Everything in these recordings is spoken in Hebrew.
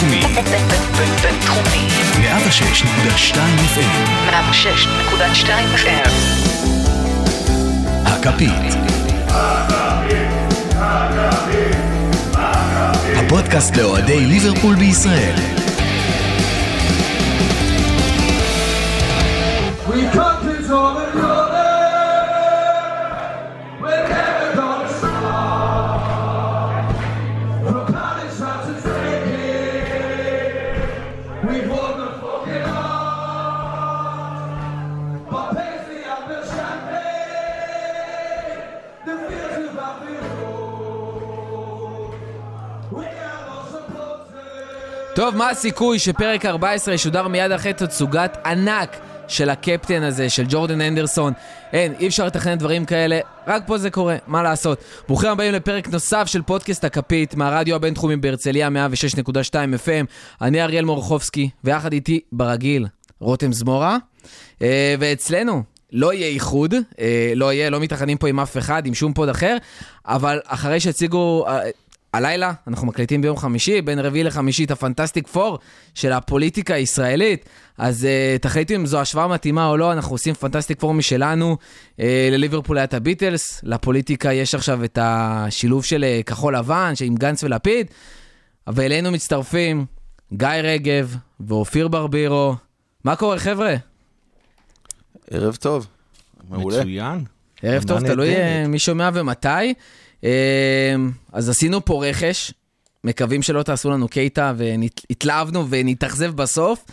בינתחומי. בינתחומי. 106.2 FM. 106.2 FM. הכפית. הפודקאסט לאוהדי ליברפול בישראל. טוב, מה הסיכוי שפרק 14 ישודר מיד אחרי תצוגת ענק של הקפטן הזה, של ג'ורדן אנדרסון? אין, אי אפשר לתכנן דברים כאלה, רק פה זה קורה, מה לעשות? ברוכים הבאים לפרק נוסף של פודקאסט הכפית מהרדיו הבינתחומי בהרצליה 106.2 FM. אני אריאל מורחובסקי, ויחד איתי, ברגיל, רותם זמורה. אה, ואצלנו, לא יהיה איחוד, אה, לא יהיה, לא מתאחדים פה עם אף אחד, עם שום פוד אחר, אבל אחרי שהציגו... אה, הלילה, אנחנו מקליטים ביום חמישי, בין רביעי לחמישי, את הפנטסטיק פור של הפוליטיקה הישראלית. אז uh, תחליטו אם זו השוואה מתאימה או לא, אנחנו עושים פנטסטיק פור משלנו. Uh, לליברפול היה את הביטלס, לפוליטיקה יש עכשיו את השילוב של uh, כחול לבן, עם גנץ ולפיד, ואלינו מצטרפים גיא רגב ואופיר ברבירו. מה קורה, חבר'ה? ערב טוב. מעולה. מצוין. ערב טוב, תלוי מי שומע ומתי. אה, אז עשינו פה רכש, מקווים שלא תעשו לנו קייטה, והתלהבנו ונתאכזב בסוף.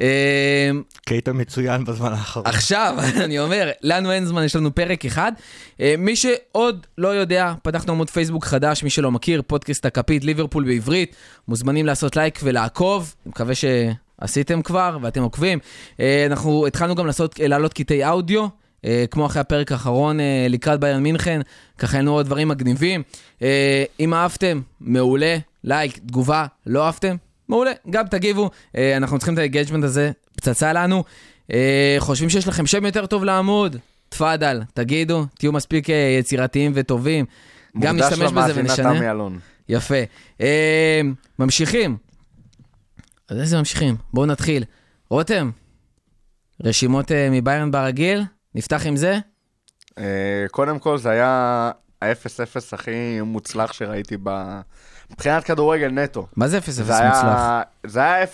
אה, קטע מצוין בזמן האחרון. עכשיו, אני אומר, לנו אין זמן, יש לנו פרק אחד. אה, מי שעוד לא יודע, פתחנו עמוד פייסבוק חדש, מי שלא מכיר, פודקאסט הכפית, ליברפול בעברית. מוזמנים לעשות לייק ולעקוב, אני מקווה שעשיתם כבר ואתם עוקבים. אה, אנחנו התחלנו גם לעשות, אה, להעלות קטעי אודיו. אה, כמו אחרי הפרק האחרון אה, לקראת ביירן מינכן, ככה היו עוד דברים מגניבים. אה, אם אהבתם, מעולה, לייק, תגובה, לא אהבתם, מעולה, גם תגיבו, אנחנו צריכים את ה engagement הזה, פצצה לנו. חושבים שיש לכם שם יותר טוב לעמוד? תפאדל, תגידו, תהיו מספיק יצירתיים וטובים. גם נשתמש בזה ונשנה. יפה. ממשיכים. אז איזה ממשיכים? בואו נתחיל. רותם, רשימות מביירן ברגיל? נפתח עם זה? אה, קודם כל, זה היה ה-0-0 הכי מוצלח שראיתי ב... מבחינת כדורגל נטו. מה זה 0-0 זה מוצלח? זה היה 0-0,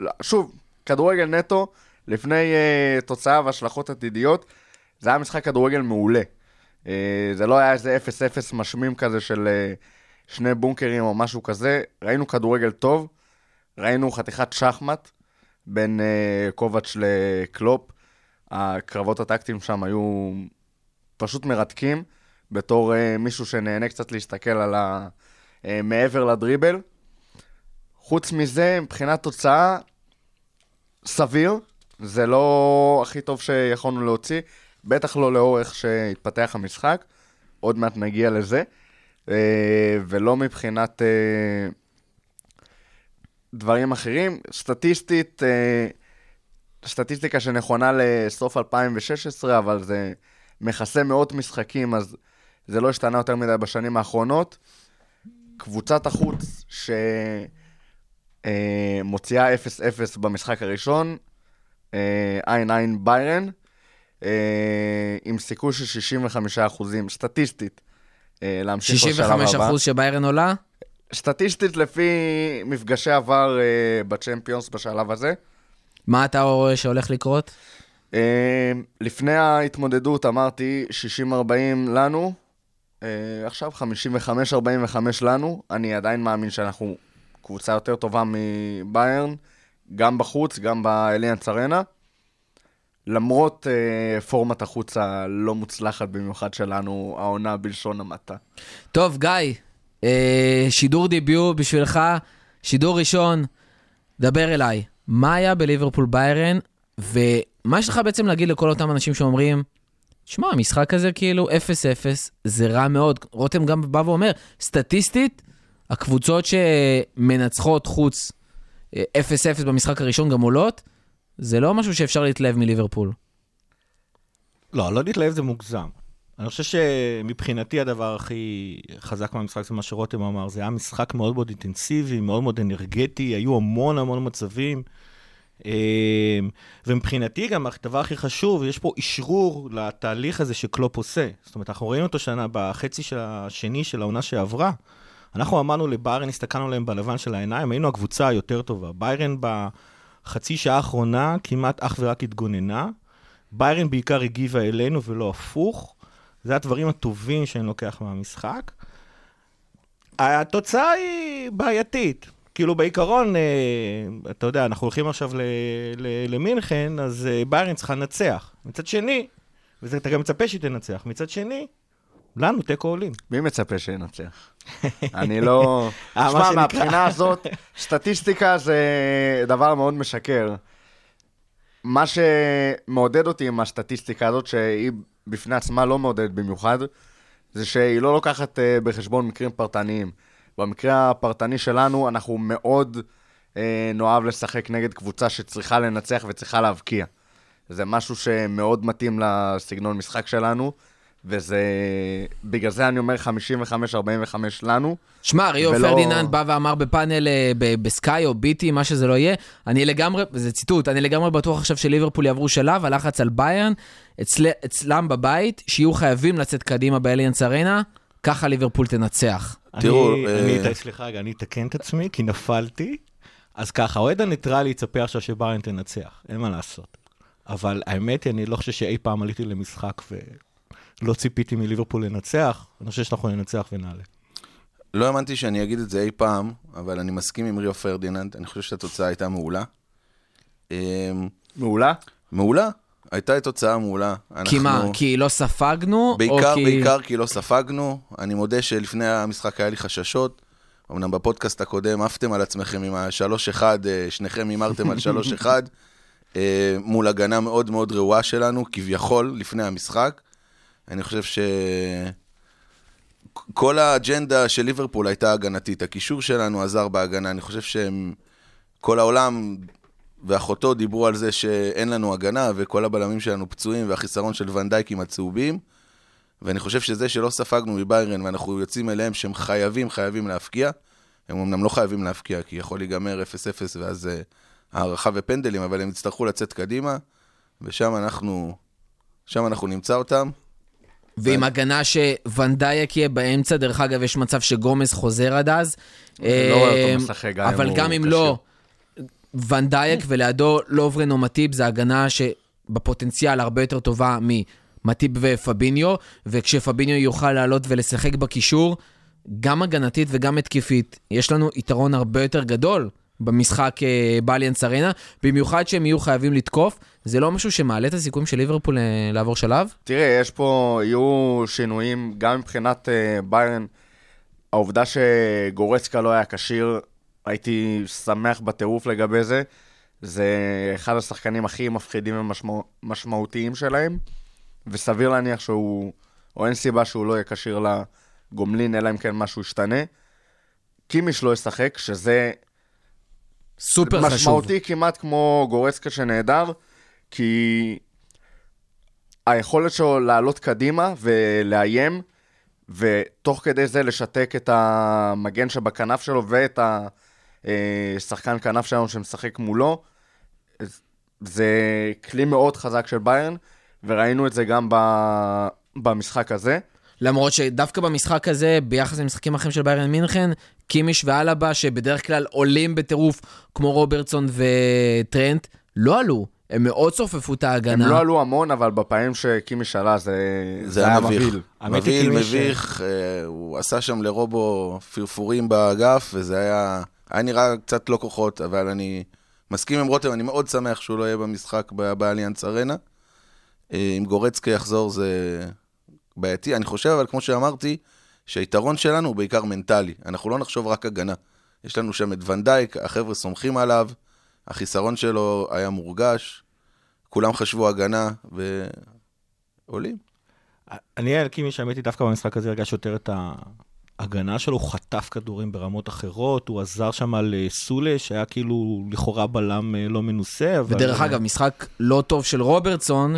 לא, שוב, כדורגל נטו, לפני uh, תוצאה והשלכות עתידיות, זה היה משחק כדורגל מעולה. Uh, זה לא היה איזה 0-0 משמים כזה של uh, שני בונקרים או משהו כזה, ראינו כדורגל טוב, ראינו חתיכת שחמט בין uh, קובץ' לקלופ, הקרבות הטקטיים שם היו פשוט מרתקים, בתור uh, מישהו שנהנה קצת להסתכל על ה... uh, מעבר לדריבל. חוץ מזה, מבחינת תוצאה, סביר. זה לא הכי טוב שיכולנו להוציא, בטח לא לאור איך שהתפתח המשחק. עוד מעט נגיע לזה. אה, ולא מבחינת אה, דברים אחרים. סטטיסטית, אה, סטטיסטיקה שנכונה לסוף 2016, אבל זה מכסה מאות משחקים, אז זה לא השתנה יותר מדי בשנים האחרונות. קבוצת החוץ שמוציאה 0-0 במשחק הראשון, אה, עין עין ביירן, אה, עם סיכוי של 65 אחוזים, סטטיסטית, אה, להמשיך לשלב 65 הבא. אחוז שביירן עולה? סטטיסטית לפי מפגשי עבר אה, בצ'מפיונס בשלב הזה. מה אתה רואה שהולך לקרות? אה, לפני ההתמודדות אמרתי 60-40 לנו, אה, עכשיו 55-45 לנו. אני עדיין מאמין שאנחנו קבוצה יותר טובה מביירן, גם בחוץ, גם באליאנס ארנה. למרות אה, פורמת החוץ הלא מוצלחת במיוחד שלנו, העונה בלשון המעטה. טוב, גיא, אה, שידור דיביו בשבילך, שידור ראשון, דבר אליי. מה היה בליברפול ביירן, ומה יש לך בעצם להגיד לכל אותם אנשים שאומרים, שמע, המשחק הזה כאילו 0-0, זה רע מאוד. רותם גם בא ואומר, סטטיסטית, הקבוצות שמנצחות חוץ אה, 0-0 במשחק הראשון גם עולות, זה לא משהו שאפשר להתלהב מליברפול. לא, לא להתלהב זה מוגזם. אני חושב שמבחינתי הדבר הכי חזק מהמשחק זה מה שרותם אמר, זה היה משחק מאוד מאוד אינטנסיבי, מאוד מאוד אנרגטי, היו המון המון מצבים. אה, ומבחינתי גם הדבר הכי חשוב, יש פה אשרור לתהליך הזה שקלופ עושה. זאת אומרת, אנחנו ראינו אותו שנה בחצי של השני של העונה שעברה. אנחנו אמרנו לביירן, הסתכלנו עליהם בלבן של העיניים, היינו הקבוצה היותר טובה. ביירן בחצי שעה האחרונה כמעט אך ורק התגוננה. ביירן בעיקר הגיבה אלינו ולא הפוך. זה הדברים הטובים שאני לוקח מהמשחק. התוצאה היא בעייתית. כאילו בעיקרון, אה, אתה יודע, אנחנו הולכים עכשיו למינכן, אז אה, ביירן צריכה לנצח. מצד שני, ואתה גם מצפה שהיא תנצח, מצד שני, לנו תיקו עולים. מי מצפה שינצח? אני לא... אה, שמע. מהבחינה הזאת, סטטיסטיקה זה דבר מאוד משקר. מה שמעודד אותי עם הסטטיסטיקה הזאת, שהיא בפני עצמה לא מעודדת במיוחד, זה שהיא לא לוקחת אה, בחשבון מקרים פרטניים. במקרה הפרטני שלנו, אנחנו מאוד אה, נאהב לשחק נגד קבוצה שצריכה לנצח וצריכה להבקיע. זה משהו שמאוד מתאים לסגנון משחק שלנו, וזה... בגלל זה אני אומר 55-45 לנו. שמע, ריו ולא- פרדיננד בא ואמר בפאנל אה, ב- בסקאי או ביטי, מה שזה לא יהיה, אני לגמרי, זה ציטוט, אני לגמרי בטוח עכשיו שליברפול יעברו שלב, הלחץ על ביירן, אצל, אצלם בבית, שיהיו חייבים לצאת קדימה באליאנס ארנה, ככה ליברפול תנצח. תראו, אני, אה, סליחה רגע, אני אתקן את עצמי, כי נפלתי. אז ככה, האוהד הניטרלי יצפה עכשיו שביירן תנצח, אין מה לעשות. אבל האמת היא, אני לא חושב שאי פעם עליתי למשחק ולא ציפיתי מליברפול לנצח, אני חושב שאנחנו ננצח ונעלה. לא האמנתי שאני אגיד את זה אי פעם, אבל אני מסכים עם ריו פרדיננד, אני חושב שהתוצאה הייתה מעולה. אמ, מעולה. מעולה, הייתה תוצאה מעולה. כי מה, אנחנו- כי לא ספגנו? בעיקר, כי... בעיקר כי לא ספגנו. אני מודה שלפני המשחק היה לי חששות. אמנם בפודקאסט הקודם עפתם על עצמכם עם ה-3-1, אה, שניכם הימרתם על 3-1, אה, מול הגנה מאוד מאוד רעועה שלנו, כביכול, לפני המשחק. אני חושב ש... כל האג'נדה של ליברפול הייתה הגנתית. הקישור שלנו עזר בהגנה. אני חושב שהם... כל העולם ואחותו דיברו על זה שאין לנו הגנה, וכל הבלמים שלנו פצועים, והחיסרון של ונדייקים הצהובים. ואני חושב שזה שלא ספגנו מביירן, ואנחנו יוצאים אליהם שהם חייבים, חייבים להפקיע. הם אמנם לא חייבים להפקיע, כי יכול להיגמר 0-0 ואז אה, הערכה ופנדלים, אבל הם יצטרכו לצאת קדימה, ושם אנחנו, שם אנחנו נמצא אותם. ועם הגנה שוונדייק יהיה באמצע, דרך אגב, יש מצב שגומז חוזר עד אז. לא רואה אותו אה, משחק, גם אם אבל גם. לא, ונדייק ולידו לוברן או מטיב, זה הגנה שבפוטנציאל הרבה יותר טובה ממטיב ופביניו, וכשפביניו יוכל לעלות ולשחק בקישור, גם הגנתית וגם התקפית, יש לנו יתרון הרבה יותר גדול. במשחק אה, באליאנס ארנה, במיוחד שהם יהיו חייבים לתקוף, זה לא משהו שמעלה את הסיכויים של ליברפול אה, לעבור שלב? תראה, יש פה, יהיו שינויים, גם מבחינת uh, ביירן, העובדה שגורצקה לא היה כשיר, הייתי שמח בטירוף לגבי זה. זה אחד השחקנים הכי מפחידים ומשמעותיים שלהם, וסביר להניח שהוא, או אין סיבה שהוא לא יהיה כשיר לגומלין, אלא אם כן משהו ישתנה. קימיש לא ישחק, שזה סופר חשוב. משמעותי כמעט כמו גורצקה שנעדר, כי היכולת שלו לעלות קדימה ולאיים, ותוך כדי זה לשתק את המגן שבכנף שלו ואת השחקן כנף שלנו שמשחק מולו, זה כלי מאוד חזק של ביירן, וראינו את זה גם במשחק הזה. למרות שדווקא במשחק הזה, ביחס למשחקים אחרים של ביירן מינכן, קימיש ואלבה, שבדרך כלל עולים בטירוף, כמו רוברטסון וטרנט, לא עלו. הם מאוד צופפו את הם ההגנה. לא עלו המון, אבל בפעמים שקימיש עלה זה, זה היה מביך. מבהיל, כאילו ש- מביך, אה, הוא עשה שם לרובו פרפורים באגף, וזה היה... היה נראה קצת לא כוחות, אבל אני מסכים עם רותם, אני מאוד שמח שהוא לא יהיה במשחק באליאנס ארנה. אה, אם גורצקי יחזור זה בעייתי. אני חושב, אבל כמו שאמרתי, שהיתרון שלנו הוא בעיקר מנטלי. אנחנו לא נחשוב רק הגנה. יש לנו שם את ונדייק, החבר'ה סומכים עליו, החיסרון שלו היה מורגש, כולם חשבו הגנה, ועולים. אני על קימי, שהאמת היא דווקא במשחק הזה הרגש יותר את ההגנה שלו, הוא חטף כדורים ברמות אחרות, הוא עזר שם על אה, סולה, שהיה כאילו לכאורה בלם אה, לא מנוסה, אבל... ודרך אגב, משחק לא טוב של רוברטסון,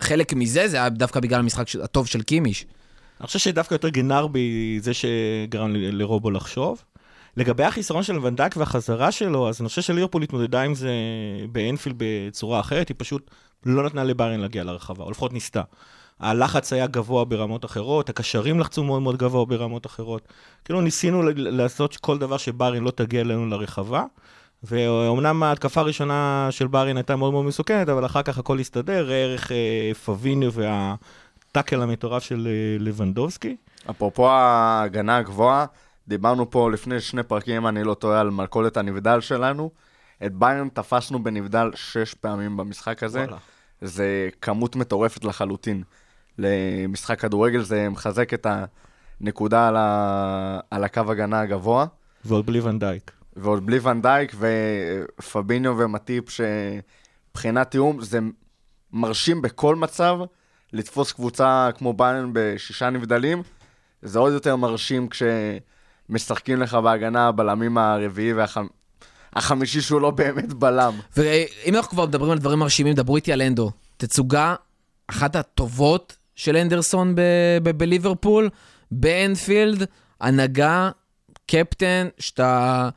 חלק מזה זה היה דווקא בגלל המשחק הטוב של קימיש. אני חושב שדווקא יותר גנר בי זה שגרם לרובו לחשוב. לגבי החיסרון של ונדק והחזרה שלו, אז אני חושב שליברפול התמודדה עם זה באנפילד בצורה אחרת, היא פשוט לא נתנה לביירן להגיע לרחבה, או לפחות ניסתה. הלחץ היה גבוה ברמות אחרות, הקשרים לחצו מאוד מאוד גבוה ברמות אחרות. כאילו ניסינו לעשות כל דבר שביירן לא תגיע אלינו לרחבה, ואומנם ההתקפה הראשונה של ביירן הייתה מאוד מאוד מסוכנת, אבל אחר כך הכל הסתדר, ערך אה, פביניו והטאקל המטורף של אה, לבנדובסקי. אפרופו ההגנה הגבוהה, דיברנו פה לפני שני פרקים, אם אני לא טועה, על מלכודת הנבדל שלנו. את ביירן תפסנו בנבדל שש פעמים במשחק הזה. וואלה. זה כמות מטורפת לחלוטין. למשחק כדורגל זה מחזק את הנקודה על, ה... על הקו הגנה הגבוה. ועוד בלי ונדייק. ועוד בלי ונדייק ופביניו ומטיפ, שמבחינת תיאום זה מרשים בכל מצב לתפוס קבוצה כמו ביירן בשישה נבדלים. זה עוד יותר מרשים כשמשחקים לך בהגנה הבלמים הרביעי והחמישי שהוא לא באמת בלם. ואם אנחנו כבר מדברים על דברים מרשימים, דברו איתי על אנדו. תצוגה אחת הטובות של אנדרסון ב- ב- בליברפול, באנפילד, הנהגה, קפטן, שאתה...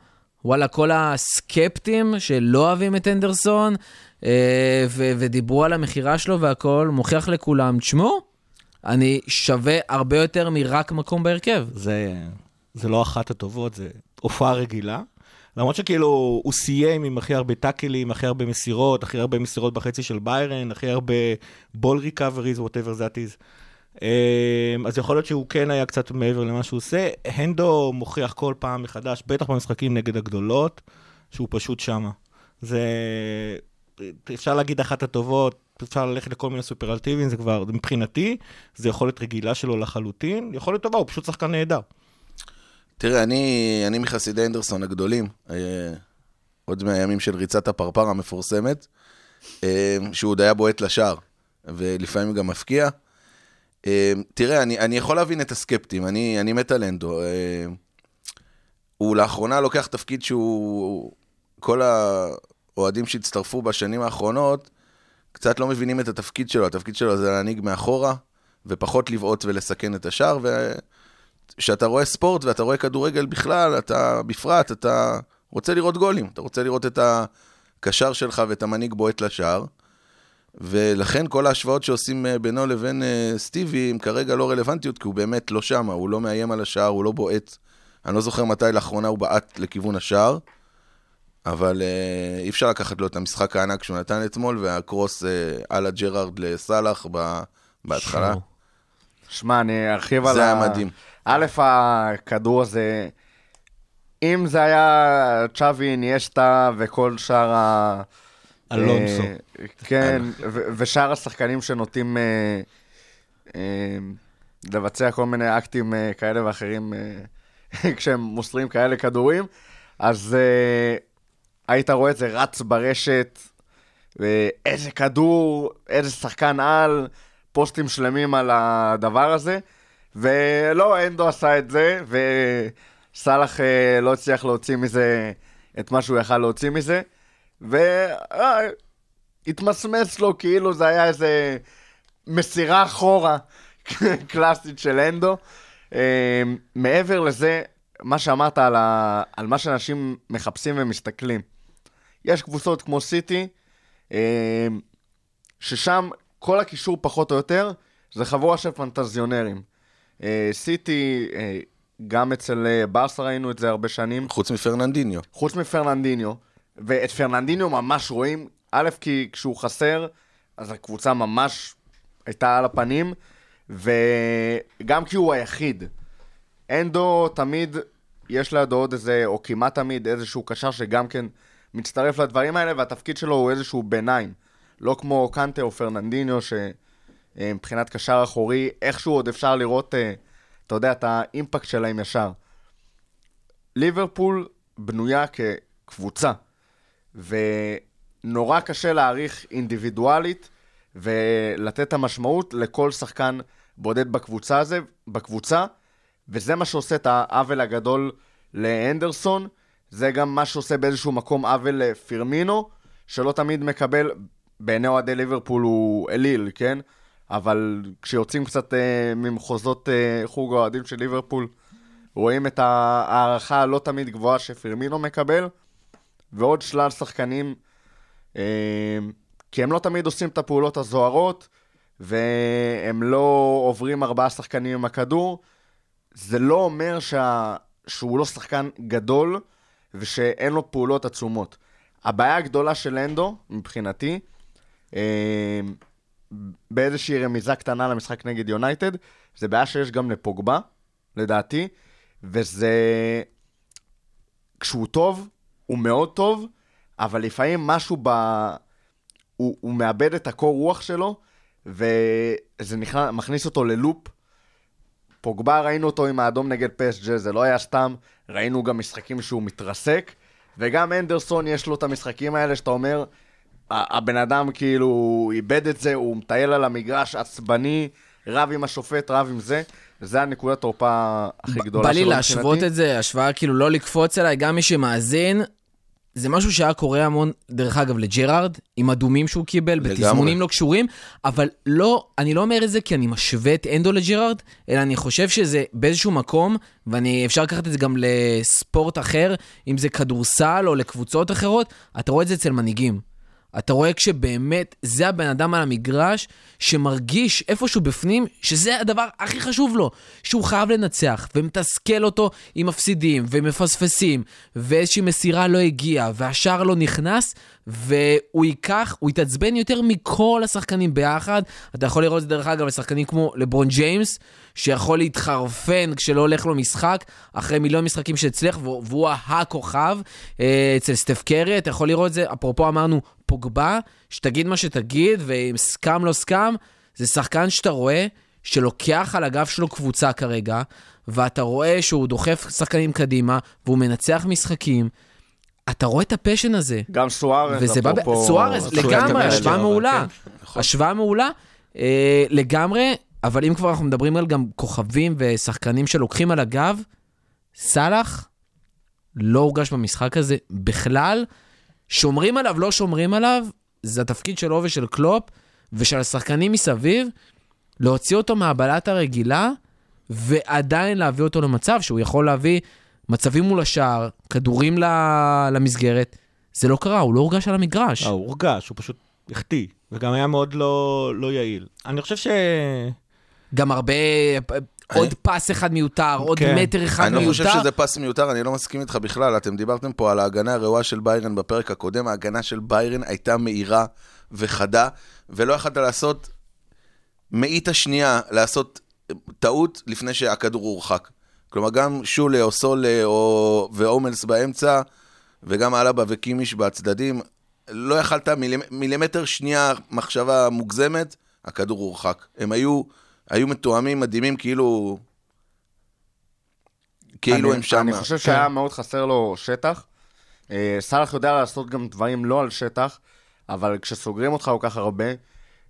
וואלה, כל הסקפטים שלא אוהבים את אנדרסון, אה, ו- ודיברו על המכירה שלו והכל, מוכיח לכולם, תשמעו, אני שווה הרבה יותר מרק מקום בהרכב. זה, זה לא אחת הטובות, זה הופעה רגילה. למרות שכאילו הוא סיים עם הכי הרבה טאקלים, הכי הרבה מסירות, הכי הרבה מסירות בחצי של ביירן, הכי הרבה בול ריקאבריז, that is. אמ, אז יכול להיות שהוא כן היה קצת מעבר למה שהוא עושה. הנדו מוכיח כל פעם מחדש, בטח במשחקים נגד הגדולות, שהוא פשוט שמה. זה... אפשר להגיד אחת הטובות, אפשר ללכת לכל מיני סופרלטיבים, זה כבר, מבחינתי, זה יכולת רגילה שלו לחלוטין. יכולת טובה, הוא פשוט שחקן נהדר. תראה, אני, אני מחסידי אנדרסון הגדולים, אה, עוד מהימים של ריצת הפרפר המפורסמת, אה, שהוא עוד היה בועט לשער, ולפעמים גם מפקיע. אה, תראה, אני, אני יכול להבין את הסקפטים, אני, אני מת על אנדו. אה, הוא לאחרונה לוקח תפקיד שהוא... כל האוהדים שהצטרפו בשנים האחרונות, קצת לא מבינים את התפקיד שלו. התפקיד שלו זה להנהיג מאחורה, ופחות לבעוט ולסכן את השער, ו... כשאתה רואה ספורט ואתה רואה כדורגל בכלל, אתה בפרט, אתה רוצה לראות גולים, אתה רוצה לראות את הקשר שלך ואת המנהיג בועט לשער. ולכן כל ההשוואות שעושים אה, בינו לבין אה, סטיבי הם כרגע לא רלוונטיות, כי הוא באמת לא שמה, הוא לא מאיים על השער, הוא לא בועט. אני לא זוכר מתי לאחרונה הוא בעט לכיוון השער, אבל אה, אי אפשר לקחת לו את המשחק הענק שהוא נתן אתמול, והקרוס על הג'רארד לסאלח בהתחלה. שמע, אני ארחיב על זה היה מדהים. א', הכדור הזה, אם זה היה צ'אבי, איניאסטה וכל שאר ה... אלונסו. אה, כן, ו- ושאר השחקנים שנוטים אה, אה, לבצע כל מיני אקטים אה, כאלה ואחרים אה, כשהם מוסרים כאלה כדורים, אז אה, היית רואה את זה רץ ברשת, ואיזה כדור, איזה שחקן על, פוסטים שלמים על הדבר הזה, ולא, אנדו עשה את זה, וסאלח אה, לא הצליח להוציא מזה את מה שהוא יכל להוציא מזה, והתמסמס לו כאילו זה היה איזה מסירה אחורה קלאסית של אנדו. אה, מעבר לזה, מה שאמרת על, ה... על מה שאנשים מחפשים ומסתכלים. יש קבוצות כמו סיטי, אה, ששם כל הקישור פחות או יותר זה חבורה של פנטזיונרים. אה, סיטי, אה, גם אצל אה, ברסה ראינו את זה הרבה שנים, חוץ מפרננדיניו. חוץ מפרננדיניו, ואת פרננדיניו ממש רואים, א', כי כשהוא חסר, אז הקבוצה ממש הייתה על הפנים, וגם כי הוא היחיד. אנדו תמיד, יש לידו עוד איזה, או כמעט תמיד, איזשהו קשר שגם כן מצטרף לדברים האלה, והתפקיד שלו הוא איזשהו ביניים. לא כמו קנטה או פרננדיניו, שמבחינת קשר אחורי, איכשהו עוד אפשר לראות, אה, אתה יודע, את האימפקט שלהם ישר. ליברפול בנויה כקבוצה, ונורא קשה להעריך אינדיבידואלית ולתת את המשמעות לכל שחקן בודד בקבוצה, הזה, בקבוצה, וזה מה שעושה את העוול הגדול לאנדרסון, זה גם מה שעושה באיזשהו מקום עוול לפירמינו, שלא תמיד מקבל בעיני אוהדי ליברפול הוא אליל, כן? אבל כשיוצאים קצת אה, ממחוזות אה, חוג האוהדים של ליברפול, רואים את ההערכה הלא תמיד גבוהה שפרמינו מקבל, ועוד שלל שחקנים, אה, כי הם לא תמיד עושים את הפעולות הזוהרות, והם לא עוברים ארבעה שחקנים עם הכדור. זה לא אומר שה... שהוא לא שחקן גדול ושאין לו פעולות עצומות. הבעיה הגדולה של אנדו, מבחינתי, אה, באיזושהי רמיזה קטנה למשחק נגד יונייטד, זה בעיה שיש גם לפוגבה, לדעתי, וזה... כשהוא טוב, הוא מאוד טוב, אבל לפעמים משהו ב... הוא, הוא מאבד את הקור רוח שלו, וזה נכנס, מכניס אותו ללופ. פוגבה, ראינו אותו עם האדום נגד פסג'ה, זה לא היה סתם, ראינו גם משחקים שהוא מתרסק, וגם אנדרסון יש לו את המשחקים האלה שאתה אומר, הבן אדם כאילו איבד את זה, הוא מטייל על המגרש, עצבני, רב עם השופט, רב עם זה, וזה הנקודת תורפה הכי גדולה בא שלו לי להשוות מבחינתי. את זה, השוואה כאילו לא לקפוץ אליי, גם מי שמאזין, זה משהו שהיה קורה המון, דרך אגב, לג'רארד, עם אדומים שהוא קיבל, לגמרי. בתזמונים לא קשורים, אבל לא, אני לא אומר את זה כי אני משווה את אנדו לג'רארד, אלא אני חושב שזה באיזשהו מקום, ואני, אפשר לקחת את זה גם לספורט אחר, אם זה כדורסל או לקבוצות אחרות, אתה רואה את זה אצל מנהיגים. אתה רואה כשבאמת זה הבן אדם על המגרש שמרגיש איפשהו בפנים שזה הדבר הכי חשוב לו, שהוא חייב לנצח, ומתסכל אותו אם מפסידים ומפספסים, ואיזושהי מסירה לא הגיעה, והשער לא נכנס, והוא ייקח, הוא יתעצבן יותר מכל השחקנים ביחד. אתה יכול לראות את זה דרך אגב לשחקנים כמו לברון ג'יימס, שיכול להתחרפן כשלא הולך לו משחק, אחרי מיליון משחקים שהצליח, והוא הכוכב. אה, אצל סטף קרי, אתה יכול לראות את זה, אפרופו אמרנו, פוגבה, שתגיד מה שתגיד, ואם סכם לא סכם, זה שחקן שאתה רואה שלוקח על הגב שלו קבוצה כרגע, ואתה רואה שהוא דוחף שחקנים קדימה, והוא מנצח משחקים. אתה רואה את הפשן הזה. גם סוארז, וזה בא, ב- אפרופו- סוארז, לגמרי, השוואה זה, מעולה. כן, השוואה מעולה, אה, לגמרי, אבל אם כבר אנחנו מדברים על גם כוכבים ושחקנים שלוקחים על הגב, סאלח לא הורגש במשחק הזה בכלל. שומרים עליו, לא שומרים עליו, זה התפקיד שלו ושל קלופ ושל השחקנים מסביב, להוציא אותו מהבלט הרגילה, ועדיין להביא אותו למצב שהוא יכול להביא מצבים מול השער, כדורים ל- למסגרת. זה לא קרה, הוא לא הורגש על המגרש. אה, הוא הורגש, הוא פשוט החטיא, וגם היה מאוד לא, לא יעיל. אני חושב ש... גם הרבה, עוד פס אחד מיותר, עוד כן. מטר אחד אני לא מיותר. חושב שזה פס מיותר, אני לא מסכים איתך בכלל. אתם דיברתם פה על ההגנה הרעועה של ביירן בפרק הקודם, ההגנה של ביירן הייתה מהירה וחדה, ולא יכולת לעשות מאית השנייה, לעשות טעות לפני שהכדור הורחק. כלומר, גם שולה או סולה או... ואומלס באמצע, וגם אלבה וקימיש בצדדים, לא יכלת מילימ... מילימטר שנייה מחשבה מוגזמת, הכדור הורחק. הם היו, היו מתואמים מדהימים, כאילו... כאילו אני, הם שם. אני חושב שהיה מאוד חסר לו שטח. אה, סאלח יודע לעשות גם דברים לא על שטח, אבל כשסוגרים אותך כל כך הרבה,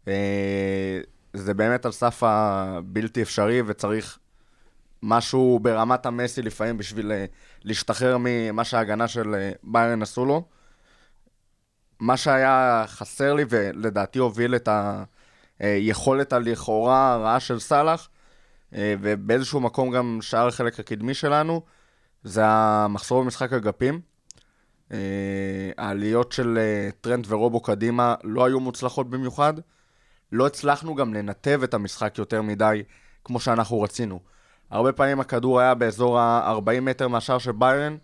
אה, זה באמת על סף הבלתי אפשרי, וצריך משהו ברמת המסי לפעמים בשביל אה, להשתחרר ממה שההגנה של אה, ביירן עשו לו. מה שהיה חסר לי, ולדעתי הוביל את היכולת הלכאורה הרעה של סאלח, אה, ובאיזשהו מקום גם שאר החלק הקדמי שלנו, זה המחסור במשחק אגפים. אה, העליות של אה, טרנט ורובו קדימה לא היו מוצלחות במיוחד. לא הצלחנו גם לנתב את המשחק יותר מדי כמו שאנחנו רצינו. הרבה פעמים הכדור היה באזור ה-40 מטר מהשער של ביירן,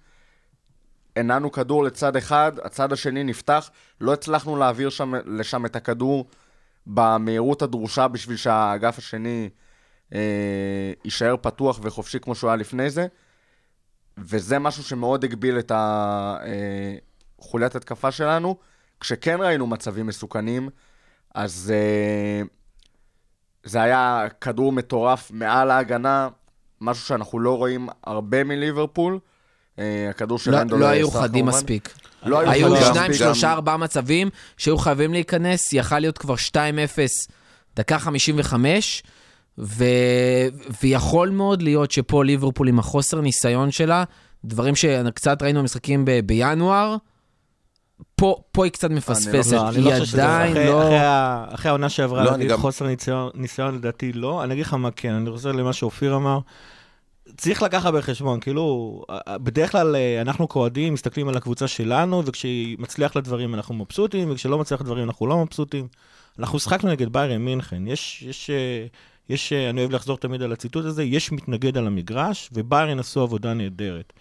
הנענו כדור לצד אחד, הצד השני נפתח, לא הצלחנו להעביר שם, לשם את הכדור במהירות הדרושה בשביל שהאגף השני אה, יישאר פתוח וחופשי כמו שהוא היה לפני זה, וזה משהו שמאוד הגביל את החוליית התקפה שלנו. כשכן ראינו מצבים מסוכנים, אז אה, זה היה כדור מטורף מעל ההגנה, משהו שאנחנו לא רואים הרבה מליברפול. אה, הכדור של לא, אנדו לא היו חדים. מספיק. לא היו שניים. שלושה, ארבעה מצבים שהיו חייבים להיכנס, יכל להיות כבר 2-0, דקה 55, ו... ויכול מאוד להיות שפה ליברפול עם החוסר ניסיון שלה, דברים שקצת ראינו במשחקים ב... בינואר, פה, פה היא קצת מפספסת. לא, אני היא לא חושב שזה... עדיין אחרי- לא... אחרי אחרי העונה שעברה, לא, להגיד גם- חוסר ניסיון- ניסיון לדעתי לא. אני אגיד לך מה כן, אני חוזר למה שאופיר אמר. צריך לקחת בחשבון, כאילו, בדרך כלל אה, אנחנו כאוהדים מסתכלים על הקבוצה שלנו, וכשהיא מצליח לדברים אנחנו מבסוטים, וכשלא מצליח לדברים אנחנו לא מבסוטים. אנחנו שיחקנו נגד ביירן מינכן, יש, יש, אה, יש, אה, אני אוהב לחזור תמיד על הציטוט הזה, יש מתנגד על המגרש, וביירן עשו עבודה נהדרת.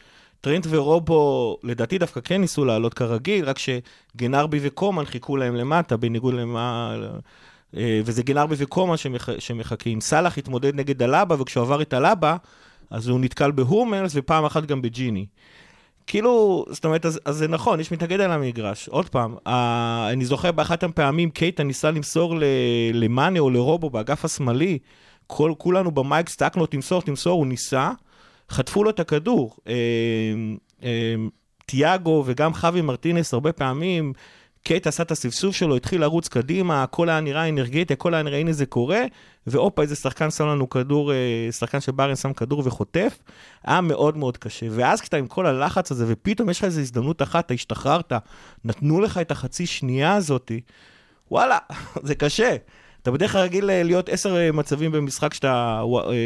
טרנט ורובו, לדעתי דווקא כן ניסו לעלות כרגיל, רק שגנרבי וקומן חיכו להם למטה, בניגוד למה... אה, וזה גנרבי וקומן שמח, שמחכים. סאלח התמודד נגד הלבה, וכשהוא עבר את הלבה, אז הוא נתקל בהומלס, ופעם אחת גם בג'יני. כאילו, זאת אומרת, אז, אז זה נכון, יש מתנגד על המגרש. עוד פעם, אה, אני זוכר באחת הפעמים קייטה ניסה למסור ל- למאנה או לרובו באגף השמאלי, כל, כולנו במייק סטקנו, תמסור, תמסור, הוא ניסה, חטפו לו את הכדור. אה, אה, תיאגו וגם חווי מרטינס הרבה פעמים, קייט עשה את הסבסוב שלו, התחיל לרוץ קדימה, הכל היה נראה אנרגטי, הכל היה נראה, הנה זה קורה, והופה, איזה שחקן שם לנו כדור, אה, שחקן של בארן שם כדור וחוטף, היה מאוד מאוד קשה. ואז כשאתה עם כל הלחץ הזה, ופתאום יש לך איזו הזדמנות אחת, אתה השתחררת, נתנו לך את החצי שנייה הזאתי, וואלה, זה קשה. אתה בדרך כלל רגיל אה, להיות עשר אה, מצבים במשחק שאתה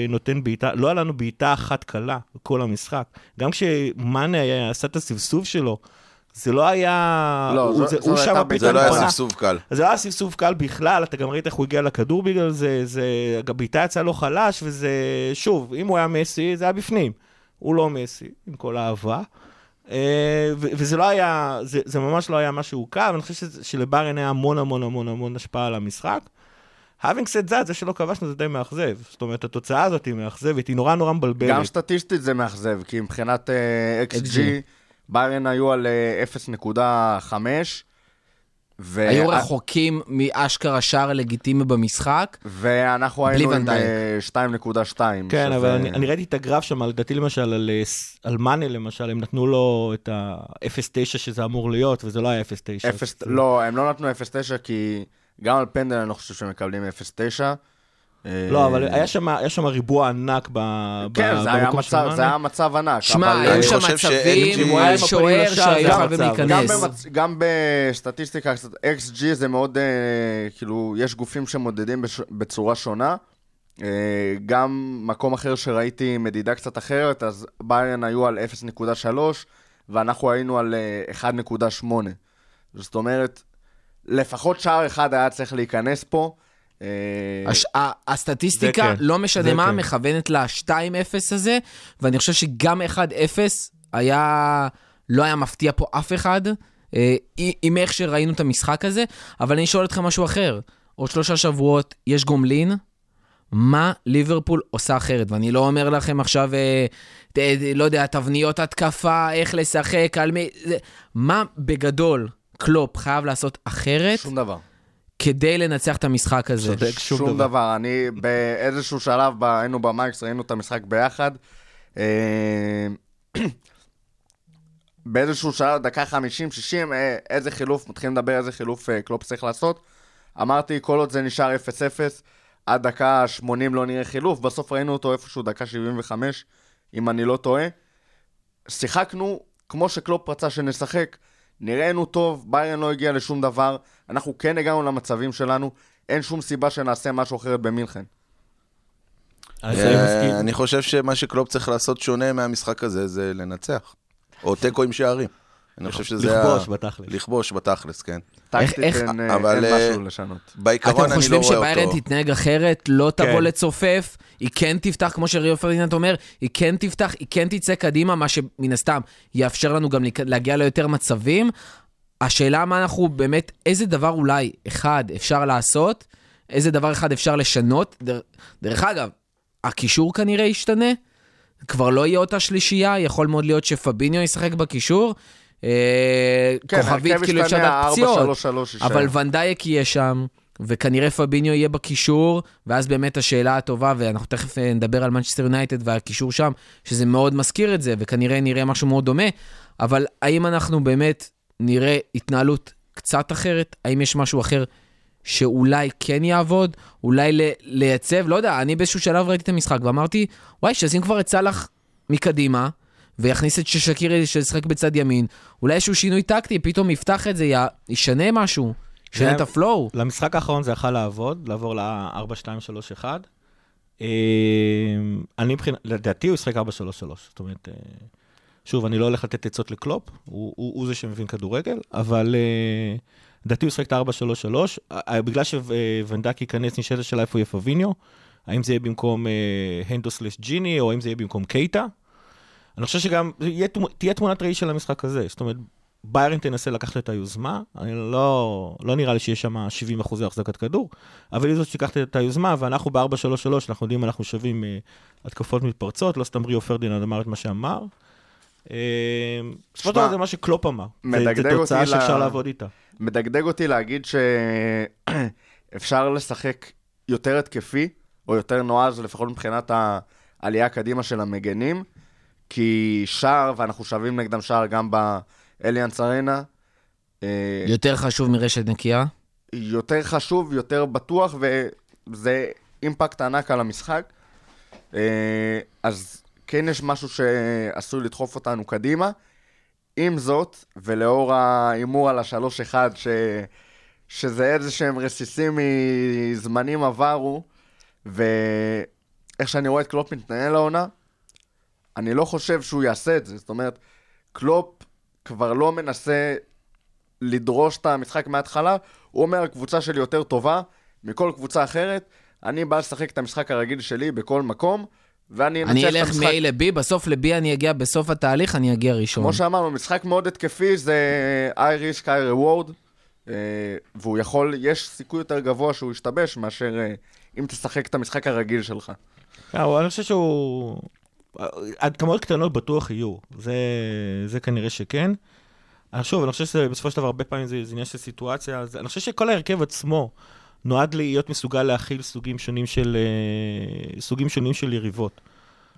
נותן בעיטה, לא היה לנו בעיטה אחת קלה בכל המשחק. גם כשמאנה עשה את הסבסוב שלו, זה לא היה... לא, הוא- זה- הוא הייתה שם בעיטה זה לא היה פתאום. סבסוב קל. זה לא היה סבסוב קל בכלל, אתה גם ראית איך הוא הגיע לכדור בגלל זה, זה... הבעיטה יצאה לו חלש, וזה... שוב, אם הוא היה מסי, זה היה בפנים. הוא לא מסי, עם כל האהבה. אה, וזה לא היה, זה, זה ממש לא היה משהו קל, ואני חושב שזה- שלברן היה המון המון המון המון השפעה על המשחק. having said that, זה שלא כבשנו זה די מאכזב. זאת אומרת, התוצאה הזאת היא מאכזבת, היא נורא נורא מבלבלת. גם סטטיסטית זה מאכזב, כי מבחינת אה, XG, XG. ביירן היו על אה, 0.5, ו- היו רחוקים מאשכרה שער לגיטימי במשחק. ואנחנו היינו עם ונדייק. אה, 2.2. כן, שזה- אבל אני, אני ראיתי את הגרף שם, לדעתי למשל, על, אה, על מאנה למשל, הם נתנו לו את ה-0.9 שזה אמור להיות, וזה לא היה 0.9. אפס- לא, הם לא נתנו 0.9, כי גם על פנדל אני לא חושב שהם מקבלים 0.9. אה, לא, אבל היה שם, היה שם ריבוע ענק ב, כן, ב, זה היה מצב-. זה היה מצב ענק. שמע, היו אה, אני שם חושב מצבים, הפנים שוער לשער, שהיה זה חייב המצב. גם, להיכנס. גם בסטטיסטיקה, XG זה מאוד, אה, כאילו, יש גופים שמודדים. בצורה שונה. אה, גם מקום אחר שראיתי מדידה קצת אחרת, אז ביירן היו על 0.3, ואנחנו היינו על אה, 1.8. זאת אומרת, לפחות שער אחד היה צריך להיכנס פה. אה, הש... הסטטיסטיקה, כן, לא משנה מה, כן. מכוונת ל-2-0 הזה, ואני חושב שגם 1-0 היה... לא היה מפתיע פה אף אחד, אה, עם איך שראינו את המשחק הזה, אבל אני שואל אתכם משהו אחר. עוד שלושה שבועות יש גומלין, מה ליברפול עושה אחרת? ואני לא אומר לכם עכשיו, אה, ת- לא יודע, תבניות התקפה, איך לשחק, על מי... זה- מה בגדול קלופ חייב לעשות אחרת שום דבר. כדי לנצח את המשחק הזה? צודק, שום שום דבר. דבר. אני באיזשהו שלב, ב- היינו במייקס, ראינו את המשחק ביחד. אה, באיזשהו שלב, דקה 50-60, אה, איזה חילוף, מתחילים לדבר איזה חילוף אה, קלופ צריך לעשות. אמרתי, כל עוד זה נשאר 0-0, עד דקה 80 לא נראה חילוף, בסוף ראינו אותו איפשהו דקה 75, אם אני לא טועה. שיחקנו כמו שקלופ רצה שנשחק, נראינו טוב, ביירן לא הגיע לשום דבר, אנחנו כן הגענו למצבים שלנו, אין שום סיבה שנעשה משהו אחרת במינכן. אני אה, מסכים. אני חושב שמה שקלופ צריך לעשות שונה מהמשחק הזה, זה לנצח. או תיקו עם שערים. אני חושב שזה... לכבוש בתכלס. לכבוש בתכלס, כן. טקטית איך- אין, אה, אה, משהו לשנות. בעיקרון אתם אני לא חושבים רואה שביירן אותו. תתנהג אחרת, לא תבוא כן. לצופף, היא כן תפתח, כמו שריו פרדיננד אומר, היא כן תפתח, היא כן תצא קדימה, מה שמן הסתם יאפשר לנו גם להגיע ליותר מצבים. השאלה מה אנחנו באמת, איזה דבר אולי אחד אפשר לעשות, איזה דבר אחד אפשר לשנות. דר, דרך אגב, הקישור כנראה ישתנה, כבר לא יהיה אותה שלישייה, יכול מאוד להיות שפביניו ישחק בקישור. אה, כן, כוכבית, כאילו אפשר לדעת פציעות. 4-3-3 יישאר. אבל ונדייק יהיה שם, וכנראה פביניו יהיה בקישור, ואז באמת השאלה הטובה, ואנחנו תכף אה, נדבר על מנצ'סטר יונייטד והקישור שם, שזה מאוד מזכיר את זה, וכנראה נראה משהו מאוד דומה, אבל האם אנחנו באמת נראה התנהלות קצת אחרת? האם יש משהו אחר שאולי כן יעבוד? אולי ל- לייצב? לא יודע, אני באיזשהו שלב ראיתי את המשחק ואמרתי, וואי, שישים כבר את סאלח מקדימה, ויכניס את ששקירי שישחק בצד ימין, אולי איזשהו שינוי טקטי, פתאום יפתח את זה, ישנה משהו, זה- את הפלואו. למשחק האחרון זה יכל לעבוד, לעבור ל-4-2-3-1. אה, אני מבחינת, לדעתי הוא ישחק 4-3-3. זאת אומרת, אה, שוב, אני לא הולך לתת עצות לקלופ, הוא, הוא, הוא זה שמבין כדורגל, אבל אה, לדעתי הוא ישחק את ה-4-3-3. אה, בגלל שוונדק ייכנס, נשאלת השאלה איפה יהיה פביניו, האם זה יהיה במקום אה, הנדו/סלש ג'יני, או האם זה יהיה במקום קייטה. אני חושב שגם תהיה תמונת ראי של המשחק הזה. זאת אומרת, ביירן תנסה לקחת את היוזמה, אני לא, לא נראה לי שיש שם 70 אחוזי החזקת כדור, אבל היא זאת שתיקח את היוזמה, ואנחנו ב-4-3-3, אנחנו יודעים, אנחנו שווים אה, התקפות מתפרצות, לא סתם ריו פרדיננד אמר את מה שאמר. אה, בסופו של דבר זה מה שקלופ אמר. אותי תוצאה שאפשר לעבוד איתה. מדגדג אותי להגיד שאפשר לשחק יותר התקפי, או יותר נועז, לפחות מבחינת העלייה קדימה של המגנים, כי שער, ואנחנו שווים נגדם שער גם באליאנס ארנה, אה, יותר חשוב מרשת נקייה. יותר חשוב, יותר בטוח, וזה אימפקט ענק על המשחק. אה, אז כן יש משהו שעשוי לדחוף אותנו קדימה. עם זאת, ולאור ההימור על השלוש אחד, ש... שזה איזה שהם רסיסים מזמנים עברו, ואיך שאני רואה את קלופ מתנהל לעונה, אני לא חושב שהוא יעשה את זה. זאת אומרת, קלופ כבר לא מנסה לדרוס את המשחק מההתחלה, הוא אומר, הקבוצה שלי יותר טובה מכל קבוצה אחרת, אני בא לשחק את המשחק הרגיל שלי בכל מקום, ואני אנצח אני את אלך המשחק. מ-A ל-B, בסוף ל-B אני אגיע בסוף התהליך, אני אגיע ראשון. כמו שאמרנו, משחק מאוד התקפי, זה אייריש קאי רוורד, והוא יכול, יש סיכוי יותר גבוה שהוא ישתבש מאשר אה, אם תשחק את המשחק הרגיל שלך. אבל אני חושב שהוא... התאמות קטנות בטוח יהיו, זה, זה כנראה שכן. אבל שוב, אני חושב שבסופו של דבר הרבה פעמים זה, זה עניין של סיטואציה, אז אני חושב שכל ההרכב עצמו נועד להיות מסוגל להכיל סוגים שונים של, אה, סוגים שונים של יריבות.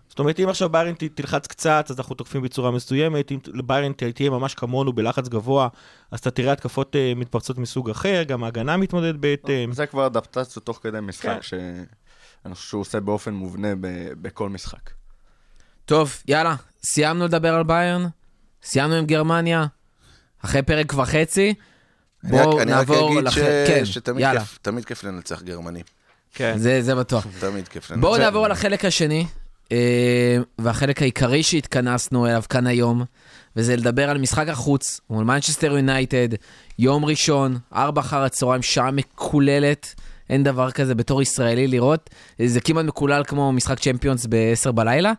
זאת אומרת, אם עכשיו ביירן תלחץ קצת, אז אנחנו תוקפים בצורה מסוימת, אם ביירן תהיה ממש כמונו בלחץ גבוה, אז אתה תראה התקפות אה, מתפרצות מסוג אחר, גם ההגנה מתמודדת בהתאם. זה כבר אדפטציות תוך כדי משחק, כן. שאני חושב שהוא עושה באופן מובנה ב- בכל משחק. טוב, יאללה, סיימנו לדבר על ביירן, סיימנו עם גרמניה, אחרי פרק וחצי, בואו אני רק נעבור אגיד לח... ש- כן, שתמיד יאללה, כיף- תמיד כיף לנצח גרמנים. כן. זה, זה בטוח. תמיד כיף לנצח. בואו נעבור לחלק השני, אה, והחלק העיקרי שהתכנסנו אליו כאן היום, וזה לדבר על משחק החוץ מול מנצ'סטר יונייטד, יום ראשון, ארבע אחר הצהריים, שעה מקוללת, אין דבר כזה בתור ישראלי לראות, זה כמעט מקולל כמו משחק צ'מפיונס ב-10 בלילה.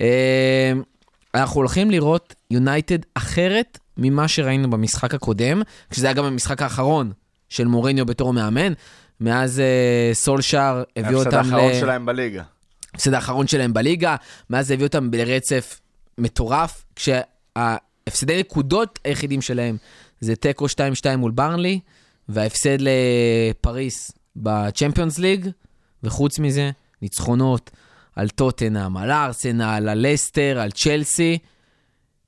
אה, אנחנו הולכים לראות יונייטד אחרת ממה שראינו במשחק הקודם, כשזה היה גם המשחק האחרון של מוריניו בתור מאמן. מאז אה, סולשאר הביאו אותם ההפסד ל... האחרון שלהם בליגה. ההפסד האחרון שלהם בליגה, מאז הביא אותם לרצף מטורף, כשההפסדי נקודות היחידים שלהם זה תיקו 2-2 מול ברנלי, וההפסד לפריס בצ'מפיונס ליג, וחוץ מזה, ניצחונות על טוטנאם, על ארסנל, על לסטר, על צ'לסי.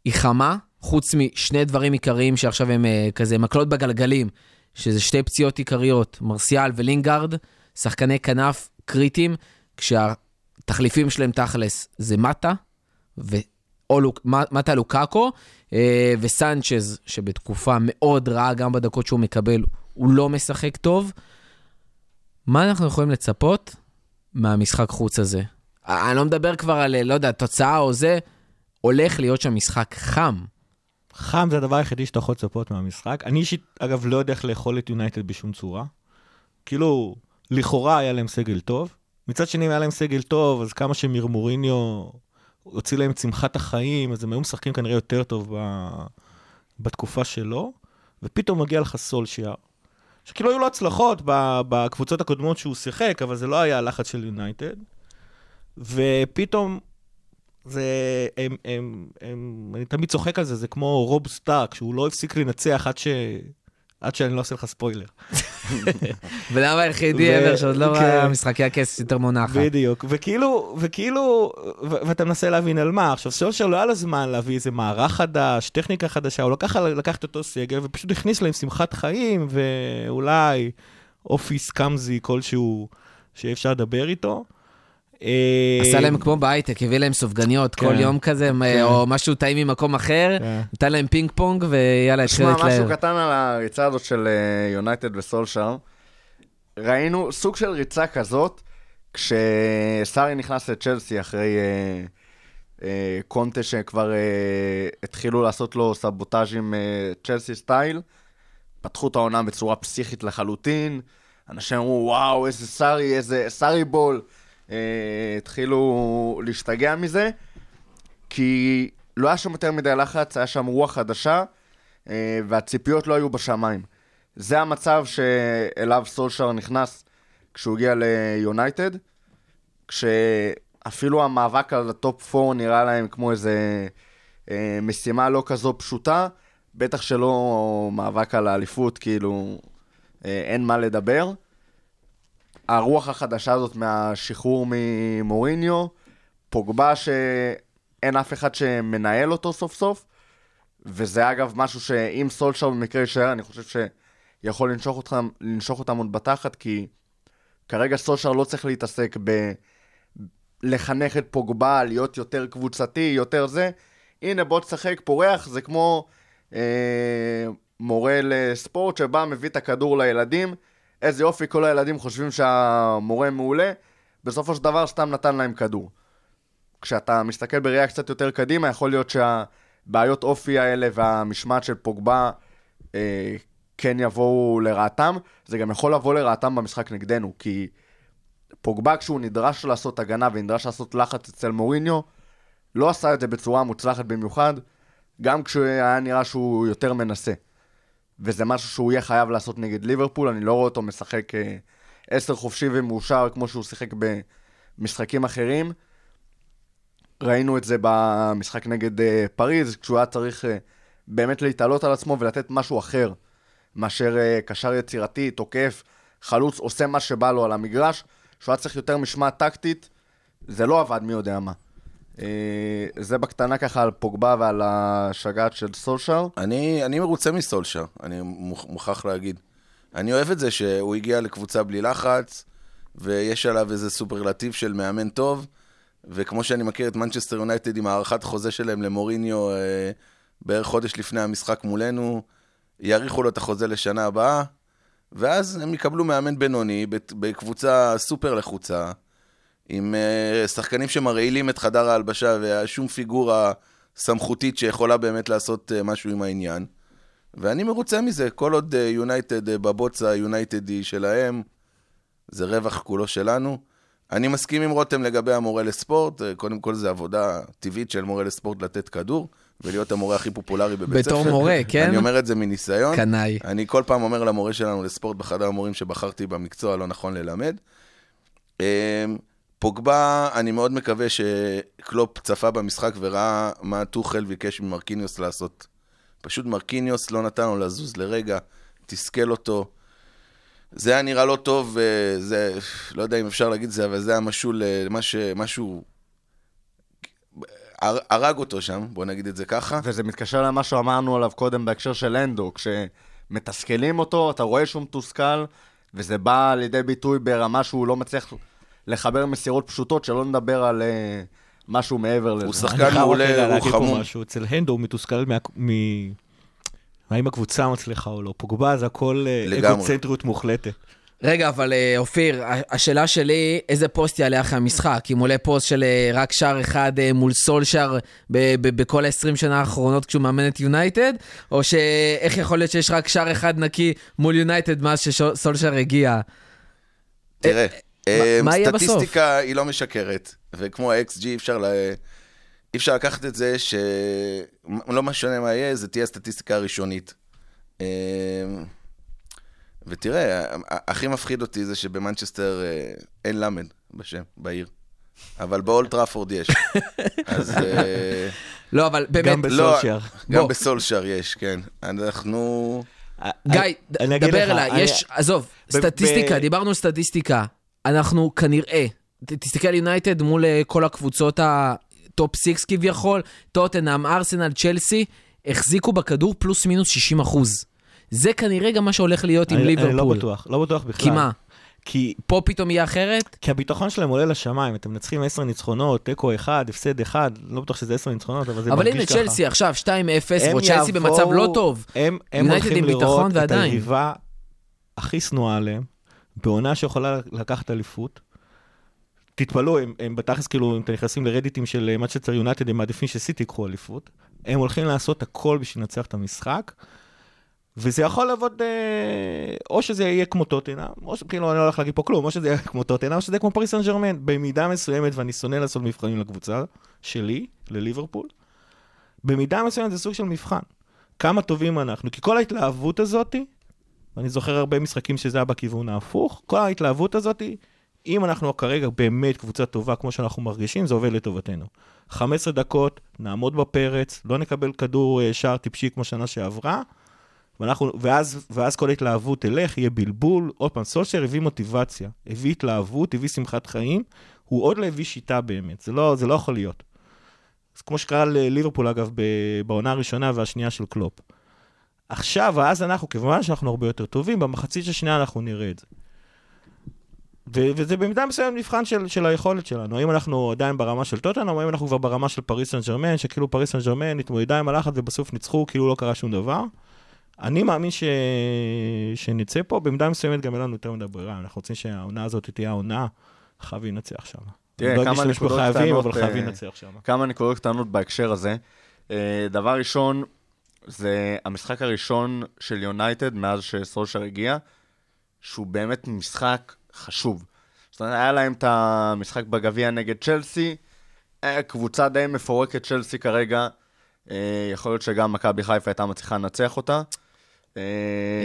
היא חמה, חוץ משני דברים עיקריים שעכשיו הם אה, כזה מקלות בגלגלים, שזה שתי פציעות עיקריות, מרסיאל ולינגארד, שחקני כנף קריטיים, כשהתחליפים שלהם תכלס זה מטה, ו... או לוק... מטה לוקאקו, אה, וסנצ'ז, שבתקופה מאוד רעה, גם בדקות שהוא מקבל, הוא לא משחק טוב. מה אנחנו יכולים לצפות מהמשחק חוץ הזה? אני לא מדבר כבר על, אה, לא יודע, תוצאה או זה, הולך להיות שם משחק חם. חם זה הדבר היחידי שאתה יכול לצפות מהמשחק. אני אישית, אגב, לא יודע איך לאכול את יונייטד בשום צורה. כאילו, לכאורה היה להם סגל טוב. מצד שני, אם היה להם סגל טוב, אז כמה שמרמוריניו הוציא להם צמחת החיים, אז הם היו משחקים כנראה יותר טוב ב... בתקופה שלו, ופתאום מגיע לך סולשיאר. שכאילו היו לו הצלחות בקבוצות הקודמות שהוא שיחק, אבל זה לא היה הלחץ של יונייטד. ופתאום זה, הם, הם, הם, אני תמיד צוחק על זה, זה כמו רוב סטארק, שהוא לא הפסיק לנצח עד, ש, עד שאני לא עושה לך ספוילר. ולמה היחידי ever שעוד לא כן. ראה משחקי הכס יותר מונחת. בדיוק, וכאילו, וכאילו, ואתה מנסה להבין על מה. עכשיו, סולשר לא היה לו זמן להביא איזה מערך חדש, טכניקה חדשה, הוא לקח, לקח את אותו סגל ופשוט הכניס להם שמחת חיים, ואולי אופי סקאמזי כלשהו שאפשר לדבר איתו. אה, עשה להם כמו בהייטק, הביא להם סופגניות כל כן. יום כזה, כן. או משהו טעים ממקום אחר, כן. נתן להם פינג פונג, ויאללה, התחיל תשמע, משהו להתלהב. קטן על הריצה הזאת של יונייטד וסולשאר. ראינו סוג של ריצה כזאת, כשסארי נכנס לצ'לסי אחרי אה, אה, קונטה שכבר אה, התחילו לעשות לו סבוטאז' עם אה, צ'לסי סטייל. פתחו את העונה בצורה פסיכית לחלוטין. אנשים אמרו, וואו, איזה סארי, איזה סארי בול. אה, התחילו להשתגע מזה, כי לא היה שם יותר מדי לחץ, היה שם רוח חדשה, אה, והציפיות לא היו בשמיים. זה המצב שאליו סולשר נכנס כשהוא הגיע ליונייטד, כשאפילו המאבק על הטופ 4 נראה להם כמו איזה אה, משימה לא כזו פשוטה, בטח שלא מאבק על האליפות, כאילו אין מה לדבר. הרוח החדשה הזאת מהשחרור ממוריניו, פוגבה שאין אף אחד שמנהל אותו סוף סוף, וזה אגב משהו שאם סולשר במקרה יישאר, אני חושב שיכול לנשוך אותם, לנשוך אותם עוד בתחת, כי כרגע סולשר לא צריך להתעסק ב... לחנך את פוגבה, להיות יותר קבוצתי, יותר זה. הנה, בוא תשחק פורח, זה כמו אה, מורה לספורט שבא, מביא את הכדור לילדים. איזה יופי, כל הילדים חושבים שהמורה מעולה, בסופו של דבר סתם נתן להם כדור. כשאתה מסתכל בראייה קצת יותר קדימה, יכול להיות שהבעיות אופי האלה והמשמעת של פוגבה אה, כן יבואו לרעתם. זה גם יכול לבוא לרעתם במשחק נגדנו, כי פוגבה כשהוא נדרש לעשות הגנה ונדרש לעשות לחץ אצל מוריניו, לא עשה את זה בצורה מוצלחת במיוחד, גם כשהיה נראה שהוא יותר מנסה. וזה משהו שהוא יהיה חייב לעשות נגד ליברפול, אני לא רואה אותו משחק אה, עשר חופשי ומאושר כמו שהוא שיחק במשחקים אחרים. ראינו את זה במשחק נגד אה, פריז, כשהוא היה צריך אה, באמת להתעלות על עצמו ולתת משהו אחר מאשר קשר יצירתי, תוקף, חלוץ, עושה מה שבא לו על המגרש, שהוא היה צריך יותר משמעת טקטית, זה לא עבד מי יודע מה. אה, זה בקטנה ככה על פוגבה ועל השגעת של סולשר. אני, אני מרוצה מסולשר, אני מוכ- מוכרח להגיד. אני אוהב את זה שהוא הגיע לקבוצה בלי לחץ, ויש עליו איזה סופרלטיב של מאמן טוב, וכמו שאני מכיר את מנצ'סטר יונייטד עם הארכת חוזה שלהם למוריניו אה, בערך חודש לפני המשחק מולנו, יאריכו לו את החוזה לשנה הבאה, ואז הם יקבלו מאמן בינוני בקבוצה סופר לחוצה, עם אה, שחקנים שמרעילים את חדר ההלבשה ושום פיגורה סמכותית שיכולה באמת לעשות אה, משהו עם העניין. ואני מרוצה מזה, כל עוד יונייטד בבוץ היונייטדי שלהם, זה רווח כולו שלנו. אני מסכים עם רותם לגבי המורה לספורט, אה, קודם כל זה עבודה טבעית של מורה לספורט לתת כדור, ולהיות המורה הכי פופולרי בבית ספר. בתור מורה, כן? אני אומר את זה מניסיון. קנאי. אני כל פעם אומר למורה שלנו לספורט בחדר המורים שבחרתי במקצוע לא נכון ללמד. פוגבה, אני מאוד מקווה שקלופ צפה במשחק וראה מה טוחל ביקש ממרקיניוס לעשות. פשוט מרקיניוס לא נתן לו לזוז לרגע, תסכל אותו. זה היה נראה לא טוב, אה, זה, לא יודע אם אפשר להגיד את זה, אבל זה היה משהו, למה ש- משהו, הר- הרג אותו שם, בוא נגיד את זה ככה. וזה מתקשר למה שאמרנו עליו קודם בהקשר של אנדו, כשמתסכלים אותו, אתה רואה שהוא מתוסכל, וזה בא לידי ביטוי ברמה שהוא לא מצליח לחבר מסירות פשוטות, שלא נדבר על אה, משהו מעבר לזה. הוא שחקן מעולה, הוא חמור. משהו, אצל הנדו הוא מתוסכל מה... מ... האם הקבוצה מצליחה או לא. פוגבה זה הכל אה. אגוצנטריות מוחלטת. רגע, אבל אה, אופיר, השאלה שלי, איזה פוסט יעלה אחרי המשחק? אם עולה פוסט של רק שער אחד מול סולשאר בכל ה-20 שנה האחרונות כשהוא מאמן את יונייטד? או שאיך יכול להיות שיש רק שער אחד נקי מול יונייטד מאז שסולשאר הגיע? תראה, מה- מה יהיה בסוף? סטטיסטיקה היא לא משקרת, וכמו ה-XG אי אפשר, לה... אי אפשר לקחת את זה שלא משנה מה יהיה, זה תהיה הסטטיסטיקה הראשונית. אה, ותראה, הכי מפחיד אותי זה שבמנצ'סטר אה, אין למד בשם, בעיר. אבל באולט טראפורד יש. אז אה, לא, אבל באמת, גם לא, בסולשייר. גם. בסולשר יש, כן. אנחנו... גיא, אני אגיד דבר אליי, יש, עזוב, סטטיסטיקה, דיברנו על סטטיסטיקה. אנחנו כנראה, תסתכל על יונייטד מול אה, כל הקבוצות הטופ 6 כביכול, טוטנאם, ארסנל, צ'לסי, החזיקו בכדור פלוס מינוס 60 אחוז. זה כנראה גם מה שהולך להיות עם אני- אני לא ליברפול. בטוח, לא בטוח בכלל. כי מה? כי, פה פתאום יהיה אחרת? כי הביטחון שלהם עולה לשמיים, אתם מנצחים 10 ניצחונות, תיקו 1, הפסד 1, לא בטוח שזה 10 ניצחונות, אבל זה אבל מרגיש הנה ככה. צ'לסי עכשיו 2-0, הם וצ'לסי במצב לא טוב. הם, הם הולכים לראות את. היריבה הכי שנואה עליהם, בעונה שיכולה לקחת אליפות. תתפלאו, הם, הם בתכלס כאילו, אם אתם נכנסים לרדיטים של מצ'סטר יונייטד, הם מעדיפים שסיטי ייקחו אליפות. הם הולכים לעשות הכל בשביל לנצח את המשחק, וזה יכול לעבוד, אה, או שזה יהיה כמו טוטנאם, או שכאילו, אני לא הולך להגיד פה כלום, או שזה יהיה כמו טוטנאם, או שזה יהיה כמו פריס סן ג'רמן, במידה מסוימת, ואני שונא לעשות מבחנים לקבוצה שלי, לליברפול, במידה מסוימת זה סוג של מבחן. כמה טובים אנחנו, כי כל ההתלהבות הזאתי, ואני זוכר הרבה משחקים שזה היה בכיוון ההפוך, כל ההתלהבות הזאתי, אם אנחנו כרגע באמת קבוצה טובה כמו שאנחנו מרגישים, זה עובד לטובתנו. 15 דקות, נעמוד בפרץ, לא נקבל כדור אה, שער טיפשי כמו שנה שעברה, ואנחנו, ואז, ואז כל ההתלהבות תלך, יהיה בלבול. עוד פעם, סולשר הביא מוטיבציה, הביא התלהבות, הביא שמחת חיים, הוא עוד לא הביא שיטה באמת, זה לא, זה לא יכול להיות. אז כמו שקרה לליברפול, אגב, בעונה הראשונה והשנייה של קלופ. עכשיו, אז אנחנו, כמובן שאנחנו הרבה יותר טובים, במחצית השנייה אנחנו נראה את זה. ו- וזה במידה מסוימת מבחן של, של היכולת שלנו. האם אנחנו עדיין ברמה של טוטנאם, או האם אנחנו כבר ברמה של פריס סן ג'רמן, שכאילו פריס סן ג'רמן התמודדה עם הלחץ ובסוף ניצחו, כאילו לא קרה שום דבר. אני מאמין ש... שנצא פה, במידה מסוימת גם אין לנו יותר מדי ברירה. אנחנו רוצים שהעונה הזאת תהיה העונה, חייבים לנצח שם. תראה, לא כמה נקודות חייבים, קטנות, אבל חייבים אה, לנצח שם. כמה נקודות קטנות בהקשר הזה. אה, דבר ראשון, זה המשחק הראשון של יונייטד מאז שסולשר הגיע, שהוא באמת משחק חשוב. זאת אומרת, היה להם את המשחק בגביע נגד צ'לסי, אה, קבוצה די מפורקת צ'לסי כרגע, אה, יכול להיות שגם מכבי חיפה הייתה מצליחה לנצח אותה. אה,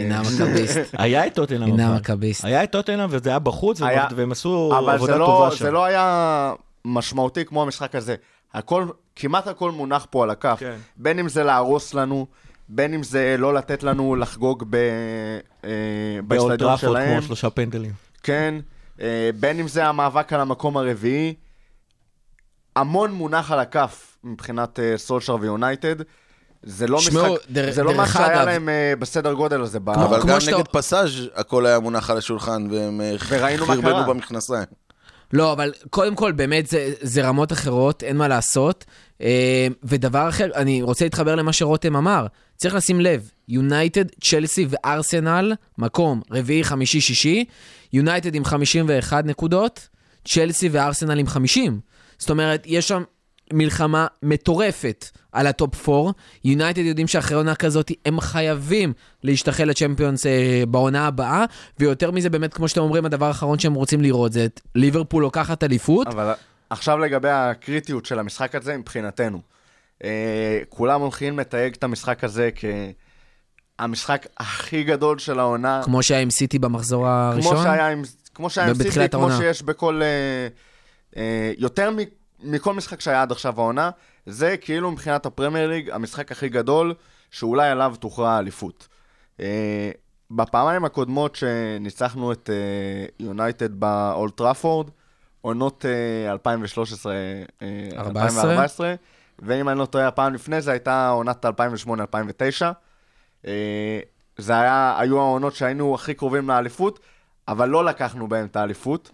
הנה המכביסט. היה את טוטנאם, הנה אבל. המכביסט. היה את טוטנאם וזה היה בחוץ, והם- עשו אבל עבודה זה לא, טובה שם. זה לא היה משמעותי כמו המשחק הזה. הכל, כמעט הכל מונח פה על הכף. כן. בין אם זה להרוס לנו, בין אם זה לא לתת לנו לחגוג ב, אה, באולט באצטדיון טראפורד שלהם. כמו שלושה פנדלים. כן, אה, בין אם זה המאבק על המקום הרביעי. המון מונח על הכף מבחינת אה, סולשר ויונייטד. זה לא שמעו, משחק, דר- זה לא מה שהיה אגב- להם אה, בסדר גודל הזה. אבל כמו גם שאתה- נגד פסאז' הכל היה מונח על השולחן, והם אה. חרבנו במכנסיים. לא, אבל קודם כל, באמת זה, זה רמות אחרות, אין מה לעשות. אה, ודבר אחר, אני רוצה להתחבר למה שרותם אמר. צריך לשים לב, יונייטד, צ'לסי וארסנל, מקום רביעי, חמישי, שישי. יונייטד עם 51 נקודות, צ'לסי וארסנל עם 50. זאת אומרת, יש שם מלחמה מטורפת על הטופ 4. יונייטד יודעים שאחרי עונה כזאת הם חייבים להשתחל לצ'מפיונס אה, בעונה הבאה, ויותר מזה, באמת, כמו שאתם אומרים, הדבר האחרון שהם רוצים לראות זה את ליברפול לוקחת אליפות. אבל עכשיו לגבי הקריטיות של המשחק הזה מבחינתנו. אה, כולם הולכים לתייג את המשחק הזה כהמשחק הכי גדול של העונה. כמו שהיה עם סיטי במחזור הראשון. כמו שהיה עם, כמו שהיה עם סיטי, כמו העונה. שיש בכל... אה, אה, יותר מ, מכל משחק שהיה עד עכשיו העונה, זה כאילו מבחינת הפרמייר ליג המשחק הכי גדול, שאולי עליו תוכרע האליפות. אה, בפעמיים הקודמות שניצחנו את אה, יונייטד באולט טראפורד, עונות אה, 2013 אה, 14. 2014, ואם אני לא טועה, הפעם לפני זה הייתה עונת 2008-2009. אה, זה היה, היו העונות שהיינו הכי קרובים לאליפות, אבל לא לקחנו בהם את האליפות.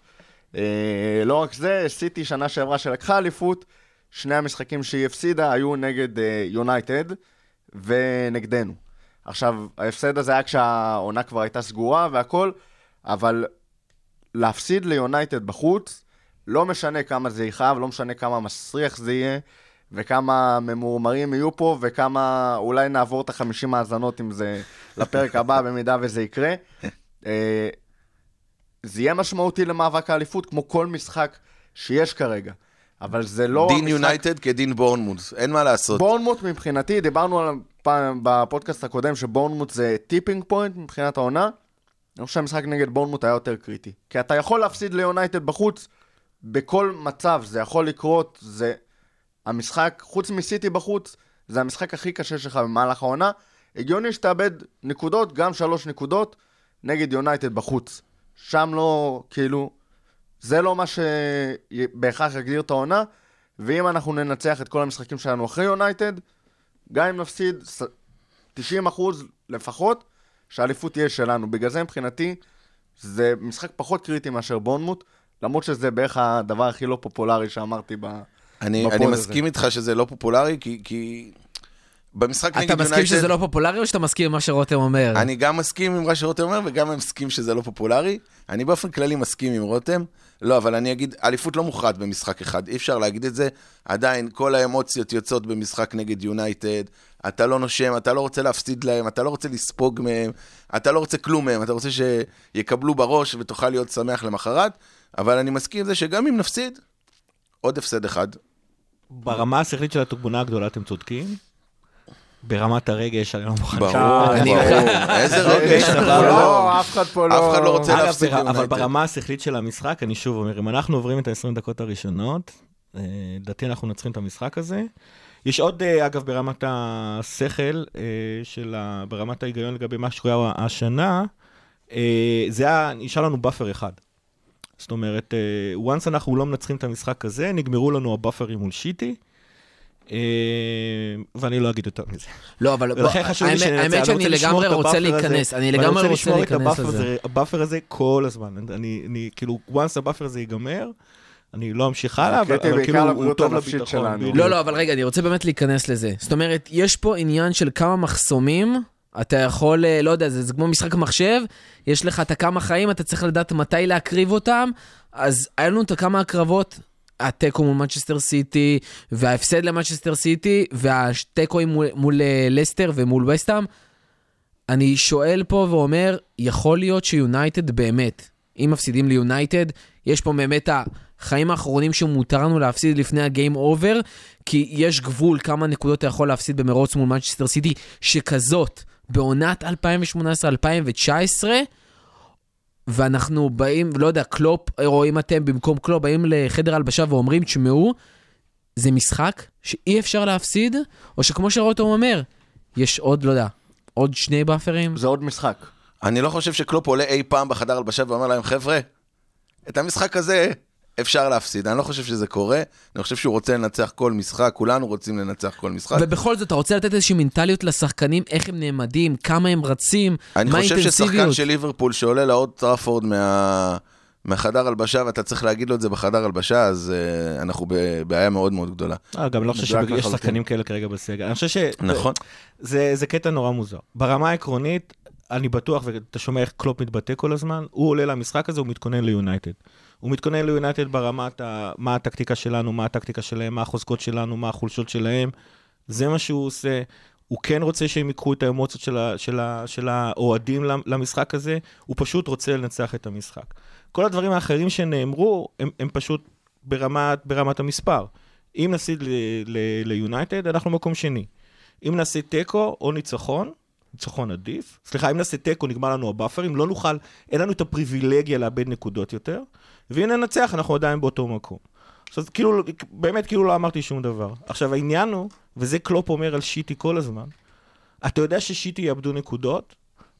אה, לא רק זה, סיטי שנה שעברה שלקחה אליפות, שני המשחקים שהיא הפסידה היו נגד אה, יונייטד ונגדנו. עכשיו, ההפסד הזה היה כשהעונה כבר הייתה סגורה והכל, אבל להפסיד ליונייטד בחוץ, לא משנה כמה זה יכאב, לא משנה כמה מסריח זה יהיה, וכמה ממורמרים יהיו פה, וכמה אולי נעבור את החמישים האזנות אם זה לפרק הבא, במידה וזה יקרה. זה יהיה משמעותי למאבק האליפות, כמו כל משחק שיש כרגע. אבל זה לא דין המשחק... יונייטד כדין בורנמוט, אין מה לעשות. בורנמוט מבחינתי, דיברנו על פעם בפודקאסט הקודם שבורנמוט זה tipping point מבחינת העונה. אני חושב שהמשחק נגד בורנמוט היה יותר קריטי. כי אתה יכול להפסיד ליונייטד בחוץ בכל מצב, זה יכול לקרות, זה המשחק, חוץ מסיטי בחוץ, זה המשחק הכי קשה שלך במהלך העונה. הגיוני שתאבד נקודות, גם שלוש נקודות, נגד יונייטד בחוץ. שם לא, כאילו, זה לא מה שבהכרח יגדיר את העונה, ואם אנחנו ננצח את כל המשחקים שלנו אחרי יונייטד, גם אם נפסיד ס- 90% לפחות, שהאליפות תהיה שלנו. בגלל זה מבחינתי, זה משחק פחות קריטי מאשר בונמוט, למרות שזה בערך הדבר הכי לא פופולרי שאמרתי ב... אני, אני הזה. מסכים איתך שזה לא פופולרי, כי, כי במשחק נגד אתה יונייטד... מסכים שזה לא פופולרי או שאתה מסכים עם מה שרותם אומר? אני גם מסכים עם מה שרותם אומר, וגם מסכים שזה לא פופולרי. אני באופן כללי מסכים עם רותם. לא, אבל אני אגיד, אליפות לא מוכרעת במשחק אחד, אי אפשר להגיד את זה. עדיין, כל האמוציות יוצאות במשחק נגד יונייטד. אתה לא נושם, אתה לא רוצה להפסיד להם, אתה לא רוצה לספוג מהם, אתה לא רוצה כלום מהם, אתה רוצה שיקבלו בראש ותוכל להיות שמח למחרת. אבל אני מסכים עם זה שגם אם נפסיד, עוד הפסד אחד. ברמה השכלית של התמונה הגדולה אתם צודקים. ברמת הרגש, אני לא מוכן. ברור, ברור. איזה רגש, אנחנו לא, לא... אף אחד פה לא... אף אחד לא רוצה להפסיד בר- אבל. ברמה השכלית של המשחק, אני שוב אומר, אם אנחנו עוברים את ה-20 דקות הראשונות, אה, לדעתי אנחנו מנצחים את המשחק הזה. יש עוד, אה, אגב, ברמת השכל, אה, של ה... ברמת ההיגיון לגבי מה שקורה השנה, זה היה, נשאר לנו buffer אחד. זאת אומרת, once אנחנו לא מנצחים את המשחק הזה, נגמרו לנו הבאפרים מול סיטי. אה, ואני לא אגיד יותר מזה. לא, אבל בוא, האמת- אני שאני רוצה לשמור לגמרי את רוצה להיכנס, אני לגמרי רוצה לשמור את להיכנס ה buffer לזה. הזה- ה buffer הזה כל הזמן. אני, אני, כאילו, once ה buffer הזה ייגמר, אני לא אמשיך הלאה, אבל, אבל כאילו, הוא טוב לביטחון. שלנו. לא, לא, אבל רגע, אני רוצה באמת להיכנס לזה. זאת אומרת, יש פה עניין של כמה מחסומים, אתה יכול, אה, לא יודע, זה, זה כמו משחק מחשב, יש לך את הכמה חיים, אתה צריך לדעת מתי להקריב אותם, אז היה לנו את הכמה הקרבות, התיקו מול מנצ'סטר סיטי, וההפסד למנצ'סטר סיטי, והתיקו מול, מול אה, לסטר ומול ווסטהאם. אני שואל פה ואומר, יכול להיות שיונייטד באמת, אם מפסידים ליונייטד, יש פה באמת החיים האחרונים שמותר לנו להפסיד לפני ה game over, כי יש גבול כמה נקודות אתה יכול להפסיד במרוץ מול מנצ'סטר סיטי, שכזאת, בעונת 2018-2019, ואנחנו באים, לא יודע, קלופ, רואים אתם במקום קלופ, באים לחדר הלבשה ואומרים, תשמעו, זה משחק שאי אפשר להפסיד, או שכמו שרוטום אומר, יש עוד, לא יודע, עוד שני buffer ים? זה עוד משחק. אני לא חושב שקלופ עולה אי פעם בחדר הלבשה ואומר להם, חבר'ה, את המשחק הזה אפשר להפסיד. אני לא חושב שזה קורה, אני חושב שהוא רוצה לנצח כל משחק, כולנו רוצים לנצח כל משחק. ובכל זאת, אתה רוצה לתת איזושהי מנטליות לשחקנים, איך הם נעמדים, כמה הם רצים, אני מה חושב ששחקן האינטנסיביות. של ליברפול שעולה לאוד טראפורד מה... מהחדר הלבשה, ואתה צריך להגיד לו את זה בחדר הלבשה, אז אה, אנחנו בבעיה מאוד מאוד גדולה. אה, גם לא חושב שיש. שחקנים כאלה כרגע בסגל. אני חושב ש... נכון. זה, זה קטע נורא מוזר. ברמה העקרונית, אני בטוח, ואתה שומע איך קלופ מתבטא כל הזמן, הוא עולה למשחק הזה, הוא מתכונן ליונייטד. הוא מתכונן ליונייטד ברמת ה... מה הטקטיקה שלנו, מה הטקטיקה שלהם, מה החוזקות שלנו, מה החולשות שלהם. זה מה שהוא עושה. הוא כן רוצה שהם ייקחו את האמוציות של, ה, של, ה, של האוהדים למ- למשחק הזה, הוא פשוט רוצה לנצח את המשחק. כל הדברים האחרים שנאמרו, הם, הם פשוט ברמת, ברמת המספר. אם ל- ליונייטד, אנחנו מקום שני. אם נעשה תיקו או ניצחון, ניצחון עדיף. סליחה, אם נעשה תיקו, נגמר לנו ה buffer ים, לא נוכל, אין לנו את הפריבילגיה לאבד נקודות יותר, ואם ננצח, אנחנו עדיין באותו מקום. עכשיו, כאילו, באמת כאילו לא אמרתי שום דבר. עכשיו, העניין הוא, וזה קלופ אומר על סיטי כל הזמן, אתה יודע שסיטי יאבדו נקודות,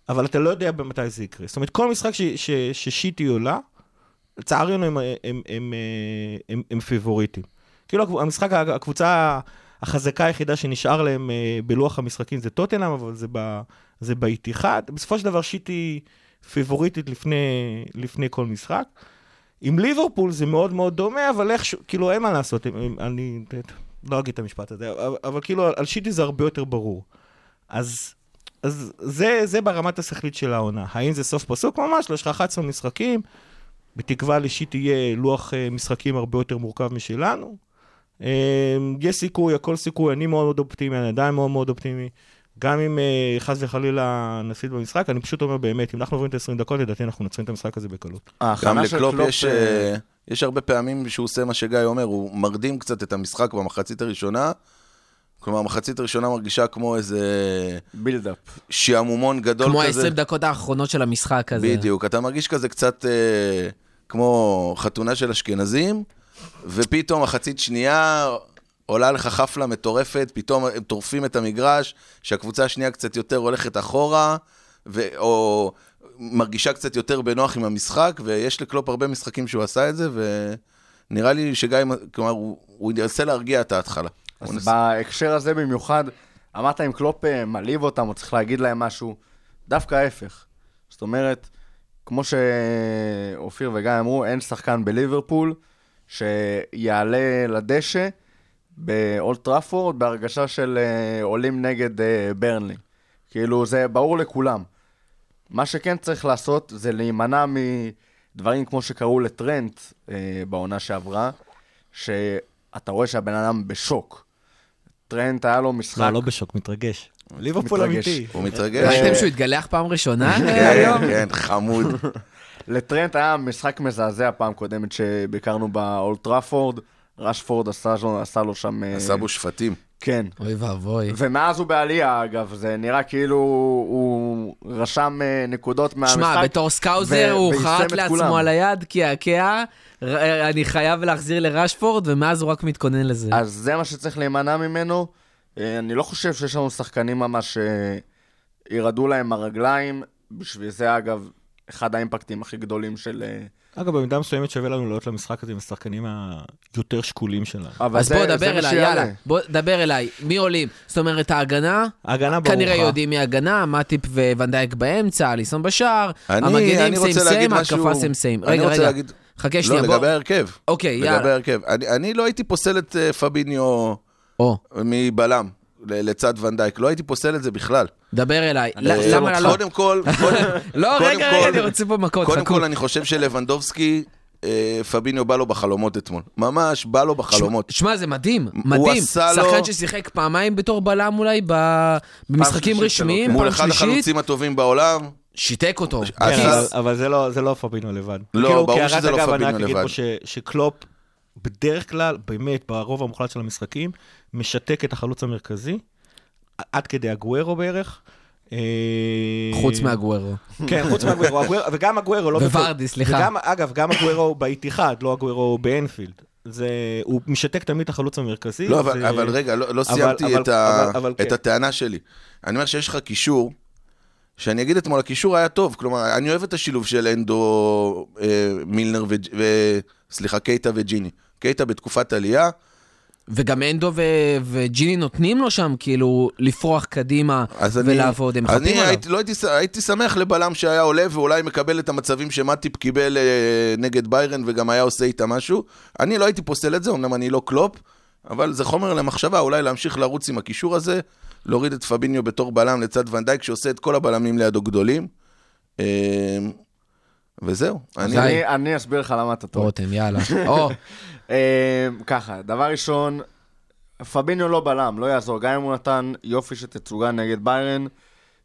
אבל אתה לא יודע מתי זה יקרה. זאת אומרת, כל משחק ש, ש, שסיטי עולה, לצערנו הם, הם, הם, הם, הם, הם פיבוריטים. כאילו, המשחק, הקבוצה החזקה היחידה שנשאר להם אה, בלוח המשחקים זה טוטנאם, אבל זה, ב, זה באיתיחד. בסופו של דבר שיטי פיבוריטית לפני, לפני כל משחק. עם ליברפול זה מאוד מאוד דומה, אבל איכשהו, כאילו, אין מה לעשות, הם, הם, אני לא אגיד את המשפט הזה, אבל, אבל כאילו, על שיטי זה הרבה יותר ברור. אז, אז זה, זה ברמת השכלית של העונה. האם זה סוף פסוק? ממש לא, יש לך 11 משחקים, בתקווה לסיטי יהיה לוח אה, משחקים הרבה יותר מורכב משלנו. אה, יש סיכוי, הכל סיכוי, אני מאוד מאוד אופטימי, אני עדיין מאוד מאוד אופטימי. גם אם אה, חס וחלילה נפסיד במשחק, אני פשוט אומר באמת, אם אנחנו עוברים את ה-20 דקות, לדעתי אנחנו מנצחים את המשחק הזה בקלות. גם לקלופ קלופ, יש, אה, אה, יש הרבה פעמים שהוא עושה מה שגיא אומר, הוא מרדים קצת את המשחק במחצית הראשונה. כלומר, המחצית הראשונה מרגישה כמו איזה build-up. שעמום גדול כמו כזה. ה-20 דקות האחרונות של המשחק הזה. בדיוק, אתה מרגיש כזה קצת אה, כמו חתונה של אשכנזים, ופתאום מחצית שנייה עולה לך חפלה מטורפת, פתאום הם טורפים את המגרש, שהקבוצה השנייה קצת יותר הולכת אחורה, ו- או מרגישה קצת יותר בנוח עם המשחק, ויש לקלופ הרבה משחקים שהוא עשה את זה, ונראה לי שגיא, כלומר, הוא, הוא ינסה להרגיע את ההתחלה. אז ינסה- בהקשר הזה במיוחד, אמרת אם קלופ אה, מעליב אותם או צריך להגיד להם משהו, דווקא ההפך. זאת אומרת, כמו שאופיר וגיא אמרו, אין שחקן בליברפול שיעלה לדשא באולט טראפורד בהרגשה של אה, עולים נגד אה, ברנלי. כאילו, זה ברור לכולם. מה שכן צריך לעשות זה להימנע מדברים כמו שקרו לטרנט אה, בעונה שעברה, שאתה רואה שהבן אדם בשוק. טרנט היה לו משחק... לא, לא בשוק, מתרגש. ליברפול. אמיתי. הוא מתרגש. ראיתם שהוא התגלח פעם ראשונה כן, היום? כן, חמוד. לטרנט היה משחק מזעזע פעם קודמת שביקרנו באולט טראפורד. רשפורד עשה, לו- עשה לו שם... אה, עשה בו שפטים. כן. אוי ואבוי. ומאז הוא בעלייה, אגב, זה נראה כאילו הוא רשם אה, נקודות מהמשחק. שמע, בתור סקאוזר ו- הוא חרט לעצמו כולם. על היד, קעקע, ר- אני חייב להחזיר לרשפורד, ומאז הוא רק מתכונן לזה. אז זה מה שצריך להימנע ממנו. אה, אני לא חושב שיש לנו שחקנים ממש שירעדו להם הרגליים. בשביל זה, אגב, אחד האימפקטים הכי גדולים של... אה, אגב, במידה מסוימת שווה לנו לעלות למשחק הזה עם השחקנים היותר שקולים שלנו. אז זה- בוא, דבר אליי. יאללה. בוא, דבר אליי. מי עולים? זאת אומרת, ההגנה, ההגנה ברור כנראה לך. יודעים מי ההגנה, מאטיפ וונדייק באמצע, אליסון בשער, אני- המגנים אני רוצה סיים סיים, ההתקפה סיים סיים. אני רגע, רוצה רגע, להגיד- חכה שנייה, לא, בוא. לגבי ההרכב. אוקיי, לגבי יאללה. ההרכב. אני אני לא הייתי פוסל את אה, פביניו מבלם לצד ונדייק. לא הייתי פוסל את זה בכלל. דבר אליי. למה. לא? קודם כל, קודם- לא, קודם רגע, רגע, אני רוצה פה מכות, קודם חכו. כל, אני חושב שלבנדובסקי, אה, פביניו בא לו בחלומות אתמול. ממש, בא לו בחלומות. שמע, זה מדהים, מדהים. עשה לו- שחקן ששיחק פעמיים בתור בלם אולי ב- במשחקים רשמיים, כן. מול פעם אחד שלישית, החלוצים הטובים בעולם. שיתק אותו. כן, אבל- זה לא- זה לא פבינו לבד. לא, כאילו, ברור כהערת שזה לא אגב, אני פבינו רק אגיד לבד. פה שקלופ, בדרך כלל, באמת, ברוב המוחלט של המשחקים, משתק את החלוץ המרכזי, עד כדי הגוורו בערך. אה, חוץ מהגוורו. כן, חוץ מהגוורו, הגוורו- וגם הגוורו, לא... וורדי, סליחה. וגם, אגב, גם הגוורו באיתיחד, לא הגוורו באנפילד. זה, הוא משתק תמיד את החלוץ המרכזי. לא, אבל, זה- אבל רגע, לא, לא אבל- סיימתי אבל- את, ה, אבל- אבל את כן. הטענה שלי. אני אומר שיש לך קישור, שאני אגיד אתמול, הקישור היה טוב. כלומר, אני אוהב את השילוב של אנדו, אה, מילנר ו... ו... סליחה, קייטה וג'יני. קייטה בתקופת עלייה, וגם אנדו ו- וג'יני נותנים לו שם כאילו לפרוח קדימה אז אני... ולעבוד, הם מחפים אני עליו. הייתי, לא הייתי, הייתי שמח לבלם שהיה עולה ואולי מקבל את המצבים שמטיפ קיבל אה, נגד ביירן וגם היה עושה איתה משהו. אני לא הייתי פוסל את זה, אמנם אני לא קלופ, אבל זה חומר למחשבה, אולי להמשיך לרוץ עם הקישור הזה, להוריד את פביניו בתור בלם לצד ונדייק, שעושה את כל הבלמים לידו גדולים. אה, וזהו. אני... אני, אני אסביר לך למה אתה טועה. רותם, יאללה. או, ככה, דבר ראשון, פביניו לא בלם, לא יעזור. גם אם הוא נתן יופי של תצוגה נגד ביירן,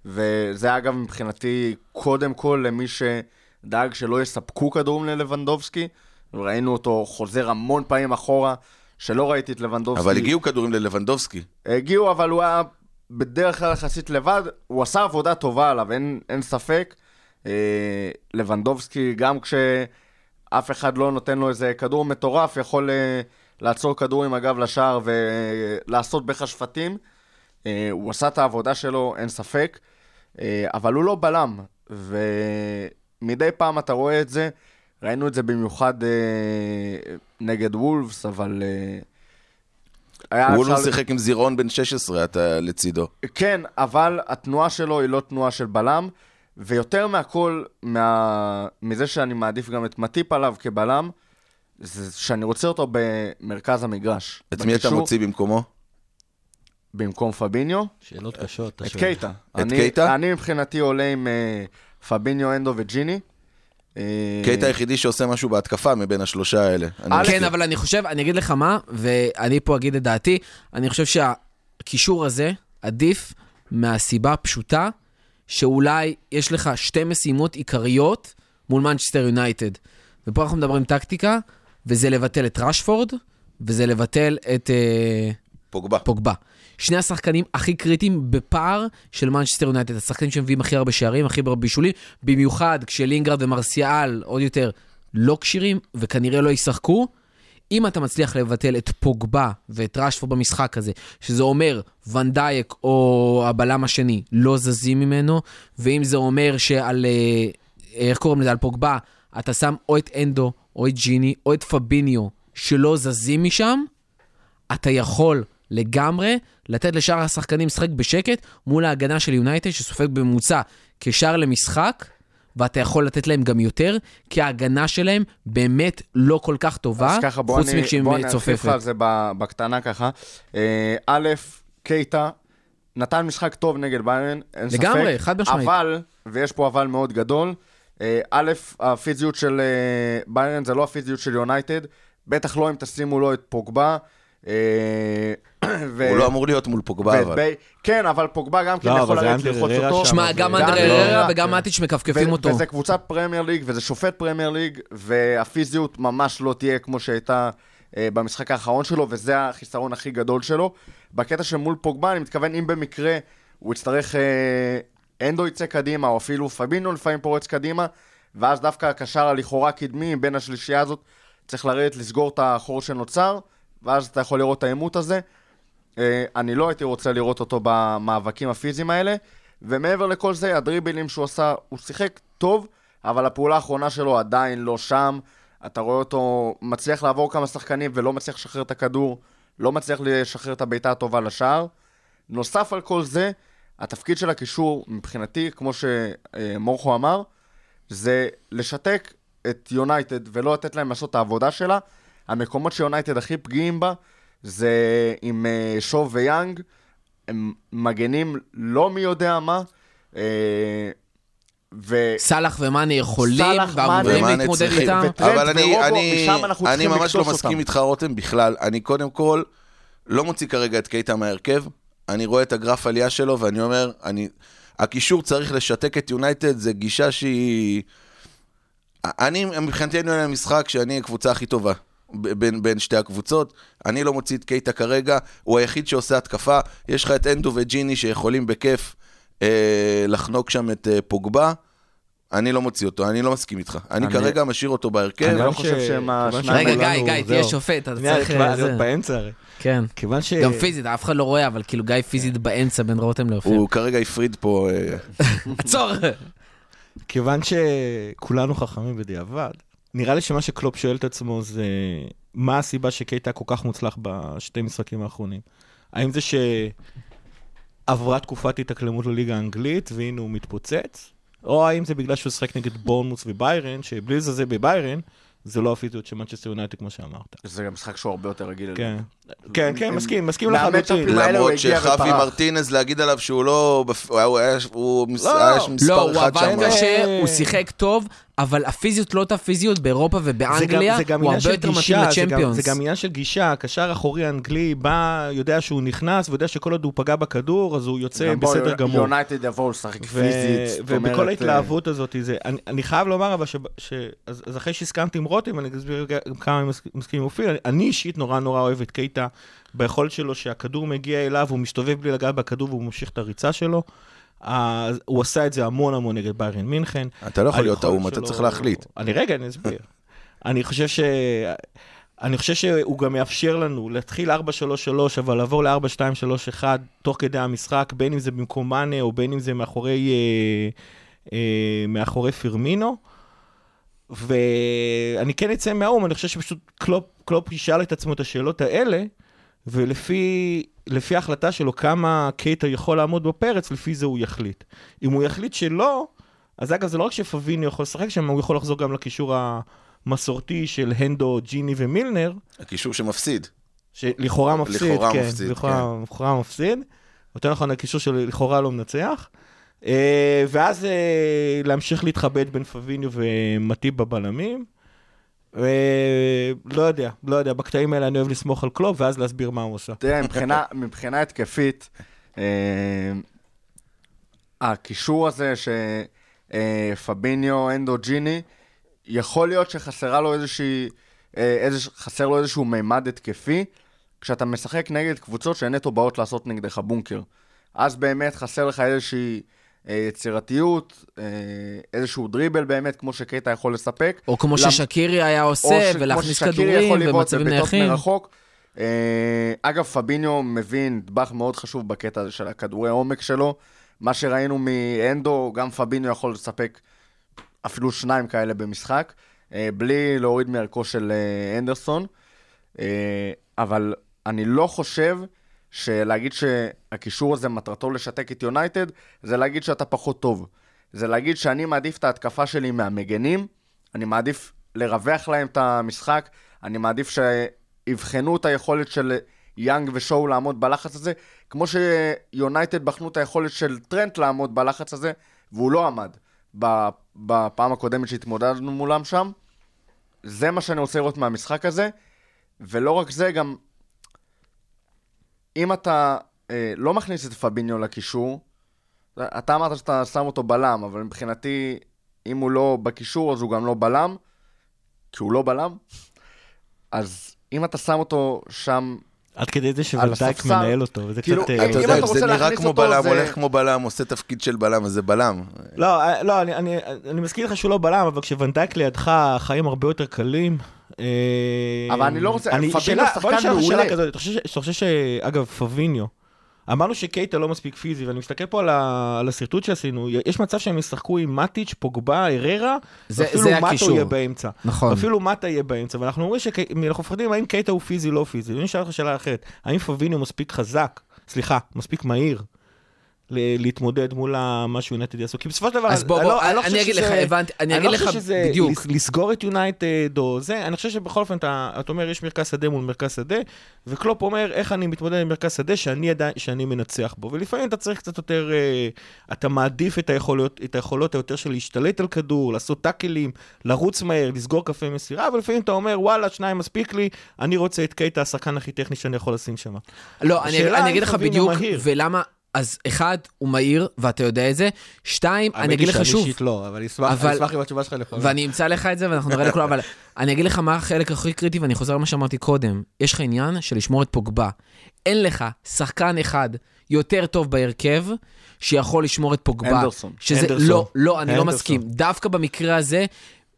וזה אגב מבחינתי קודם כל למי שדאג שלא יספקו כדורים ללבנדובסקי. ראינו אותו חוזר המון פעמים אחורה, שלא ראיתי את לבנדובסקי. אבל הגיעו כדורים ללבנדובסקי. הגיעו, אבל הוא היה בדרך כלל יחסית לבד. הוא עשה עבודה טובה עליו, אין, אין ספק. אה, לבנדובסקי, גם כשאף אחד לא נותן לו איזה כדור מטורף, יכול אה, לעצור כדור עם הגב לשער ולעשות בך שפטים. אה, הוא עשה את העבודה שלו, אין ספק. אה, אבל הוא לא בלם, ומדי פעם אתה רואה את זה. ראינו את זה במיוחד נגד וולפס, אבל... אה, הוא לא אפשר- שיחק עם זירון בן 16, אתה לצידו. כן, אבל התנועה שלו היא לא תנועה של בלם, ויותר מהכל, מה... מזה שאני מעדיף גם את מטיפ עליו כבלם, זה שאני רוצה אותו במרכז המגרש. את מי אתה בקישור, מוציא במקומו? במקום פביניו? שאלות קשות. את. קייטה. את אני, קייטה? אני מבחינתי עולה עם uh, פביניו, אנדו וג'יני. אה, קייטה היחידי שעושה משהו בהתקפה מבין השלושה האלה. כן, אבל אני חושב, אני אגיד לך מה, ואני פה אגיד את דעתי, אני חושב שהקישור הזה עדיף מהסיבה הפשוטה, שאולי יש לך שתי משימות עיקריות מול מנצ'סטר יונייטד. ופה אנחנו מדברים טקטיקה, וזה לבטל את רשפורד, וזה לבטל את אה, פוגבה. פוגבה. שני השחקנים הכי קריטיים בפער של מנצ'סטר יונייטד, השחקנים שמביאים הכי הרבה שערים, הכי הרבה בישולים, במיוחד כשלינגרד ומרסיאל, עוד יותר, לא כשירים, וכנראה לא ישחקו. אם אתה מצליח לבטל את פוגבה ואת רשפורד במשחק הזה, שזה אומר ונדייק או הבלם השני לא זזים ממנו, ואם זה אומר שעל, אה, איך קוראים לזה, על פוגבה, אתה שם או את אנדו, או את ג'יני, או את פביניו, שלא זזים משם, אתה יכול לגמרי לתת לשאר השחקנים לשחק בשקט מול ההגנה של יונייטד, שסופג בממוצע כשער למשחק, ואתה יכול לתת להם גם יותר, כי ההגנה שלהם באמת לא כל כך טובה, ככה חוץ מכשהיא בוא אני ארחיב לך צופפת. על זה בקטנה ככה. אה, א', קייטה נתן משחק טוב נגד ביירן, אין ספק. לגמרי, חד משמעית. אבל, ויש פה אבל מאוד גדול, אה, א', הפיזיות של אה, ביירן זה לא הפיזיות של יונייטד, בטח לא אם תשימו לו את פוגבה. ו- הוא לא אמור להיות מול פוגבה, ואת אבל. כן, אבל פוגבה גם כן לא, יכול הנדו ללחוץ אותו. שמע, גם לא- הררה, כן. וגם מאטיץ' מכפכפים ו- אותו. וזה קבוצת פרמייר ליג, וזה שופט פרמייר ליג, והפיזיות ממש לא תהיה כמו שהייתה אה, במשחק האחרון שלו, וזה החיסרון הכי גדול שלו. בקטע של מול פוגבה, אני מתכוון, אם במקרה הוא יצטרך... אה, אנדו יצא קדימה, או אפילו פבינו לפעמים פורץ קדימה, ואז דווקא הקשר הלכאורה קדמי בין השלישייה הזאת צריך לרדת לסגור את החור שנוצר, ואז אתה יכול לראות את העימות הזה. אה, אני לא הייתי רוצה לראות אותו במאבקים הפיזיים האלה, ומעבר לכל זה, הדריבלים שהוא עשה, הוא שיחק טוב, אבל הפעולה האחרונה שלו עדיין לא שם. אתה רואה אותו מצליח לעבור כמה שחקנים ולא מצליח לשחרר את הכדור, לא מצליח לשחרר את הבעיטה הטובה לשער. נוסף על כל זה, התפקיד של הקישור, מבחינתי, כמו שמורכו אמר, זה לשתק את יונייטד ולא לתת להם לעשות את העבודה שלה. המקומות שיונייטד הכי פגיעים בה זה עם אה, שוב ויאנג, הם מגנים לא מי יודע מה. אה, ו... סאלח ומאני יכולים, ואמורים להתמודד. איתם. אבל אני, ורובו, אני, אני ממש לא מסכים. איתך, רותם, בכלל. אני קודם כל לא מוציא כרגע את קייטה מההרכב. אני רואה את הגרף עלייה שלו, ואני אומר, אני, הקישור צריך לשתק את יונייטד, זו גישה שהיא... אני, מבחינתי אני עולה למשחק שאני הקבוצה הכי טובה. בין, בין שתי הקבוצות, אני לא מוציא את קייטה כרגע, הוא היחיד שעושה התקפה, יש לך את אנדו וג'יני שיכולים בכיף אה, לחנוק שם את אה, פוגבה, אני לא מוציא אותו, אני לא מסכים איתך. אני, אני- כרגע משאיר אותו בהרכב. אני לא חושב ש- שהם השניים רגע, שכולנו- גיא, גיא, תהיה זהו. שופט, אתה צריך... להיות באמצע הרי. כן. כיוון ש... גם פיזית, אף אחד לא רואה, אבל כאילו גיא פיזית באמצע בין רותם לאופיר. הוא כרגע הפריד פה, אה, עצור! כיוון שכולנו חכמים בדיעבד, נראה לי שמה שקלופ שואל את עצמו זה, מה הסיבה שקייטה כל כך מוצלח בשתי משחקים האחרונים? האם זה שעברה תקופת התאקלמות לליגה האנגלית והנה הוא מתפוצץ? או האם זה בגלל שהוא שיחק נגד בורנמוס וביירן, שבלי לזלזל בביירן, זה לא הפיזיות של מנצ'סטר יונייטד כמו שאמרת. זה גם משחק שהוא הרבה יותר רגיל. כן, כן, כן, מסכים, מסכים לחלוטין. למרות ופרח. מרטינז, להגיד עליו שהוא לא... הוא היה- לא, היה לא, מספר לא, הוא אחד שם. קשה, הוא שיחק טוב, אבל הפיזיות לא אותה פיזיות באירופה זה גם- ובאנגליה, זה גם הוא הרבה של יותר מתאים גישה, זה גם- לצ'מפיונס. זה גם עניין של גישה, הקשר האחורי האנגלי בא, יודע שהוא נכנס ויודע שכל עוד הוא פגע בכדור, אז הוא יוצא גם בסדר גמור. יונייטד יבואו לשחק פיזית. ובכל אה, ההתלהבות הזאת, זה, אני, אני חייב לומר אבל ש... ש אז, אז אחרי שהסכמתי עם רותם, אני אסביר גם כמה אני מסכים- עם אופיר, אני, אני אישית נורא נורא אוהב את קייטה, ביכולת שלו שהכדור מגיע אליו, הוא מסתובב בלי לגעת בכדור והוא ממשיך את הריצה שלו. הוא עשה את זה המון המון נגד ביירן מינכן. אתה לא יכול להיות האו"ם, אתה צריך להחליט. אני רגע, אני אסביר. אני חושב ש... אני חושב שהוא גם מאפשר לנו להתחיל 4-3-3, אבל לעבור ל-4-2-3-1 תוך כדי המשחק, בין אם זה במקום מאנה או בין אם זה מאחורי, אה, אה, מאחורי פירמינו. ואני כן אצא מהאו"ם, אני חושב שפשוט קלופ, קלופ ישאל את עצמו את השאלות האלה, ולפי לפי ההחלטה שלו כמה קייטה יכול לעמוד בפרץ, לפי זה הוא יחליט. אם הוא יחליט שלא, אז אגב, זה לא רק שפביניו יכול לשחק שם, הוא יכול לחזור גם לקישור המסורתי של הנדו, ג'יני ומילנר, הקישור שמפסיד. שלכאורה מפסיד, לכאורה כן, מפסיד, לכאורה, לכאורה מפסיד. יותר נכון, הקישור שלכאורה לא מנצח. אה, ואז אה, להמשיך להתחבט בין פביניו ומטיב בבלמים. אה, לא יודע, לא יודע, בקטעים האלה אני אוהב לסמוך על קלופ, ואז להסביר מה הוא עושה. תראה, מבחינה, התקפית, אה, הקישור הזה שפביניו, אנדו, ג'יני, יכול להיות שחסרה לו איזושהי, אה, איזוש, חסר לו איזשהו מימד התקפי, כשאתה משחק נגד קבוצות שנטו באות לעשות נגדך בונקר. אז באמת חסר לך איזושהי אה, יצירתיות, אה, איזשהו דריבל באמת, כמו שקייטה יכול לספק. או כמו למ- ששקירי היה עושה, ש- ולהכניס כדורים בבעיטות נייחים. מרחוק. אה, אגב, פביניו מבין נדבך מאוד חשוב בקטע הזה של הכדורי עומק שלו. מה שראינו מאנדו, גם פביניו יכול לספק אפילו שניים כאלה במשחק, אה, בלי להוריד מערכו של אה, אנדרסון. אה, אבל אני לא חושב שלהגיד שהקישור הזה מטרתו לשתק את יונייטד, זה להגיד שאתה פחות טוב. זה להגיד שאני מעדיף את ההתקפה שלי מהמגנים, אני מעדיף לרווח להם את המשחק, אני מעדיף שיבחנו את היכולת של יאנג ושואו לעמוד בלחץ הזה, כמו שיונייטד בחנו את היכולת של טרנט לעמוד בלחץ הזה, והוא לא עמד בפעם הקודמת שהתמודדנו מולם שם. זה מה שאני רוצה לראות מהמשחק הזה, ולא רק זה, גם אם אתה אה, לא מכניס את פביניו לקישור, אתה אמרת שאתה שם אותו בלם, אבל מבחינתי, אם הוא לא בקישור, אז הוא גם לא בלם, כי הוא לא בלם. אז אם אתה שם אותו שם, עד כדי זה שוולדייק מנהל אותו, וזה כאילו, קצת... אה, אתה אתה יודע, זה נראה כמו אותו, בלם, זה- הולך כמו בלם, עושה תפקיד של בלם, אז זה בלם. לא, אה, לא, אני, אני, אני מסכים לך שהוא לא בלם, אבל כשוונדייק לידך, החיים הרבה יותר קלים. אה, אבל אני לא רוצה- פביניו שחקן בוא נשאל מעולה. שאלה כזאת, אתה חושב, ש- שאגב, פביניו, אמרנו שקייטה לא מספיק פיזי, ואני מסתכל פה על, ה, על השרטוט שעשינו, יש מצב שהם ישחקו עם מטיץ', פוגבה, הררה, זה- ואפילו זה מטו. יהיה באמצע. נכון. אפילו מטה יהיה באמצע, ואנחנו אומרים שאנחנו מפחדים האם קייטה הוא פיזי, לא פיזי. אני אשאל אותך שאלה אחרת, האם פביניו מספיק חזק, סליחה, מספיק מהיר, להתמודד מול מה שיונייטד יעשו? כי בסופו של דבר, אז בוא, אני בוא, לא- אני לא אני חושב אגיד לך, שזה- הבנתי, אני אני אגיד לא לך חושב שזה בדיוק. לס- לסגור את יונייטד או זה, אני חושב שבכל אופן אתה, אתה אומר יש מרכז שדה מול מרכז שדה, וקלופ אומר איך אני מתמודד עם מרכז שדה שאני עדיין, שאני מנצח בו, ולפעמים אתה צריך קצת יותר, אה, אתה מעדיף את היכולות, את היכולות היותר של להשתלט על כדור, לעשות טאקלים, לרוץ מהר, לסגור קפי מסירה, ולפעמים אתה אומר וואלה שניים מספיק לי, אני רוצה את קייטה השחקן הכי טכני שאני יכול לשים שם. לא, אני, אני אגיד לך בדיוק. ולמה, אז אחד, הוא מהיר, ואתה יודע את זה, שתיים, אני אגיד לך שוב, אישית לא, אבל אני אשמח אבל- אני אשמח אם התשובה שלך נכונה. ואני אמצא לך את זה, ואנחנו נראה לכולם, אבל אני אגיד לך מה החלק הכי קריטי, ואני חוזר למה שאמרתי קודם. יש לך עניין של לשמור את פוגבה. אין לך שחקן אחד יותר טוב בהרכב, שיכול לשמור את פוגבה. אנדרסון. שזה, אנדרסון. לא, לא, אני לא אנדרסון. מסכים. דווקא במקרה הזה,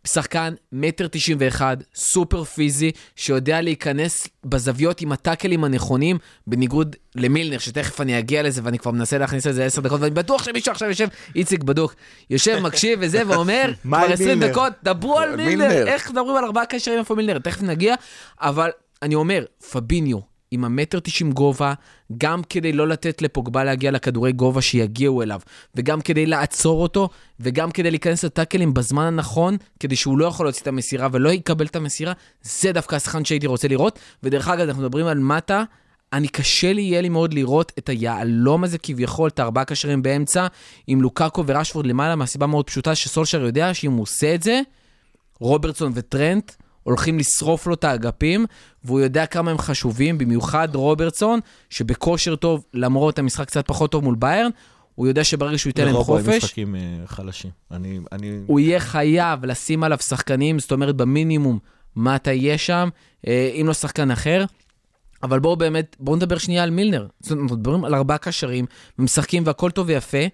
שחקן מטר תשעים ואחד, סופר פיזי, שיודע להיכנס בזוויות עם הטאקלים הנכונים, בניגוד למילנר, שתכף אני אגיע לזה, ואני כבר מנסה להכניס לזה עשר דקות, ואני בטוח שמישהו עכשיו יושב, איציק בדוק, יושב, מקשיב וזה, ואומר, כבר עם 20 מילנר? דקות, דברו על מילנר. איך מדברים על ארבעה קשרים איפה מילנר, תכף נגיע, אבל אני אומר, פביניו, עם המטר תשעים גובה, גם כדי לא לתת לפוגבה להגיע לכדורי גובה שיגיעו אליו, וגם כדי לעצור אותו, וגם כדי להיכנס לטאקלים בזמן הנכון, כדי שהוא לא יכול להוציא את המסירה ולא יקבל את המסירה, זה דווקא השחקן שהייתי רוצה לראות. ודרך אגב, אנחנו מדברים על מטה, אני קשה לי, יהיה לי מאוד לראות את היהלום הזה כביכול, את הארבעה קשרים באמצע, עם לוקאקו ורשפורד למעלה, מהסיבה מאוד פשוטה שסולשר יודע שאם הוא עושה את זה, רוברטסון וטרנט הולכים לשרוף לו את האגפים, והוא יודע כמה הם חשובים, במיוחד רוברטסון, שבכושר טוב, למרות המשחק קצת פחות טוב מול ביירן, הוא יודע שברגע שהוא ייתן להם לרוב הם חופש, משחקים אה, חלשים. אני, אני... הוא יהיה חייב לשים עליו שחקנים, זאת אומרת במינימום, מה אתה יהיה שם, אה, אם לא שחקן אחר. אבל בואו באמת, בואו נדבר שנייה על מילנר. זאת אומרת, מדברים על ארבעה קשרים, ומשחקים והכל טוב ויפה.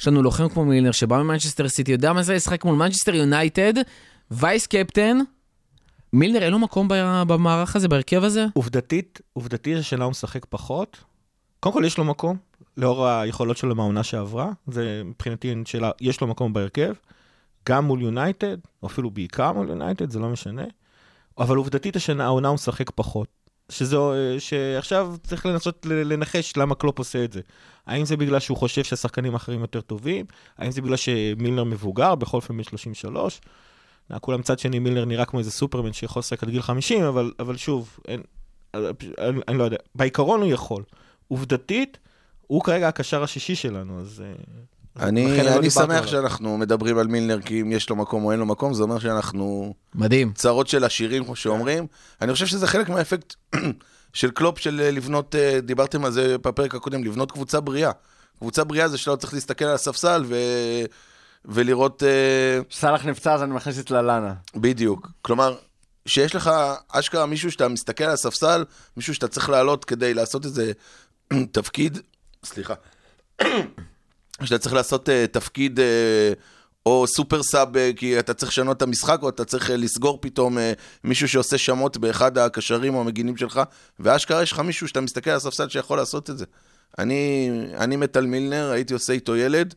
יש לנו לוחם כמו מילנר שבא ממנצ'סטר סיטי, יודע מה זה לשחק מול מנצ'סטר יונייטד, vice captain. מילנר אין לו מקום במערך הזה, בהרכב הזה? עובדתית, עובדתית השנה הוא משחק פחות. קודם כל יש לו מקום, לאור היכולות שלו מהעונה שעברה. זה מבחינתי שאלה, יש לו מקום בהרכב, גם מול יונייטד, או אפילו בעיקר מול יונייטד, זה לא משנה. אבל עובדתית השנה, העונה הוא משחק פחות. שזו, שעכשיו צריך לנסות לנחש למה קלופ עושה את זה. האם זה בגלל שהוא חושב שהשחקנים האחרים יותר טובים? האם זה בגלל שמילנר מבוגר, בכל אופן בן 33? אה, כולם מצד שני, מילנר נראה כמו איזה סופרמן שיכול לשחק עד גיל 50, אבל, אבל שוב, אין, אני, אני לא יודע. בעיקרון הוא יכול. עובדתית, הוא כרגע הקשר השישי שלנו, אז... אה, אני, לא אני דיברנו שמח עליו. שאנחנו מדברים על מילנר, כי אם יש לו מקום או אין לו מקום, זה אומר שאנחנו מדהים. צרות של עשירים, כמו שאומרים. אני חושב שזה חלק מהאפקט של קלופ, של אה, לבנות, אה, דיברתם על זה בפרק הקודם, לבנות קבוצה בריאה. קבוצה בריאה זה שאתה לא צריך להסתכל על הספסל ו... ולראות... אה, סאלח נפצע, אז אני מכניס את ללאנה. בדיוק. כלומר, שיש לך אשכרה מישהו שאתה מסתכל על הספסל, מישהו שאתה צריך לעלות כדי לעשות איזה תפקיד, סליחה, שאתה צריך לעשות uh, תפקיד uh, או סופר סאב, uh, כי אתה צריך לשנות את המשחק, או אתה צריך uh, לסגור פתאום uh, מישהו שעושה שמות באחד הקשרים או המגינים שלך, ואשכרה יש לך מישהו שאתה מסתכל על הספסל שיכול לעשות את זה. אני, אני מת על מילנר, הייתי עושה איתו ילד,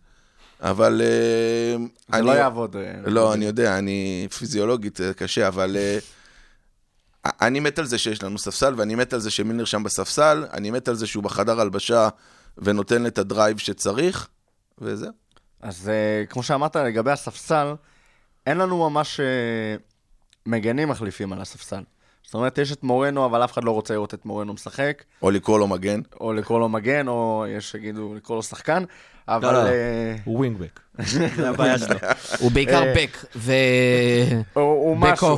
אבל... Uh, זה אני, לא יעבוד. אה, לא, אני יודע, אני פיזיולוגית, זה קשה, אבל uh, אני מת על זה שיש לנו ספסל, ואני מת על זה שמילנר שם בספסל, אני מת על זה שהוא בחדר הלבשה ונותן את הדרייב שצריך, וזהו. אז אה, כמו שאמרת לגבי הספסל, אין לנו ממש אה, מגנים מחליפים על הספסל. זאת אומרת, יש את מורנו, אבל אף אחד לא רוצה לראות את מורנו משחק, או לקרוא לו מגן. או לקרוא לו מגן, או יש שיגידו לקרוא לו שחקן, אבל... לא. אה, הוא ווינגבק. זה הבעיה שלו. הוא בעיקר אה, בק ו... הוא, משהו.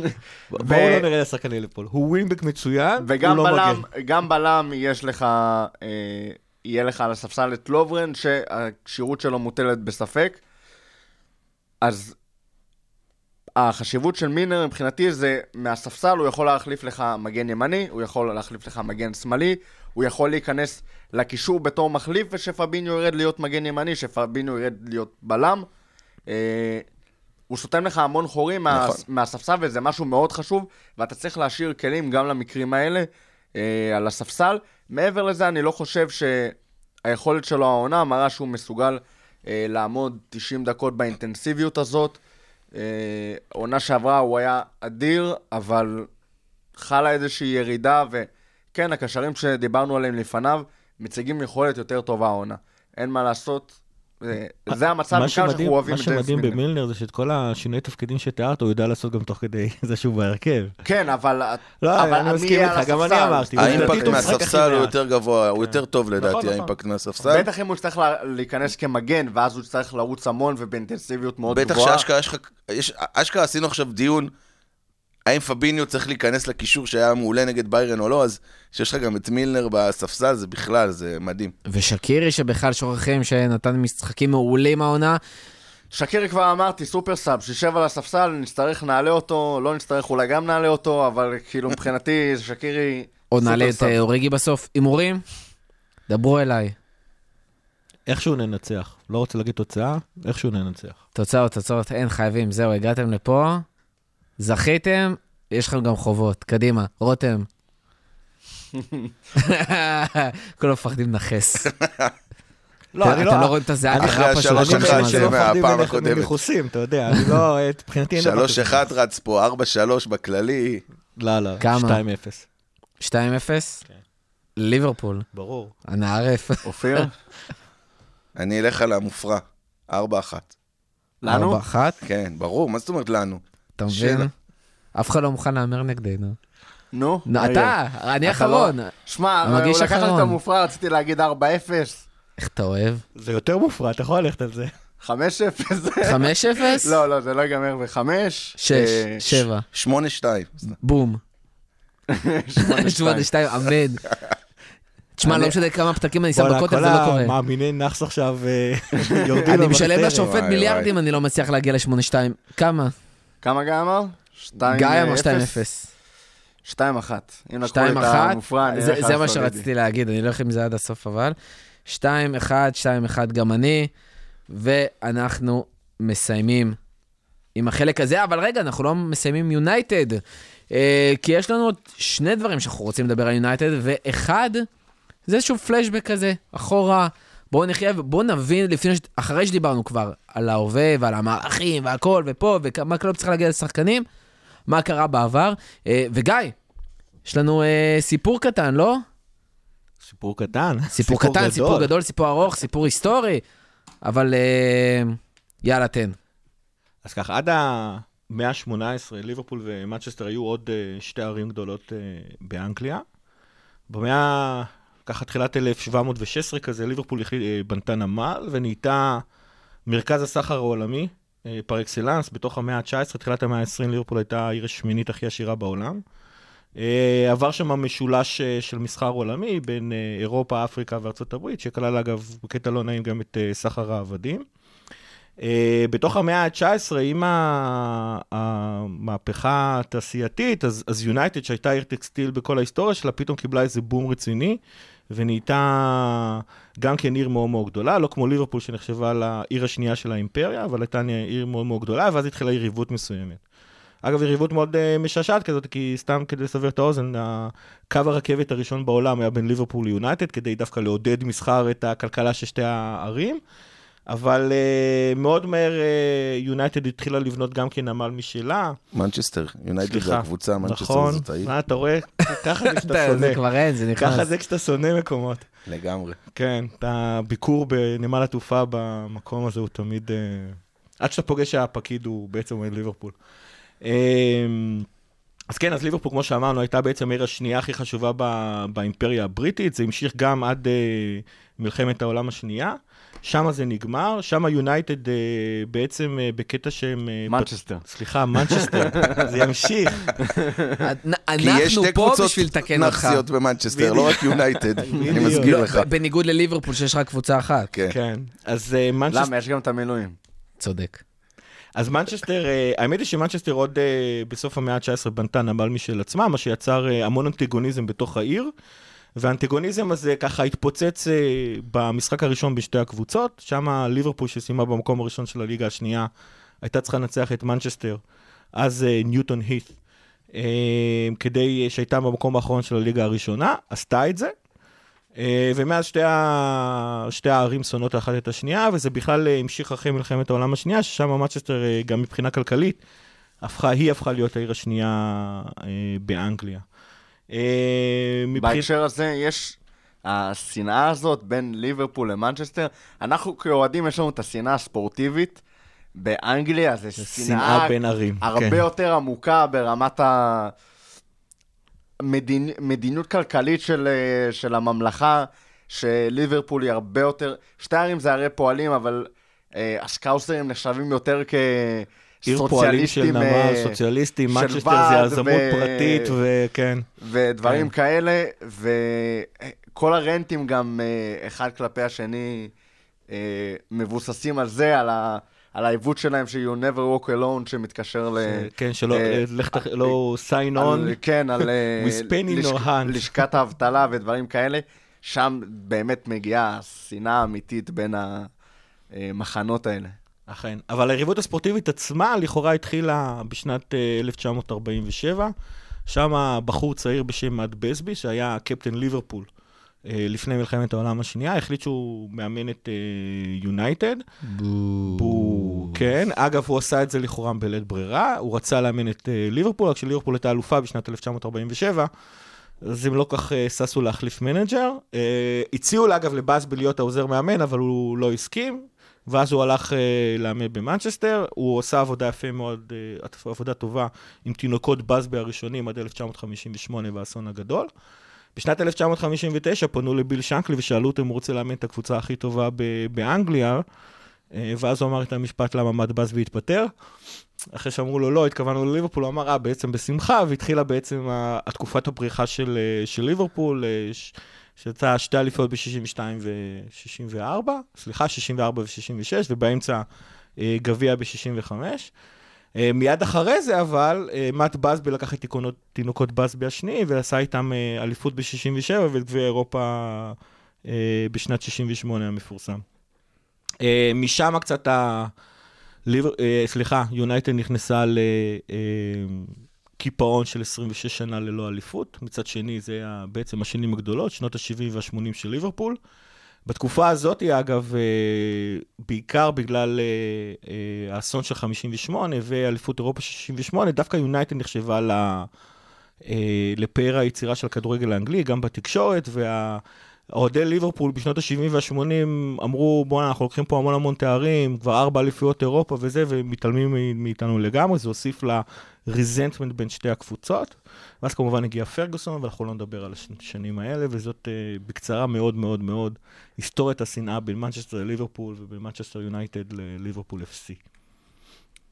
בואו לא נראה לשחקני ליברפול. הוא ווינגבק מצוין, הוא וגם לא מגן. גם בלם יש לך, אה, יהיה לך על הספסל את לוברן, שהכשירות שלו מוטלת בספק. אז החשיבות של מינר מבחינתי זה מהספסל, הוא יכול להחליף לך מגן ימני, הוא יכול להחליף לך מגן שמאלי, הוא יכול להיכנס לקישור בתור מחליף, ושפביניו ירד להיות מגן ימני, שפביניו ירד להיות בלם. אה, הוא סותם לך המון חורים מה, נכון. מהספסל, וזה משהו מאוד חשוב, ואתה צריך להשאיר כלים גם למקרים האלה אה, על הספסל. מעבר לזה, אני לא חושב שהיכולת שלו העונה מראה שהוא מסוגל אה, לעמוד 90 דקות באינטנסיביות הזאת. אה, עונה שעברה הוא היה אדיר, אבל חלה איזושהי ירידה, וכן, הקשרים שדיברנו עליהם לפניו מציגים יכולת יותר טובה העונה. אין מה לעשות, זה, זה המצב, מה מכאן שאנחנו שמדהים- אוהבים מה את ג'יימס שמדהים מילנר. במילנר זה שאת כל השינוי תפקידים שתיארת, הוא יודע לעשות גם תוך כדי זה שהוא בהרכב. כן, אבל... לא, אבל אני מסכים איתך, גם אני? אמרתי. האימפקט מהספסל הוא. יותר גבוה, הוא יותר טוב לדעתי, נכון. האימפקט מהספסל. בטח אם הוא יצטרך לה- להיכנס כמגן, ואז הוא יצטרך לרוץ המון ובאינטנסיביות מאוד בטח גבוהה. שאשכרה יש לך, יש- אשכרה עשינו עכשיו דיון, האם פביניו צריך להיכנס לקישור שהיה מעולה נגד ביירן או לא, אז שיש לך גם את מילנר בספסל, זה בכלל, זה מדהים. ושקירי שבכלל שוכחים שנתן משחקים מעולים העונה. שקירי כבר אמרתי, סופר סאב, שישב על הספסל, נצטרך נעלה אותו, לא נצטרך אולי גם נעלה אותו, אבל כאילו מבחינתי שקירי... עוד נעלה את. אה, אוריגי בסוף. הימורים? דברו אליי. איכשהו ננצח. לא רוצה להגיד תוצאה, איכשהו ננצח. תוצאות, תוצאות, אין, חייבים. זהו, הגעתם לפה, זכיתם, יש לכם גם חובות. קדימה, רותם. כולם מפחדים לנכס. לא, אני אתם לא רואים את הזיעה אחרי. השלוש לא אחת זה. מהפעם מפחדים הקודמת. מניחוסים, אתה יודע, אני לא, את- מבחינתי אין דבר שלוש כזה. אחד רץ פה, ארבע שלוש בכללי. לא, לא, כמה? 2-0. 2-0? ליברפול, ברור. הנערף. אופיר? אני אלך על המופרע, ארבע אחת. לנו? 4-1, כן, ברור, מה זאת אומרת לנו? אתה. מבין? אף אחד לא מוכן להמר נגדנו. נו? אתה, אני לא- אחרון. שמע, הוא לקח לי את. המופרע, רציתי להגיד 4-0, איך אתה אוהב? זה יותר מופרע, אתה יכול ללכת על זה. 5-0. 5-0? לא, לא, זה לא ייגמר ב-5. 6, 7, שמונה שתיים. בום. 8-2, אמן. תשמע, לא משנה כמה פתקים אני שם בכותל, כל זה לא קורה. המאמיני נאחס עכשיו אה, יורדים אני לו משלם. לשופט מיליארדים, אני לא מצליח להגיע ל-8-2. כמה? כמה גיא אמר? 2 גיא אמר 2-0. 2-1. אם לי את 2-1, המופרע, אני זה- אלך זה על מה סולידי. שרציתי להגיד, אני לא הולך עם זה עד הסוף אבל. 2-1, 2-1 גם אני, ואנחנו מסיימים עם החלק הזה, אבל רגע, אנחנו לא מסיימים יונייטד, אה, כי יש לנו עוד שני דברים שאנחנו רוצים לדבר על יונייטד, ואחד, זה איזשהו פלשבק כזה, אחורה. בואו נחיה ובואו נבין, לפני, ש- אחרי שדיברנו כבר על ההווה ועל המערכים והכל ופה, ומה קלופ צריך להגיע לשחקנים, מה קרה בעבר. אה, וגיא, יש לנו אה, סיפור קטן, לא? סיפור קטן. סיפור קטן, סיפור גדול, סיפור ארוך, סיפור היסטורי, אבל אה, יאללה, תן. אז ככה, עד המאה ה-18, ליברפול ומנצ'סטר היו עוד אה, שתי ערים גדולות אה, באנגליה. במאה, ככה תחילת 1716 כזה, ליברפול אה, בנתה נמל ונהייתה מרכז הסחר העולמי אה, פר אקסלנס. בתוך המאה ה-19, תחילת המאה ה-20, ליברפול הייתה העיר השמינית הכי עשירה בעולם. אה, עבר שם משולש של מסחר עולמי בין אירופה, אפריקה וארצות הברית, שכלל אגב, בקטע לא נעים, גם את סחר העבדים. בתוך המאה ה-19, עם המהפכה התעשייתית, אז יונייטד, שהייתה עיר טקסטיל בכל ההיסטוריה שלה, פתאום קיבלה איזה בום רציני, ונהייתה גם כן עיר מאוד מאוד גדולה, לא כמו ליברפול שנחשבה לעיר השנייה של האימפריה, אבל הייתה עיר מאוד מאוד גדולה, ואז התחילה יריבות מסוימת. אגב, יריבות מאוד אה, משעשעת כזאת, כי סתם כדי לסבר את האוזן, קו הרכבת הראשון בעולם היה בין ליברפול ליונייטד, כדי דווקא לעודד מסחר את הכלכלה של שתי הערים. אבל אה, מאוד מהר יונייטד התחילה לבנות גם כן נמל משלה. מנצ'סטר, יונייטד זה. הקבוצה, מנצ'סטר נכון, זאת העיר. מה, אתה רואה? ככה זה כשאתה אתה- שונא. זה כבר אין, זה ככה נכנס. זה כשאתה שונא מקומות. לגמרי. כן, את הביקור בנמל התעופה במקום הזה הוא תמיד... אה, עד שאתה פוגש שהפקיד הוא בעצם אוהד ליברפול. אה, אז כן, אז ליברפול, כמו שאמרנו, הייתה בעצם העיר השנייה הכי חשובה ב- באימפריה הבריטית, זה המשיך גם עד אה, מלחמת העולם השנייה. שם זה נגמר, שם יונייטד אה, בעצם אה, בקטע שהם... אה, מנצ'סטר. סליחה, מנצ'סטר, זה ימשיך. אנ- כי יש אנחנו שתי פה קבוצות בשביל לתקן אותך. נאציות במנצ'סטר, לא רק יונייטד, אני. מזכיר לא, לך. ב- בניגוד לליברפול שיש רק קבוצה אחת. כן. כן, אז מנצ'סטר... למה? יש גם את המילואים. צודק. אז מנצ'סטר, האמת היא שמנצ'סטר עוד בסוף המאה ה-19 בנתה נמל משל עצמה, מה שיצר המון אנטגוניזם בתוך העיר. והאנטגוניזם הזה ככה התפוצץ אה, במשחק הראשון בשתי הקבוצות, שם ליברפול שסיימה במקום הראשון של הליגה השנייה, הייתה צריכה לנצח את מנצ'סטר, אז אה, ניוטון הית, אה, כדי שהייתה במקום האחרון של הליגה הראשונה, עשתה את זה. ומאז שתי, ה... שתי הערים שונאות אחת את השנייה, וזה בכלל המשיך אחרי מלחמת העולם השנייה, ששם מנצ'סטר, אה, גם מבחינה כלכלית, הפכה, היא הפכה להיות העיר השנייה באנגליה. אה, בהקשר הזה יש השנאה הזאת בין ליברפול למנצ'סטר. אנחנו כאוהדים יש לנו את השנאה הספורטיבית. באנגליה זה שנאה בין ערים. הרבה כן. יותר עמוקה ברמת ה... מדינ... מדיניות כלכלית של, אה, של הממלכה, שליברפול היא הרבה יותר... שתי ערים זה ערי פועלים, אבל אה, הסקאוסרים נחשבים יותר כ... עיר פועלים של סוציאליסטים, נמל, אה, סוציאליסטים, של מנצ'סטר זה יזמות ו- פרטית, וכן. ודברים כן. כאלה, וכל הרנטים גם אה, אחד כלפי השני אה, מבוססים על זה, על, ה... על העיוות שלהם של You Never Walk Alone, שמתקשר ל... כן, שלא, אה, אה, לך, תח- לא sign on. כן, על אה, With no hand. לשכת האבטלה ודברים כאלה. שם באמת מגיעה השנאה האמיתית בין המחנות האלה. אכן. אבל היריבות הספורטיבית עצמה לכאורה התחילה בשנת אה, 1947. שם בחור צעיר בשם מאט בסבי, שהיה קפטן ליברפול אה, לפני מלחמת העולם השנייה, החליט שהוא מאמן את אה, יונייטד. בו. כן, אגב, הוא עשה את זה לכאורה בלית ברירה, הוא רצה לאמן את אה, ליברפול, רק שליברפול הייתה אלופה בשנת 1947. אז הם לא כך אה, ששו להחליף מנג'ר. אה, הציעו אגב, לבאזבי להיות העוזר מאמן, אבל הוא לא הסכים. ואז הוא הלך אה, לאמן במנצ'סטר, הוא עושה עבודה יפה מאוד, אה, עבודה טובה עם תינוקות באזבי הראשונים עד 1958 והאסון הגדול. בשנת 1959 פנו לביל שנקלי ושאלו אותו אם הוא רוצה לאמן את הקבוצה הכי טובה באנגליה, אה, ואז הוא אמר את המשפט למה מאט באזבי התפטר. אחרי שאמרו לו לא, התכוונו לליברפול, הוא אמר, אה, בעצם בשמחה, והתחילה בעצם התקופת הפריחה של, של ליברפול, שהייתה שתי אליפויות ב-62 ו-64, סליחה, 64 ו-66, ובאמצע אה, גביע ב-65. אה, מיד אחרי זה אבל, אה, מאט בסבי לקח את תיקונות, תינוקות בסבי השניים ועשה איתם אה, אליפות ב-67 ואת גביע אירופה אה, בשנת 68 המפורסם. אה, משם קצת ה... אה, סליחה, יונייטד נכנסה לקיפאון של 26 שנה ללא אליפות. מצד שני, זה היה בעצם השנים הגדולות, שנות ה-70 וה-80 של ליברפול. בתקופה הזאת, אגב, אה, בעיקר בגלל אה, אה, האסון של 58 ואליפות אירופה של 68, דווקא יונייטד נחשבה לפאר היצירה של הכדורגל האנגלי, גם בתקשורת, וה... אוהדי ליברפול בשנות ה-70 וה-80 אמרו, בואנה, אנחנו לוקחים פה המון המון תארים, כבר ארבע אליפויות אירופה וזה, ומתעלמים מאיתנו לגמרי, זה הוסיף ל resentment בין שתי הקבוצות. ואז כמובן הגיע פרגוסון, ואנחנו לא נדבר על השנים האלה, וזאת אה, בקצרה מאוד מאוד מאוד היסטוריית השנאה בין מנצ'סטר לליברפול ובין מנצ'סטר יונייטד לליברפול FC.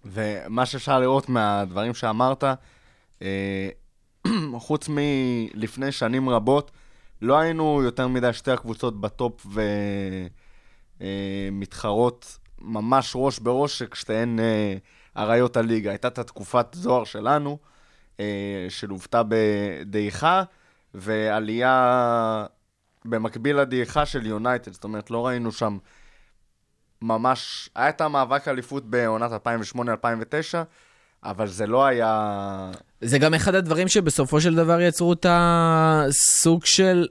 ומה שאפשר לראות מהדברים שאמרת, אה, חוץ מלפני שנים רבות, לא היינו יותר מדי שתי הקבוצות בטופ ומתחרות ממש ראש בראש, ששתיהן אה, אריות הליגה. הייתה את התקופת זוהר שלנו, אה, שלוותה בדעיכה, ועלייה במקביל לדעיכה של יונייטד. זאת אומרת, לא ראינו שם ממש... היה את המאבק אליפות בעונת 2008-2009, אבל זה לא היה... זה גם אחד הדברים שבסופו של דבר יצרו את הסוג של...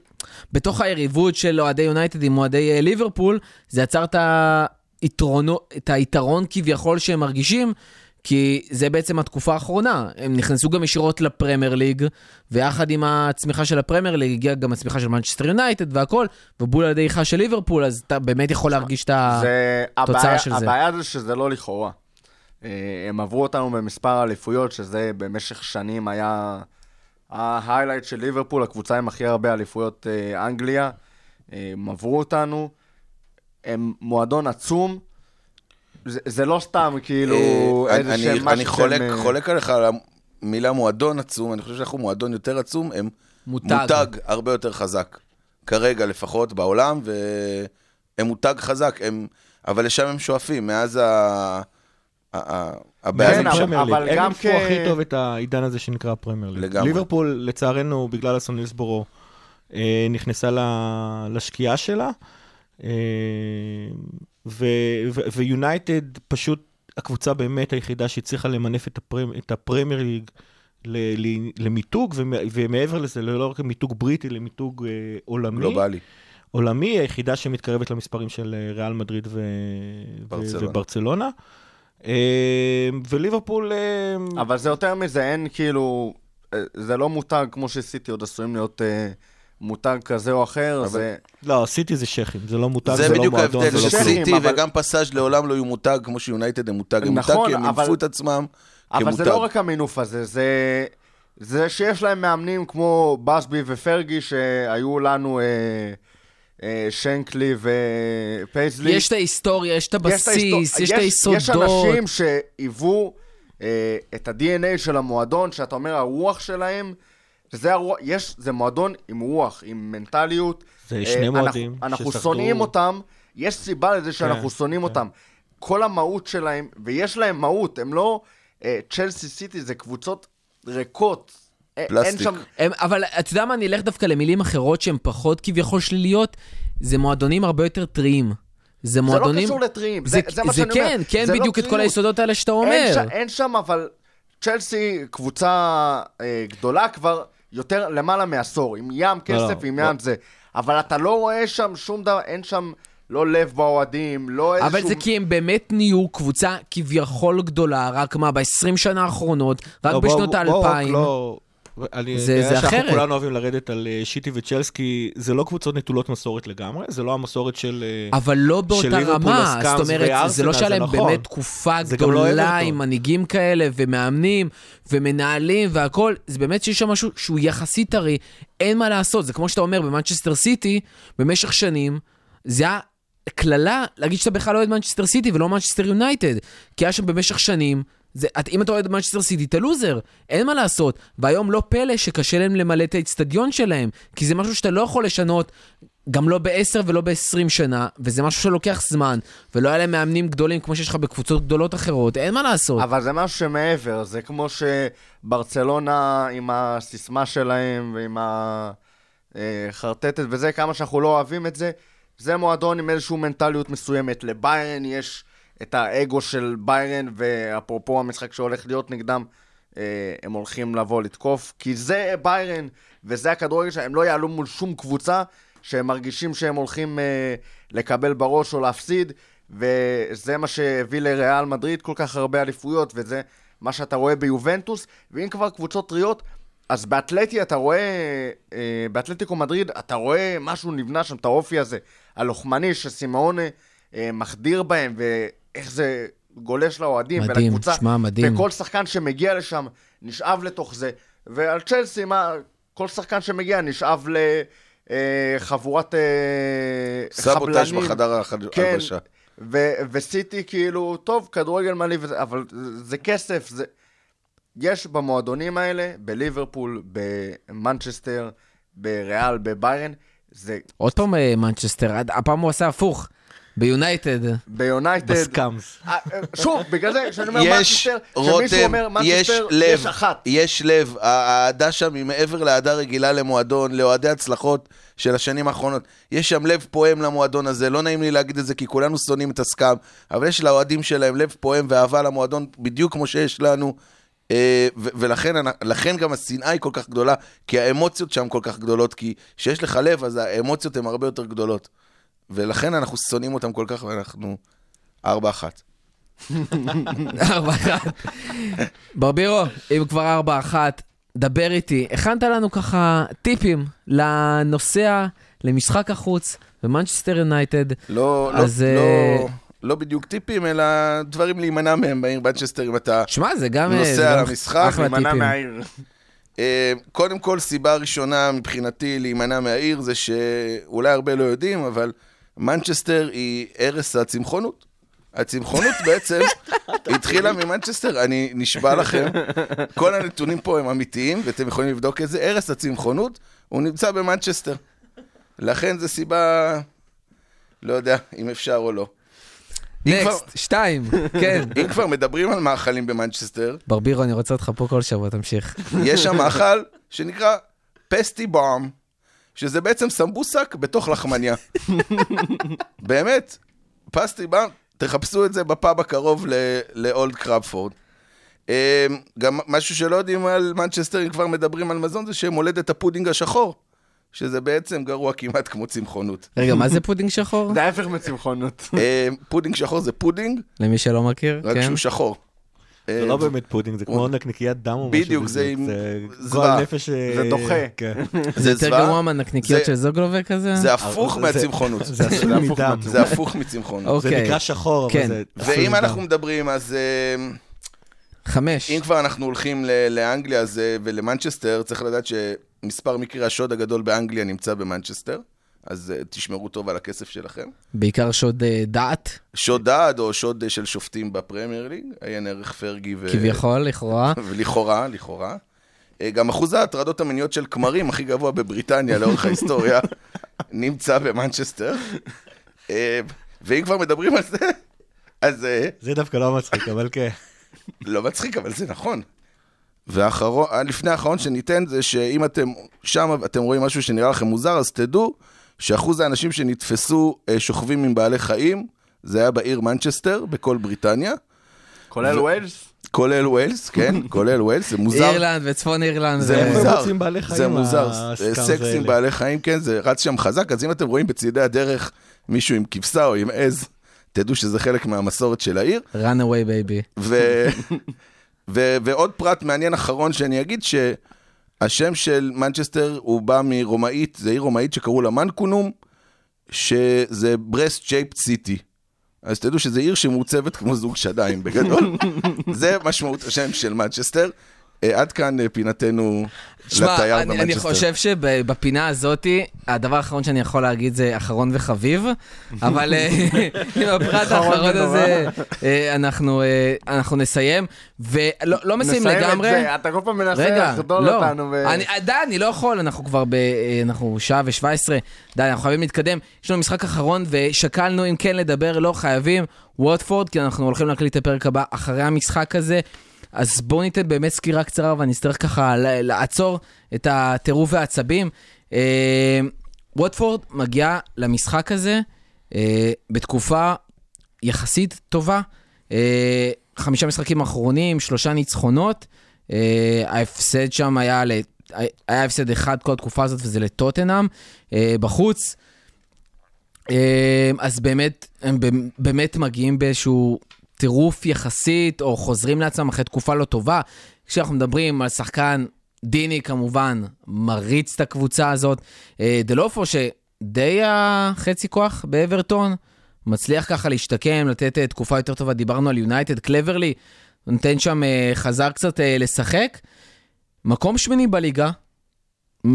בתוך היריבות של אוהדי יונייטד עם אוהדי אה, ליברפול, זה יצר את היתרונו, את היתרון כביכול שהם מרגישים, כי זה בעצם התקופה האחרונה. הם נכנסו גם ישירות לפרמייר ליג, ויחד עם הצמיחה של הפרמייר ליג הגיעה גם הצמיחה של מנצ'סטר יונייטד והכל, ובול על ידי איכה של ליברפול, אז אתה באמת יכול להרגיש את זה, התוצאה הבעיה, של זה. הבעיה זה שזה לא לכאורה. אה, הם עברו אותנו במספר אליפויות, שזה במשך שנים היה ההיילייט של ליברפול, הקבוצה עם הכי הרבה אליפויות אה, אנגליה. אה, הם עברו אותנו, הם מועדון עצום. זה, זה לא סתם כאילו אה, איזה אני- שהם אני- משהו אני חולק שהם, חולק עליך על המילה מועדון עצום, אני חושב שאנחנו מועדון יותר עצום, הם מותג. מותג הרבה יותר חזק. כרגע לפחות בעולם, והם מותג חזק, הם... אבל לשם הם שואפים, מאז ה... הבעיה זה. פרמייר ליג. אבל הם כ- הכי טוב את העידן הזה שנקרא פרמייר ליג. לגמרי. ליברפול, לצערנו, בגלל אסון הילסבורו, אה, נכנסה ל- לשקיעה שלה, אה, ו- ו- ויונייטד פשוט הקבוצה באמת היחידה שהצליחה למנף את, הפרמ, את הפרמייר ליג ל- ל- למיתוג, ומ- ומעבר לזה, לא רק מיתוג בריטי, למיתוג אה, עולמי. גלובלי. עולמי, היחידה שמתקרבת למספרים של ריאל מדריד ו... ברצלונה. וברצלונה. אה, וליברפול... אה, אבל זה יותר מזה, אין כאילו, אה, זה לא מותג כמו שסיטי עוד עשויים להיות אה, מותג כזה או אחר, זה... לא, סיטי זה שכים, זה לא מותג, זה זה, לא בדיוק מועדון, ההבדל, זה לא שכים, כלום. שסיטי אבל- וגם פסאז' לעולם לא יהיו מותג כמו שיונייטד הם מותג. הם מותג נכון, כי הם אבל- מינפו את עצמם אבל כמותג. זה לא רק המינוף הזה, זה, זה שיש להם מאמנים כמו באזבי ופרגי שהיו לנו אה, שנקלי ופייזלי. יש את ההיסטוריה, יש את יש את ההיסטור- הבסיס, יש את היסודות. יש אנשים שהיוו אה, את ה-DNA של המועדון, שאתה אומר הרוח שלהם, וזה הרוח, יש, זה מועדון עם רוח, עם מנטליות. זה אה, שני אנחנו- מועדים אנחנו ששרדו- שונאים אותם, יש סיבה לזה שאנחנו כן, שונאים כן. אותם. כל המהות שלהם, ויש להם מהות, הם לא... אה, צ'לסי סיטי זה קבוצות ריקות. פלסטיק. שם... הם, אבל אתה יודע מה, אני אלך דווקא למילים אחרות שהן פחות כביכול שליליות, זה מועדונים הרבה יותר טריים. זה זה לא מועדונים... קשור לטריים, זה, זה, זה מה זה שאני כן, אומר. כן, זה לא בדיוק את כל טריות. היסודות האלה שאתה אומר. אין, ש... אין שם, אבל צ'לסי קבוצה אה, גדולה כבר יותר למעלה מעשור, עם ים כסף, לא, עם לא. ים זה. אבל אתה לא רואה שם שום דבר, אין שם לא לב באוהדים, לא איזשהו... אבל זה כי הם באמת נהיו קבוצה כביכול גדולה, רק מה, ב-20 שנה האחרונות, רק לא, בשנות האלפיים. לא... אני זה- יודע זה שאנחנו אחרת. כולנו אוהבים לרדת על אה, שיטי וצ'לסקי, זה לא קבוצות נטולות מסורת לגמרי, זה לא המסורת של... אה, אבל לא באותה רמה, זאת אומרת, זה לא זה שהיה להם נכון. באמת תקופה לא גדולה אברטון. עם מנהיגים כאלה, ומאמנים, ומנהלים והכל, זה באמת שיש שם משהו שהוא יחסית טרי, אין מה לעשות, זה כמו שאתה אומר, במנצ'סטר סיטי, במשך שנים, זה היה קללה להגיד שאתה בכלל לא אוהד מנצ'סטר סיטי ולא מנצ'סטר יונייטד, כי היה שם במשך שנים, זה, את- אם אתה אוהד מנצ'סטר סיטי, אתה לוזר, אין מה לעשות. והיום לא פלא שקשה להם למלא את האיצטדיון שלהם, כי זה משהו שאתה לא יכול לשנות, גם לא ב-10 ולא ב-20 שנה, וזה משהו שלוקח זמן, ולא היה להם מאמנים גדולים כמו שיש לך בקבוצות גדולות אחרות, אין מה לעשות. אבל זה משהו שמעבר, זה כמו שברצלונה עם הסיסמה שלהם ועם החרטטת וזה, כמה שאנחנו לא אוהבים את זה, זה מועדון עם איזושהי מנטליות מסוימת. לביירן יש את האגו של ביירן, ואפרופו המשחק שהולך להיות נגדם, אה, הם הולכים לבוא לתקוף, כי זה ביירן, וזה הכדורגל שלהם, הם לא יעלו מול שום קבוצה שהם מרגישים שהם הולכים אה, לקבל בראש או להפסיד, וזה מה שהביא לריאל מדריד כל כך הרבה אליפויות, וזה מה שאתה רואה ביובנטוס, ואם כבר קבוצות טריות, אז באתלטי אתה רואה, אה, באתלטיקו מדריד, אתה רואה משהו נבנה שם, את האופי הזה, הלוחמני שסימאונה מחדיר בהם, ואיך זה גולש לאוהדים מדהים, ולקבוצה. שמע, מדהים. וכל שחקן שמגיע לשם נשאב לתוך זה. ועל צ'לסי, מה, כל שחקן שמגיע נשאב לחבורת אה, סבוטאז' חבלנים. בחדר ההחד- כן, ההלבשה. ו- וסיטי כאילו, טוב, כדורגל מלא אבל זה, כסף, זה... יש במועדונים האלה, בליברפול, במנצ'סטר, בריאל, בביירן, זה עוד פעם אה, מנצ'סטר, הפעם הוא עשה הפוך, ביונייטד. ביונייטד. ב scums. אה, שוב, בגלל זה, כשאני אומר יש, מנצ'סטר, כשמישהו אומר יש מנצ'סטר, לב, יש אחת. יש לב. האהדה שם היא מעבר לאהדה רגילה למועדון, לאוהדי הצלחות של השנים האחרונות. יש שם לב פועם למועדון הזה, לא נעים לי להגיד את זה כי כולנו שונאים את ה scum, אבל יש לאוהדים שלהם לב פועם ואהבה למועדון בדיוק כמו שיש לנו. אה, ולכן גם השנאה היא כל כך גדולה, כי האמוציות שם כל כך גדולות, כי כשיש לך לב, אז האמוציות הן הרבה יותר גדולות. ולכן אנחנו שונאים אותם כל כך, ואנחנו ארבע אחת. ארבע אחת. ברבירו, אם כבר ארבע אחת, דבר איתי. הכנת לנו ככה טיפים לנוסע למשחק החוץ במנצ'סטר יונייטד. לא, לא, אז, לא, אה, לא בדיוק טיפים, אלא דברים להימנע מהם בעיר מנצ'סטר, אם אתה... שמע, זה גם... אה, נוסע זה גם למשחק, להימנע. מהעיר. אה, קודם כל, סיבה ראשונה מבחינתי להימנע מהעיר זה שאולי הרבה לא יודעים, אבל מנצ'סטר היא ערש הצמחונות. הצמחונות בעצם התחילה ממנצ'סטר, אני נשבע לכם, כל הנתונים פה הם אמיתיים, ואתם יכולים לבדוק את זה. ערש הצמחונות, הוא נמצא במנצ'סטר. לכן זו סיבה, לא יודע אם אפשר או לא. next, שתיים, כן. אם כבר מדברים על מאכלים במנצ'סטר, ברבירו, אני רוצה אותך פה כל שבוע, תמשיך. יש שם מאכל שנקרא פסטי באם, שזה בעצם סמבוסק בתוך לחמניה. באמת, פסטי באם, תחפשו את זה בפאב הקרוב ל- לאולד טראפורד. אמ, גם משהו שלא יודעים על מנצ'סטר, אם כבר מדברים על מזון, זה שהם הולידו את הפודינג השחור, שזה בעצם גרוע כמעט כמו צמחונות. רגע, מה זה פודינג שחור? זה ההפך מצמחונות. אמ, פודינג שחור זה פודינג, למי שלא מכיר, רק כן. שהוא שחור. זה לא באמת פודינג, זה כמו נקניקיית דם או משהו. בדיוק, זה עם זה זוועה. נפש... אה, זה דוחה. כן. זה יותר גרוע מהנקניקיות זה- של זוגלובק כזה? זה הפוך זה- מהצמחונות. זה עשוי הפוך מדם. זה הפוך מצמחונות. זה אוקיי. נקרא שחור, אבל כן. זה ואם. אנחנו מדברים, אז אה, חמש. אם כבר אנחנו הולכים ל- לאנגליה אז, אה, ולמנצ'סטר, צריך לדעת שמספר מקרי השוד הגדול באנגליה נמצא במנצ'סטר, אז אה, תשמרו טוב על הכסף שלכם. בעיקר שוד אה, דעת, שוד דעת או שוד אה, של שופטים בפרמייר ליג, עיין ערך פרגי ו... כביכול, לכאורה. ולכאורה, לכאורה. גם אחוז ההטרדות המיניות של כמרים הכי גבוה בבריטניה לאורך ההיסטוריה נמצא במנצ'סטר. ואם כבר מדברים על זה, אז... זה דווקא לא מצחיק, אבל כן. לא מצחיק, אבל זה נכון. והאחרון, לפני האחרון שניתן זה שאם אתם שם ואתם רואים משהו שנראה לכם מוזר, אז תדעו שאחוז האנשים שנתפסו אה, שוכבים עם בעלי חיים, זה היה בעיר מנצ'סטר, בכל בריטניה, כולל ווילס? כולל ווילס, כן, כולל ווילס, זה מוזר. אירלנד וצפון אירלנד. זה מוזר, זה מוזר, הסקאמס סקס עם. בעלי חיים, כן, זה רץ שם חזק, אז אם אתם רואים בצידי הדרך מישהו עם כבשה או עם עז, תדעו שזה חלק מהמסורת של העיר. run away baby. ו... ו... ועוד פרט מעניין אחרון שאני אגיד, שהשם של מנצ'סטר הוא בא מרומאית, זה עיר רומאית שקראו לה ממוקיום, שזה breast shape city. אז תדעו שזו עיר שמעוצבת כמו זוג שדיים בגדול. זה משמעות השם של מנצ'סטר. אה, עד כאן אה, פינתנו שמע, לתייר אני, אני במנצ'סטר. חושב שבפינה הזאתי, הדבר האחרון שאני יכול להגיד זה אחרון וחביב, אבל אה, עם הפרט אחרון האחרון. הזה, אנחנו, אנחנו נסיים, ולא לא מסיים לגמרי. נסיים את זה, אתה כל פעם מנסה רגע, לחדול לא, אותנו. ו- אני, די, אני לא יכול, אנחנו כבר ב... אנחנו שעה ושבע עשרה, די, אנחנו חייבים להתקדם. יש לנו משחק אחרון ושקלנו אם כן לדבר, לא חייבים. ווטפורד, כי אנחנו הולכים להקליט את הפרק הבא אחרי המשחק הזה. אז בואו ניתן באמת סקירה קצרה ואני אצטרך ככה לעצור את הטירוף והעצבים. אה, ווטפורד מגיעה למשחק הזה אה, בתקופה יחסית טובה. אה, חמישה משחקים אחרונים, שלושה ניצחונות. ההפסד שם היה. היה הפסד אחד כל התקופה הזאת, וזה לטוטנאם. בחוץ. אז באמת, הם באמת מגיעים באיזשהו טירוף יחסית, או חוזרים לעצמם אחרי תקופה לא טובה. כשאנחנו מדברים על שחקן, דיני כמובן, מריץ את הקבוצה הזאת. אה, דלופו, שדי החצי כוח באברטון, מצליח ככה להשתקם, לתת אה, תקופה יותר טובה. דיברנו על יונייטד, קלברלי, נותן שם, אה, חזר קצת לשחק. מקום שמיני בליגה,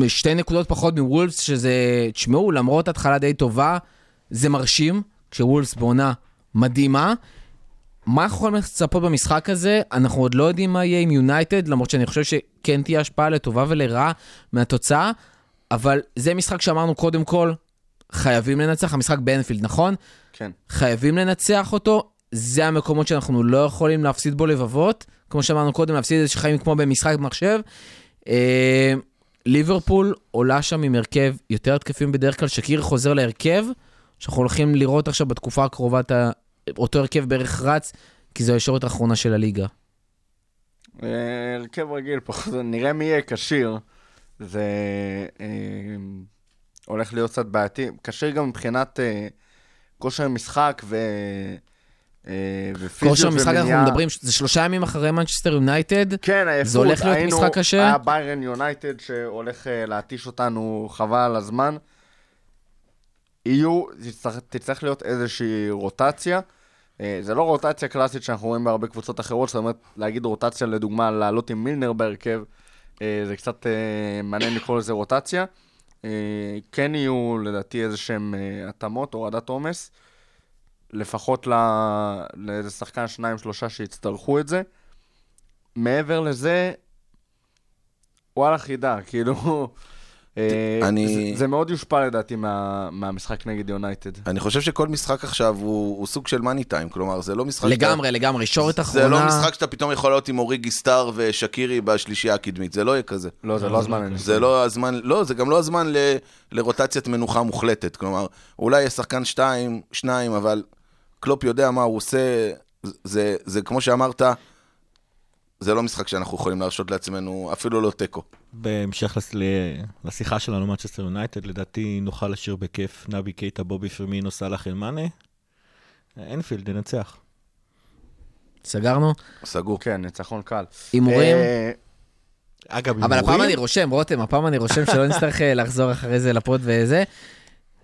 שתי נקודות פחות מוולפס, שזה, תשמעו, למרות התחלה די טובה, זה מרשים, כשוולפס בעונה מדהימה. מה אנחנו יכולים לצפות במשחק הזה? אנחנו עוד לא יודעים מה יהיה עם יונייטד, למרות שאני חושב שכן תהיה השפעה לטובה ולרעה מהתוצאה, אבל זה משחק שאמרנו קודם כל, חייבים לנצח, המשחק באנפילד, נכון? כן. חייבים לנצח אותו, זה המקומות שאנחנו לא יכולים להפסיד בו לבבות. כמו שאמרנו קודם, להפסיד איזה חיים כמו במשחק מחשב. אה, ליברפול עולה שם עם הרכב יותר התקפים בדרך כלל, שקיר חוזר להרכב, שאנחנו הולכים לראות עכשיו בתקופה הקרובה את אותו הרכב בערך רץ, כי זו הישורת האחרונה של הליגה. אה, הרכב רגיל, פחות, נראה מי יהיה כשיר. זה אה, הולך להיות קצת בעייתי. כשיר גם מבחינת אה, כושר משחק ו... אה, כושר המשחק אנחנו. מדברים, זה שלושה ימים אחרי מנצ'סטר יונייטד. כן, עייפות. זה הולך להיות היינו- משחק קשה? היה ביירן יונייטד שהולך אה, להתיש אותנו חבל על הזמן. יהיו, תצטרך, תצטרך להיות איזושהי רוטציה. אה, זה לא רוטציה קלאסית שאנחנו רואים בהרבה קבוצות אחרות, זאת אומרת, להגיד רוטציה לדוגמה, לעלות עם מילנר בהרכב, אה, זה קצת אה, מעניין לקרוא לזה רוטציה. כן יהיו לדעתי איזה שהם התאמות, הורדת עומס, לפחות ל- לאיזה שחקן, שניים, שלושה שיצטרכו את זה. מעבר לזה, וואלה חידה, כאילו... אה, אני- זה, זה מאוד יושפע לדעתי מה, מהמשחק נגד יונייטד. אני חושב שכל משחק עכשיו הוא, הוא סוג של מאני טיים, כלומר, זה לא משחק... לגמרי, לגמרי. שורת אחרונה. זה לא משחק שאתה פתאום יכול להיות עם אוריגי סטאר ושקירי בשלישייה הקדמית, זה לא יהיה כזה. לא, זה לא הזמן. זה לא הזמן, לא, זה גם לא הזמן ל, לרוטציית מנוחה מוחלטת. כלומר, אולי יש שחקן שתיים, שניים, אבל קלופ יודע מה הוא עושה. זה, זה כמו שאמרת, זה לא משחק שאנחנו יכולים להרשות לעצמנו, אפילו לא תיקו. בהמשך לס- לשיחה שלנו, מנצ'סטר יונייטד, לדעתי נוכל לשיר בכיף נבי קייטה, בובי פירמינו, סאלח ומאנה. אנפילד ינצח. סגרנו? סגור. כן, ניצחון קל. הימורים? אה, אגב, אבל הפעם הימורים? אני רושם, רותם, הפעם אני רושם שלא נצטרך אה, לחזור אחרי זה לפוד וזה.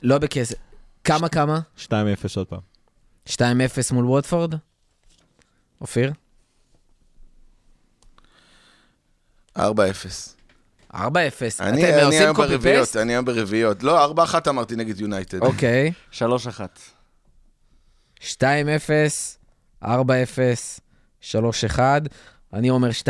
לא בכסף. כמה כמה? 2-0 עוד פעם. 2-0 מול ווטפורד? אופיר? 4-0. 4-0. אני היום ברביעיות? אני היום ברביעיות. לא, 4-1 אמרתי נגד יונייטד. אוקיי. 3-1. 2-0, 4-0, 3-1. אני אומר 2-0.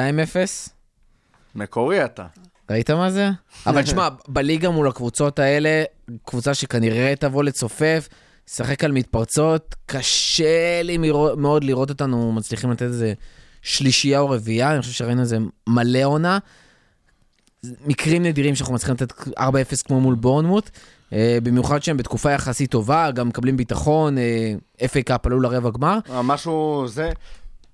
מקורי אתה. ראית מה זה? אבל תשמע, בליגה מול הקבוצות האלה, קבוצה שכנראה תבוא לצופף, לשחק על מתפרצות, קשה לי מאוד לראות אותנו מצליחים לתת איזה שלישייה או רביעייה, אני חושב שראינו איזה מלא עונה. מקרים נדירים שאנחנו מצליחים לתת 4-0 כמו מול בורנמוט, אה, במיוחד שהם בתקופה יחסית טובה, גם מקבלים ביטחון, FA קאפ עלו לרבע גמר. משהו זה,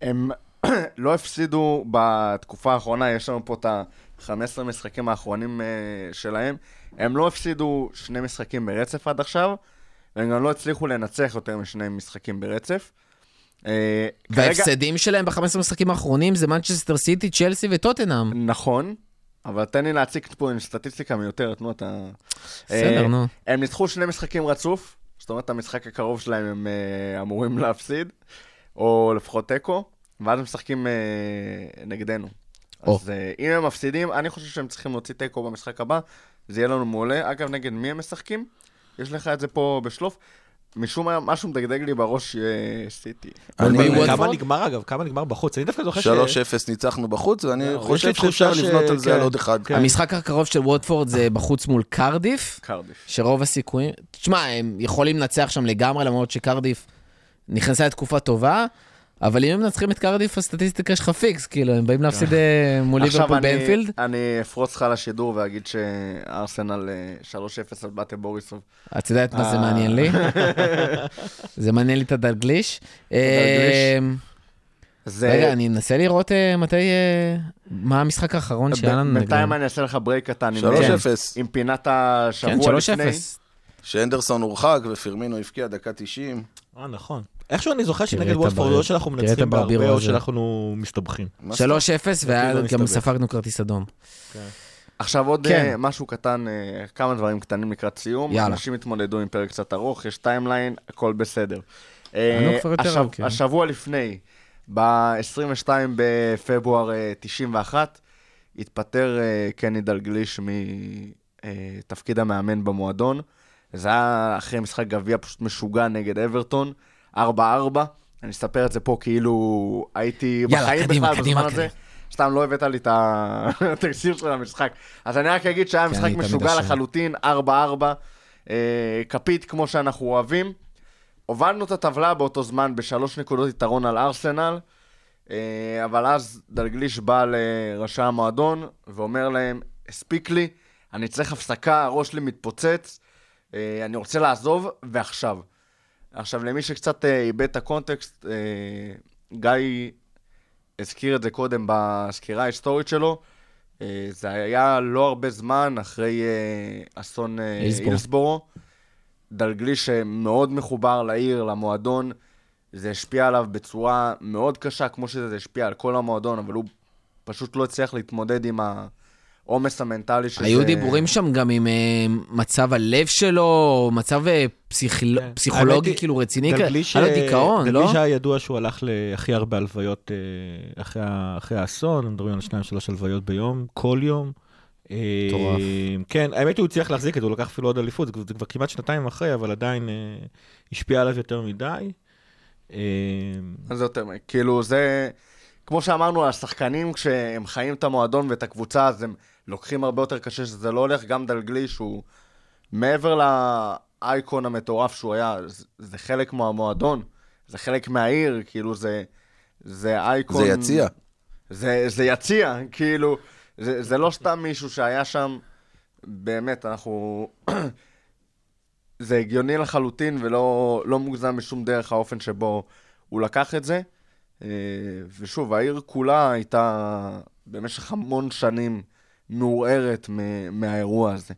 הם לא הפסידו בתקופה האחרונה, יש לנו פה את ה-15 משחקים האחרונים אה, שלהם, הם לא הפסידו שני משחקים ברצף עד עכשיו, והם גם לא הצליחו לנצח יותר משני משחקים ברצף. אה, וההפסדים שלהם ב-15 משחקים האחרונים זה מנצ'סטר סיטי, צ'לסי וטוטנאם. נכון, אבל תן לי להציג פה עם סטטיסטיקה מיותרת, נו אתה... בסדר, אה, נו. הם ניצחו שני משחקים רצוף, זאת אומרת, המשחק הקרוב שלהם הם אה, אמורים להפסיד, או לפחות תיקו, ואז הם משחקים נגדנו. אז אם הם מפסידים, אני חושב שהם צריכים להוציא תיקו במשחק הבא, זה יהיה לנו מעולה. אגב, נגד מי הם משחקים? יש לך את זה פה בשלוף. משום מה, משהו מדגדג לי בראש, אה, סיטי. כמה וודפורד? נגמר אגב? כמה נגמר בחוץ? אני דווקא זוכר ש... 3-0 ניצחנו בחוץ, ואני לי חושב תחושה שאפשר לבנות על זה כן. על עוד אחד. כן. המשחק הקרוב של ווטפורד זה בחוץ מול קרדיף, קרדיף. שרוב הסיכויים... תשמע, הם יכולים לנצח שם לגמרי, למרות שקרדיף נכנסה לתקופה טובה, אבל אם הם מנצחים את קרדיף, הסטטיסטיקה שלך פיקס, כאילו, הם באים להפסיד אה, מול עכשיו ליברפול אני, באנפילד. אני אפרוץ לך לשידור ואגיד שארסנל אה, 3-0 על באטה בוריסוב. את יודעת מה זה אה. מעניין לי? זה מעניין לי את הדלגליש. אה, זה... רגע, אני אנסה לראות אה, מתי... אה, מה המשחק האחרון שהיה לנו בינתיים נגדם. אני אעשה לך break קטן. עם- 3-0. עם פינת כן, השבוע 3-0. שהנדרסון הורחק ופירמינו הבקיע דקה 90. אה, נכון. איכשהו אני זוכר שנגד ווטפורד, הבר- או שאנחנו מנצחים בהרבה, או. שאנחנו מסתבכים. מה 3-0, כאילו וגם. ספגנו כרטיס אדום. עכשיו עוד כן. אה, משהו קטן, אה, כמה דברים קטנים לקראת סיום. יאללה. אנשים התמודדו עם פרק קצת ארוך, יש timeline, הכל בסדר. אה, יותר השב- ארוכים. השבוע לפני, ב-22 בפברואר אה, 91, התפטר קני דלגליש מתפקיד המאמן במועדון. זה היה אחרי משחק גביע פשוט משוגע נגד אברטון, 4-4. אני אספר את זה פה כאילו הייתי יאללה, בחיים קדימה, בכלל קדימה, בזמן הזה. קדימה. סתם לא הבאת לי את ה- את התקציר של המשחק. אז אני רק אגיד שהיה משחק משוגע. לחלוטין, 4-4, אה, כפית כמו שאנחנו אוהבים. הובלנו את הטבלה באותו זמן בשלוש נקודות יתרון על ארסנל, אה, אבל אז דלגליש בא לראשי המועדון ואומר להם, הספיק לי, אני צריך הפסקה, הראש שלי מתפוצץ, אני רוצה לעזוב, ועכשיו. עכשיו, למי שקצת אה, איבד את הקונטקסט, אה, גיא הזכיר את זה קודם בסקירה ההיסטורית שלו. אה, זה היה לא הרבה זמן אחרי אה, אסון אה, הילסבורו. הילסבורו. דלגליש שמאוד מחובר לעיר, למועדון, זה השפיע עליו בצורה מאוד קשה, כמו שזה השפיע על כל המועדון, אבל הוא פשוט לא הצליח להתמודד עם העומס המנטלי שזה... היו דיבורים שם גם עם אה, מצב הלב שלו, מצב אה, פסיכול- כן. פסיכולוגי האמת כאילו רציני, היה לו דיכאון, לא? דלגליש היה ידוע שהוא הלך להכי הרבה הלוויות אה, אחרי אחרי האסון, מדברים על שניים, שלוש הלוויות ביום, כל יום. מטורף. כן, האמת הוא הצליח להחזיק את זה, הוא לקח אפילו עוד אליפות, זה כבר- כמעט שנתיים אחרי, אבל עדיין השפיע עליו יותר מדי. מה זה יותר, כאילו זה, כמו שאמרנו השחקנים, כשהם חיים את המועדון ואת הקבוצה, אז הם לוקחים הרבה יותר קשה שזה לא הולך, גם דלגליש הוא מעבר לאייקון המטורף שהוא היה, זה, זה חלק מהמועדון, זה חלק מהעיר, כאילו זה, זה אייקון... זה יציע. זה, זה יציע, כאילו, זה, זה לא סתם מישהו שהיה שם, באמת, אנחנו... זה הגיוני לחלוטין ולא לא מוגזם בשום דרך האופן שבו הוא לקח את זה. אה, ושוב, העיר כולה הייתה במשך המון שנים מעורערת מהאירוע הזה.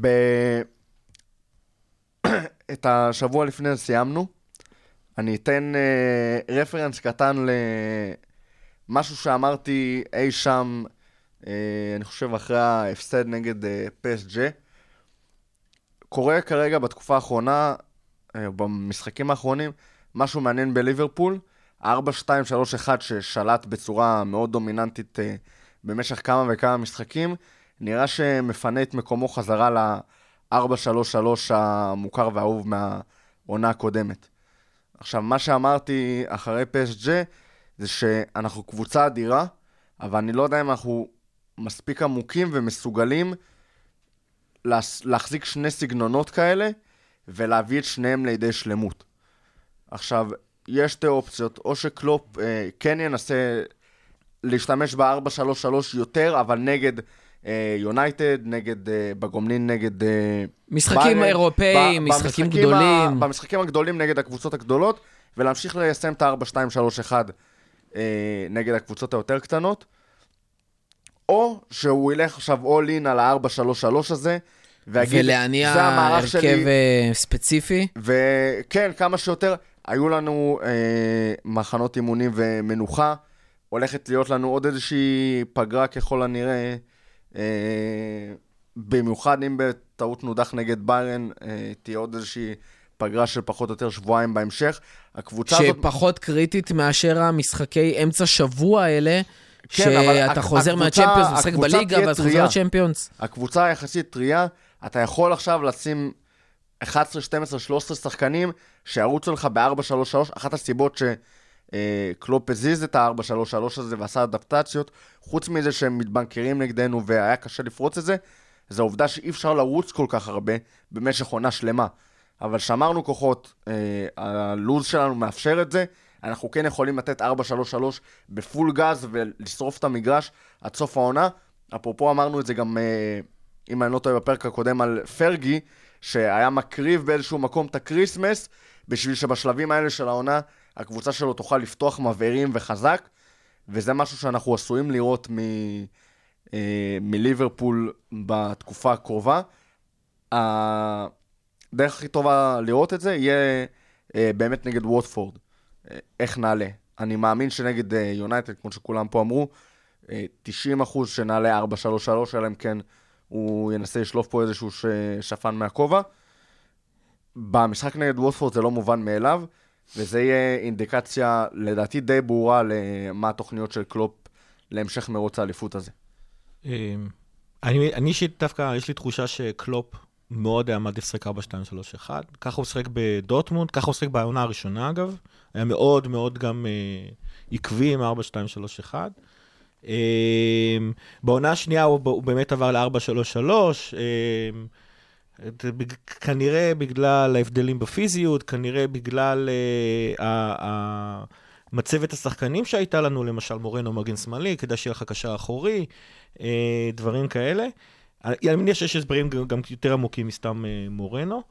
ב... את השבוע לפני זה סיימנו. אני אתן אה, רפרנס קטן למשהו שאמרתי אי שם, אה, אני חושב אחרי ההפסד נגד אה, פסג'ה. קורה כרגע בתקופה האחרונה, אה, במשחקים האחרונים, משהו מעניין בליברפול. 4-2-3-1 ששלט בצורה מאוד דומיננטית אה, במשך כמה וכמה משחקים, נראה שמפנה את מקומו חזרה ל-4-3-3 המוכר והאהוב מהעונה הקודמת. עכשיו, מה שאמרתי אחרי פסג'ה, זה שאנחנו קבוצה אדירה, אבל אני לא יודע אם אנחנו מספיק עמוקים ומסוגלים להחזיק שני סגנונות כאלה, ולהביא את שניהם לידי שלמות. עכשיו, יש שתי אופציות, או שקלופ אה, כן ינסה להשתמש ב-4-3-3 יותר, אבל נגד אה, יונייטד, נגד, אה, בגומלין נגד... אה, משחקים אירופאים, ב- משחקים ה- גדולים. במשחקים הגדולים נגד הקבוצות הגדולות, ולהמשיך ליישם את ה-4-2-3-1 אה, נגד הקבוצות היותר קטנות. או שהוא ילך עכשיו all in על ה-4-3-3 הזה, ויגיד, ולהניע זה המערך הרכב שלי, אה, ספציפי. וכן, כמה שיותר. היו לנו אה, מחנות אימונים ומנוחה. הולכת להיות לנו עוד איזושהי פגרה ככל הנראה, אה, במיוחד אם בטעות נודח נגד ביירן, אה, תהיה עוד איזושהי פגרה של פחות או יותר שבועיים בהמשך. הקבוצה הזאת... שפחות קריטית מאשר המשחקי אמצע שבוע האלה, כן, שאתה חוזר מהצ'מפיונס, משחק בליגה, ואז חוזר. לצ'מפיונס. הקבוצה היחסית טריה, אתה יכול עכשיו לשים 11, 12, 13 שחקנים שירוצו לך ב-4-3-3. אחת הסיבות שקלופ הזיז את ה-4-3-3 הזה ועשה אדפטציות, חוץ מזה שהם מתבנקרים נגדנו והיה קשה לפרוץ את זה, זה העובדה שאי אפשר לרוץ כל כך הרבה במשך עונה שלמה. אבל שמרנו כוחות, אה, הלו"ז שלנו מאפשר את זה, אנחנו כן יכולים לתת 4-3-3 בפול גז ולשרוף את המגרש עד סוף העונה. אפרופו אמרנו את זה גם, אה, אם אני לא טועה, בפרק הקודם על פרגי, שהיה מקריב באיזשהו מקום את ה Christmas, בשביל שבשלבים האלה של העונה, הקבוצה שלו תוכל לפתוח מבערים וחזק, וזה משהו שאנחנו עשויים לראות מ... אה, מליברפול בתקופה הקרובה. הדרך הכי טובה לראות את זה יהיה אה, באמת נגד ווטפורד. אה, איך נעלה. אני מאמין שנגד יונייטד, כמו שכולם פה אמרו, אה, 90 אחוז שנעלה 4-3-3, אלא אם כן הוא ינסה לשלוף פה איזשהו. שפן מהכובע. במשחק נגד ווטפורד זה לא מובן מאליו, וזה יהיה אינדיקציה, לדעתי די ברורה, למה התוכניות של קלופ להמשך מרוץ האליפות הזה. אה, אני אישית דווקא, יש לי תחושה שקלופ מאוד היה מעדיף לשחק 4-2-3-1. ככה הוא שיחק בדורטמונד, ככה הוא שיחק בעונה הראשונה אגב. היה מאוד מאוד גם אה, עקבי עם 4-2-3-1. אה, בעונה השנייה הוא, באמת עבר ל-4-3-3. אה, זה בג- כנראה בגלל ההבדלים בפיזיות, כנראה בגלל אה, מצבת השחקנים שהייתה לנו, למשל מורנו מגן שמאלי, כדאי שיהיה לך קשר אחורי, אה, דברים כאלה. אני מניח שיש הסברים גם, גם יותר עמוקים מסתם אה, מורנו.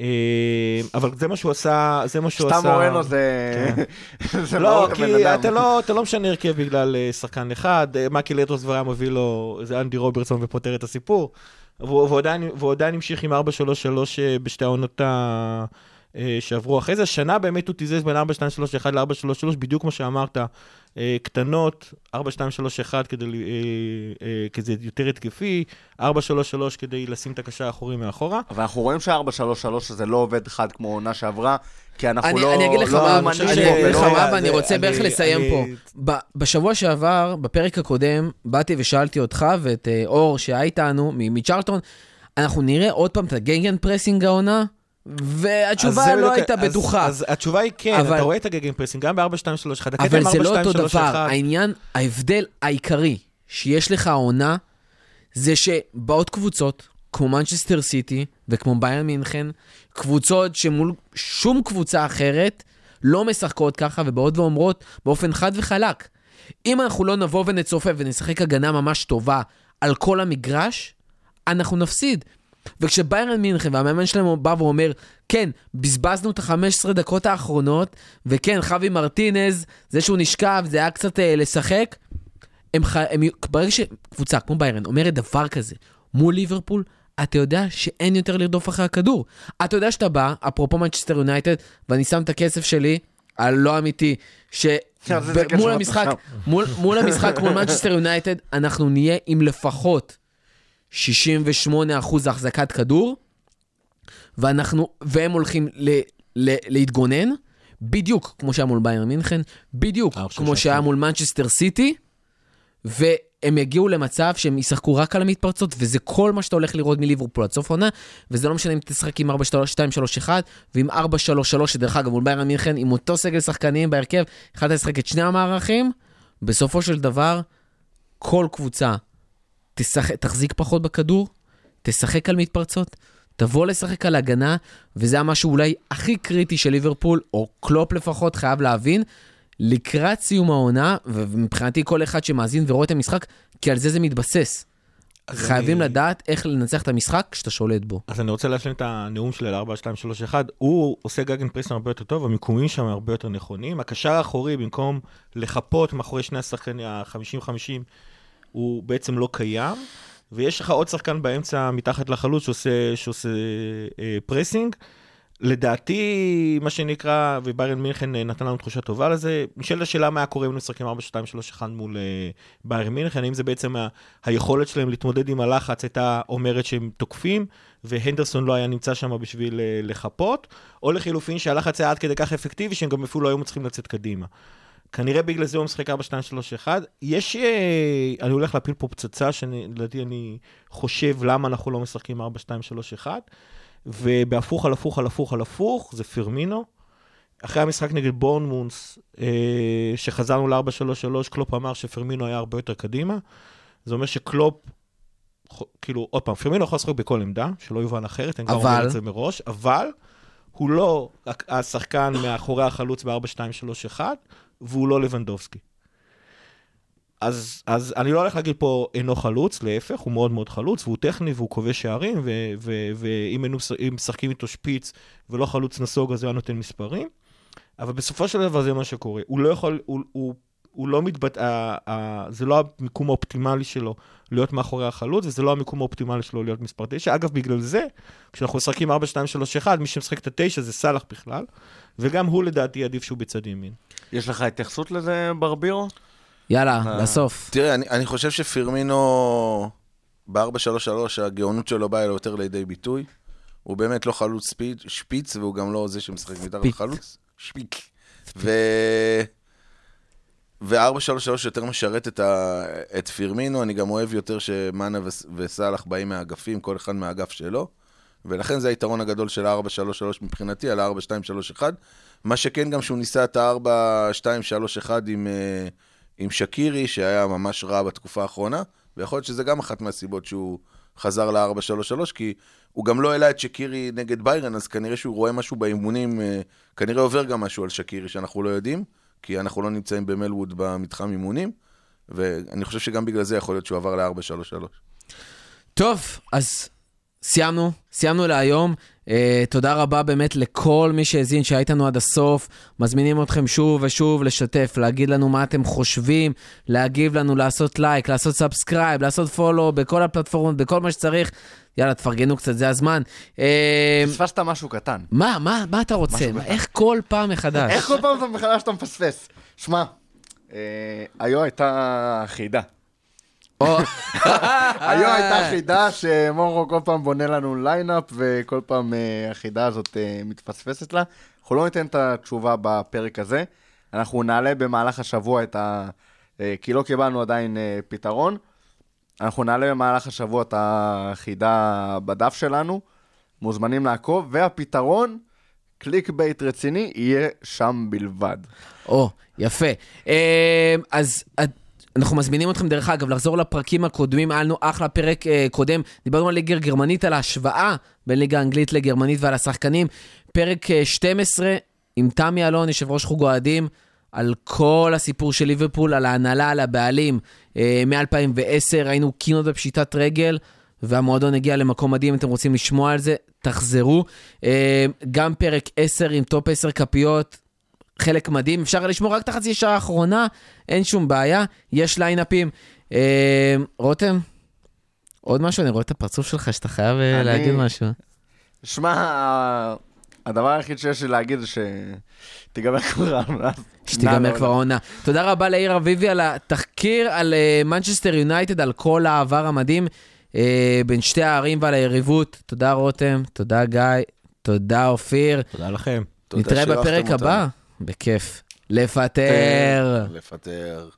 אה, אבל זה מה שהוא עשה, זה מה שהוא סתם עשה. מורנו זה... זה לא, כי. אתה לא, אתה לא משנה הרכב בגלל שחקן אחד, מקי לדרוס כבר היה מביא לו, זה אנדי רוברטסון ופותר את הסיפור. והוא עדיין, המשיך עם 4-3-3 אה, בשתי העונות ה- אה, שעברו אחרי זה. שנה באמת הוא תיזז בין 4, 2, 3, 1 ל-4, 3, 3, בדיוק כמו שאמרת, אה, קטנות, 4, 2, 3, 1 כדי, כזה יותר התקפי, 4, 3, 3 כדי לשים את הקשר האחורי מאחורה. אבל אנחנו רואים שה-4-3-3 הזה לא עובד חד כמו עונה שעברה, כי אנחנו אני, לא... אני אגיד לך לא מה, אני אגיד לך ולא- מה, ואני רוצה אני- בערך לסיים אני- פה. ב- בשבוע שעבר, בפרק הקודם, באתי ושאלתי אותך ואת אה, אור שהיה איתנו מצ'רלטון, אנחנו נראה עוד פעם את ה gegenpressing העונה? אז והתשובה לא בדיוק- הייתה אז- בטוחה. אז התשובה היא כן, אבל- אתה רואה את ה gegenpressing, גם ב-4, 2, 3, 1. הקטע אבל עם זה 4, לא 2, אותו 3, דבר. 1. העניין, ההבדל העיקרי שיש לך העונה, זה שבאות קבוצות, כמו מנצ'סטר סיטי וכמו ביירן מינכן, קבוצות שמול שום קבוצה אחרת לא משחקות ככה, ובאות ואומרות באופן חד וחלק, אם אנחנו לא נבוא ונצופף ונשחק הגנה ממש טובה על כל המגרש, אנחנו נפסיד. וכשביירן מינכן והמאמן שלהם בא ואומר, כן, בזבזנו את ה-15 דקות האחרונות, וכן, חווי מרטינז, זה שהוא נשכב, זה היה קצת אה, לשחק, הם, ח... הם... ברגע שקבוצה כמו באיירן אומרת דבר כזה מול ליברפול, אתה יודע שאין יותר לרדוף אחרי הכדור. אתה יודע שאתה בא, אפרופו מנצ'סטר יונייטד, ואני שם את הכסף שלי על לא אמיתי, כן, שמול המשחק. מול, מול המשחק מול מנצ'סטר יונייטד, אנחנו נהיה עם לפחות 68% החזקת כדור, ואנחנו, והם הולכים ל, ל, להתגונן, בדיוק כמו שהיה מול ביירן מינכן, בדיוק כמו שהיה אחוז. מול מנצ'סטר סיטי, והם יגיעו למצב שהם ישחקו רק על המתפרצות, וזה כל מה שאתה הולך לראות מליברפול עד סוף העונה, וזה לא משנה אם תשחק עם 4-2-3-1 ועם 4-3-3, שדרך אגב, מול ביירן מינכן, עם אותו סגל שחקנים בהרכב, יכולת לשחק את שני המערכים, בסופו של דבר, כל קבוצה תשחק, תחזיק פחות בכדור, תשחק על מתפרצות, תבוא לשחק על הגנה, וזה המשהו אולי הכי קריטי של ליברפול, או קלופ לפחות, חייב להבין, לקראת סיום העונה, ומבחינתי כל אחד שמאזין ורואה את המשחק, כי על זה זה מתבסס. חייבים אני- לדעת איך לנצח את המשחק כשאתה שולט בו. אז אני רוצה להשלים את הנאום שלי על 4, 2, 3, 1. הוא עושה gegenpressing הרבה יותר טוב, המיקומים שם הרבה יותר נכונים. הקשר האחורי, במקום לחפות מאחורי שני השחקנים ה-50-50, הוא בעצם לא קיים. ויש לך עוד שחקן באמצע, מתחת לחלוץ, שעושה, שעושה אה, pressing. לדעתי, מה שנקרא, וביירן מינכן אה, נתן לנו תחושה טובה לזה, נשאלת השאלה מה קורה אם היינו משחקים 4, 2, 3, 1 מול אה, ביירן מינכן, האם זה בעצם ה- היכולת שלהם להתמודד עם הלחץ הייתה אומרת שהם תוקפים, והנדרסון לא היה נמצא שם בשביל אה, לחפות, או לחילופין שהלחץ היה עד כדי כך אפקטיבי שהם גם אפילו לא היו מצליחים לצאת קדימה. כנראה בגלל זה הוא משחק 4, 2, 3, 1. יש, אני הולך להפיל פה פצצה, שלדעתי אני חושב למה אנחנו לא משחקים 4, 2, 3, 1. ובהפוך על הפוך על הפוך על הפוך, זה פרמינו. אחרי המשחק נגד בורנמונס, אה, שחזרנו ל-4-3-3, קלופ אמר שפרמינו היה הרבה יותר קדימה. זה אומר שקלופ, כאילו, עוד פעם, פרמינו יכול לשחק בכל עמדה, שלא יובן אחרת, אני כבר אבל- אומר את זה מראש, אבל הוא לא השחקן מאחורי החלוץ ב-4-2-3-1, והוא לא לבנדובסקי. אז, אז אני לא הולך להגיד פה אינו חלוץ, להפך, הוא מאוד מאוד חלוץ, והוא טכני והוא כובש שערים, ואם היינו משחקים איתו שפיץ ולא חלוץ נסוג, אז הוא היה נותן מספרים. אבל בסופו של דבר זה מה שקורה. הוא לא יכול, הוא, הוא, הוא לא מתבט... ה- ה- זה לא המיקום האופטימלי שלו להיות מאחורי החלוץ, וזה לא המיקום האופטימלי שלו להיות מספר 9. אגב, בגלל זה, כשאנחנו משחקים 4, 2, 3, 1, מי שמשחק את התשע זה סאלח בכלל, וגם הוא לדעתי עדיף שהוא בצד ימין. יש לך התייחסות לזה, ברבירו? יאללה, אה. לסוף. תראה, אני, אני חושב שפירמינו, ב-4-3-3, הגאונות שלו באה לו יותר לידי ביטוי. הוא באמת לא חלוץ שפיץ, שפיץ והוא גם לא זה שמשחק מתחת. לחלוץ. שפיץ. ו... ו-4-3-3 יותר משרת את, ה... את פירמינו, אני גם אוהב יותר שמאנה ו... וסאלח באים מהאגפים, כל אחד מהאגף שלו. ולכן זה היתרון הגדול של ה-4-3-3 מבחינתי, על ה-4-2-3-1. מה שכן, גם שהוא ניסה את ה-4-2-3-1 עם, אה, עם שקירי, שהיה ממש רע בתקופה האחרונה, ויכול להיות שזה גם אחת מהסיבות שהוא חזר ל-4-3-3, כי הוא גם לא העלה את שקירי נגד ביירן, אז כנראה שהוא רואה משהו באימונים, אה, כנראה עובר גם משהו על שקירי שאנחנו לא יודעים, כי אנחנו לא נמצאים במלווד במתחם אימונים, ואני חושב שגם בגלל זה יכול להיות שהוא עבר ל-4-3-3. טוב, אז סיימנו, סיימנו להיום. אה, תודה רבה באמת לכל מי שהאזין, שהיה איתנו עד הסוף. מזמינים אתכם שוב ושוב לשתף, להגיד לנו מה אתם חושבים, להגיב לנו, לעשות לייק, לעשות subscribe, לעשות follow בכל הפלטפורמות, בכל מה שצריך. יאללה, תפרגנו קצת, זה הזמן. אה, פספסת משהו קטן. מה, מה, מה אתה רוצה? מה, איך כל פעם מחדש? איך כל פעם מחדש אתה מפספס? שמע, אה, היו הייתה חידה. או- היו הייתה חידה שמורו כל פעם בונה לנו lineup, וכל פעם אה, החידה הזאת אה, מתפספסת לה. אנחנו לא ניתן את התשובה בפרק הזה. אנחנו נעלה במהלך השבוע את ה... אה, כי לא קיבלנו עדיין פתרון. אנחנו נעלה במהלך השבוע את החידה בדף שלנו. מוזמנים לעקוב, והפתרון, clickbait רציני, יהיה שם בלבד. או, יפה. אז אנחנו מזמינים אתכם, דרך אגב, לחזור לפרקים הקודמים. היה לנו אחלה פרק אה, קודם. דיברנו על ליגה גרמנית, על ההשוואה בין ליגה אנגלית לגרמנית ועל השחקנים. פרק אה, 12 עם תמי אלון, יושב ראש חוג אוהדים, על כל הסיפור של ליברפול, על ההנהלה, על הבעלים. אה, מ-2010 היינו כמעט בפשיטת רגל. והמועדון הגיע למקום מדהים, אם אתם רוצים לשמוע על זה, תחזרו. אה, גם פרק 10 עם top 10 כפיות, חלק מדהים, אפשר לשמור רק את החצי שעה האחרונה, אין שום בעיה, יש ליינאפים. אה, רותם, עוד משהו? אני רואה את הפרצוף שלך שאתה חייב אה, אני- להגיד משהו. שמע, הדבר היחיד שיש לי להגיד זה שתיגמר כבר העונה. שתיגמר כבר העונה. תודה רבה ליאיר אביבי על התחקיר על מנצ'סטר יונייטד, על כל העבר המדהים אה, בין שתי הערים ועל היריבות. תודה רותם, תודה גיא, תודה אופיר. תודה לכם. נתראה בפרק. הבא. בכיף. לפטר. לפטר.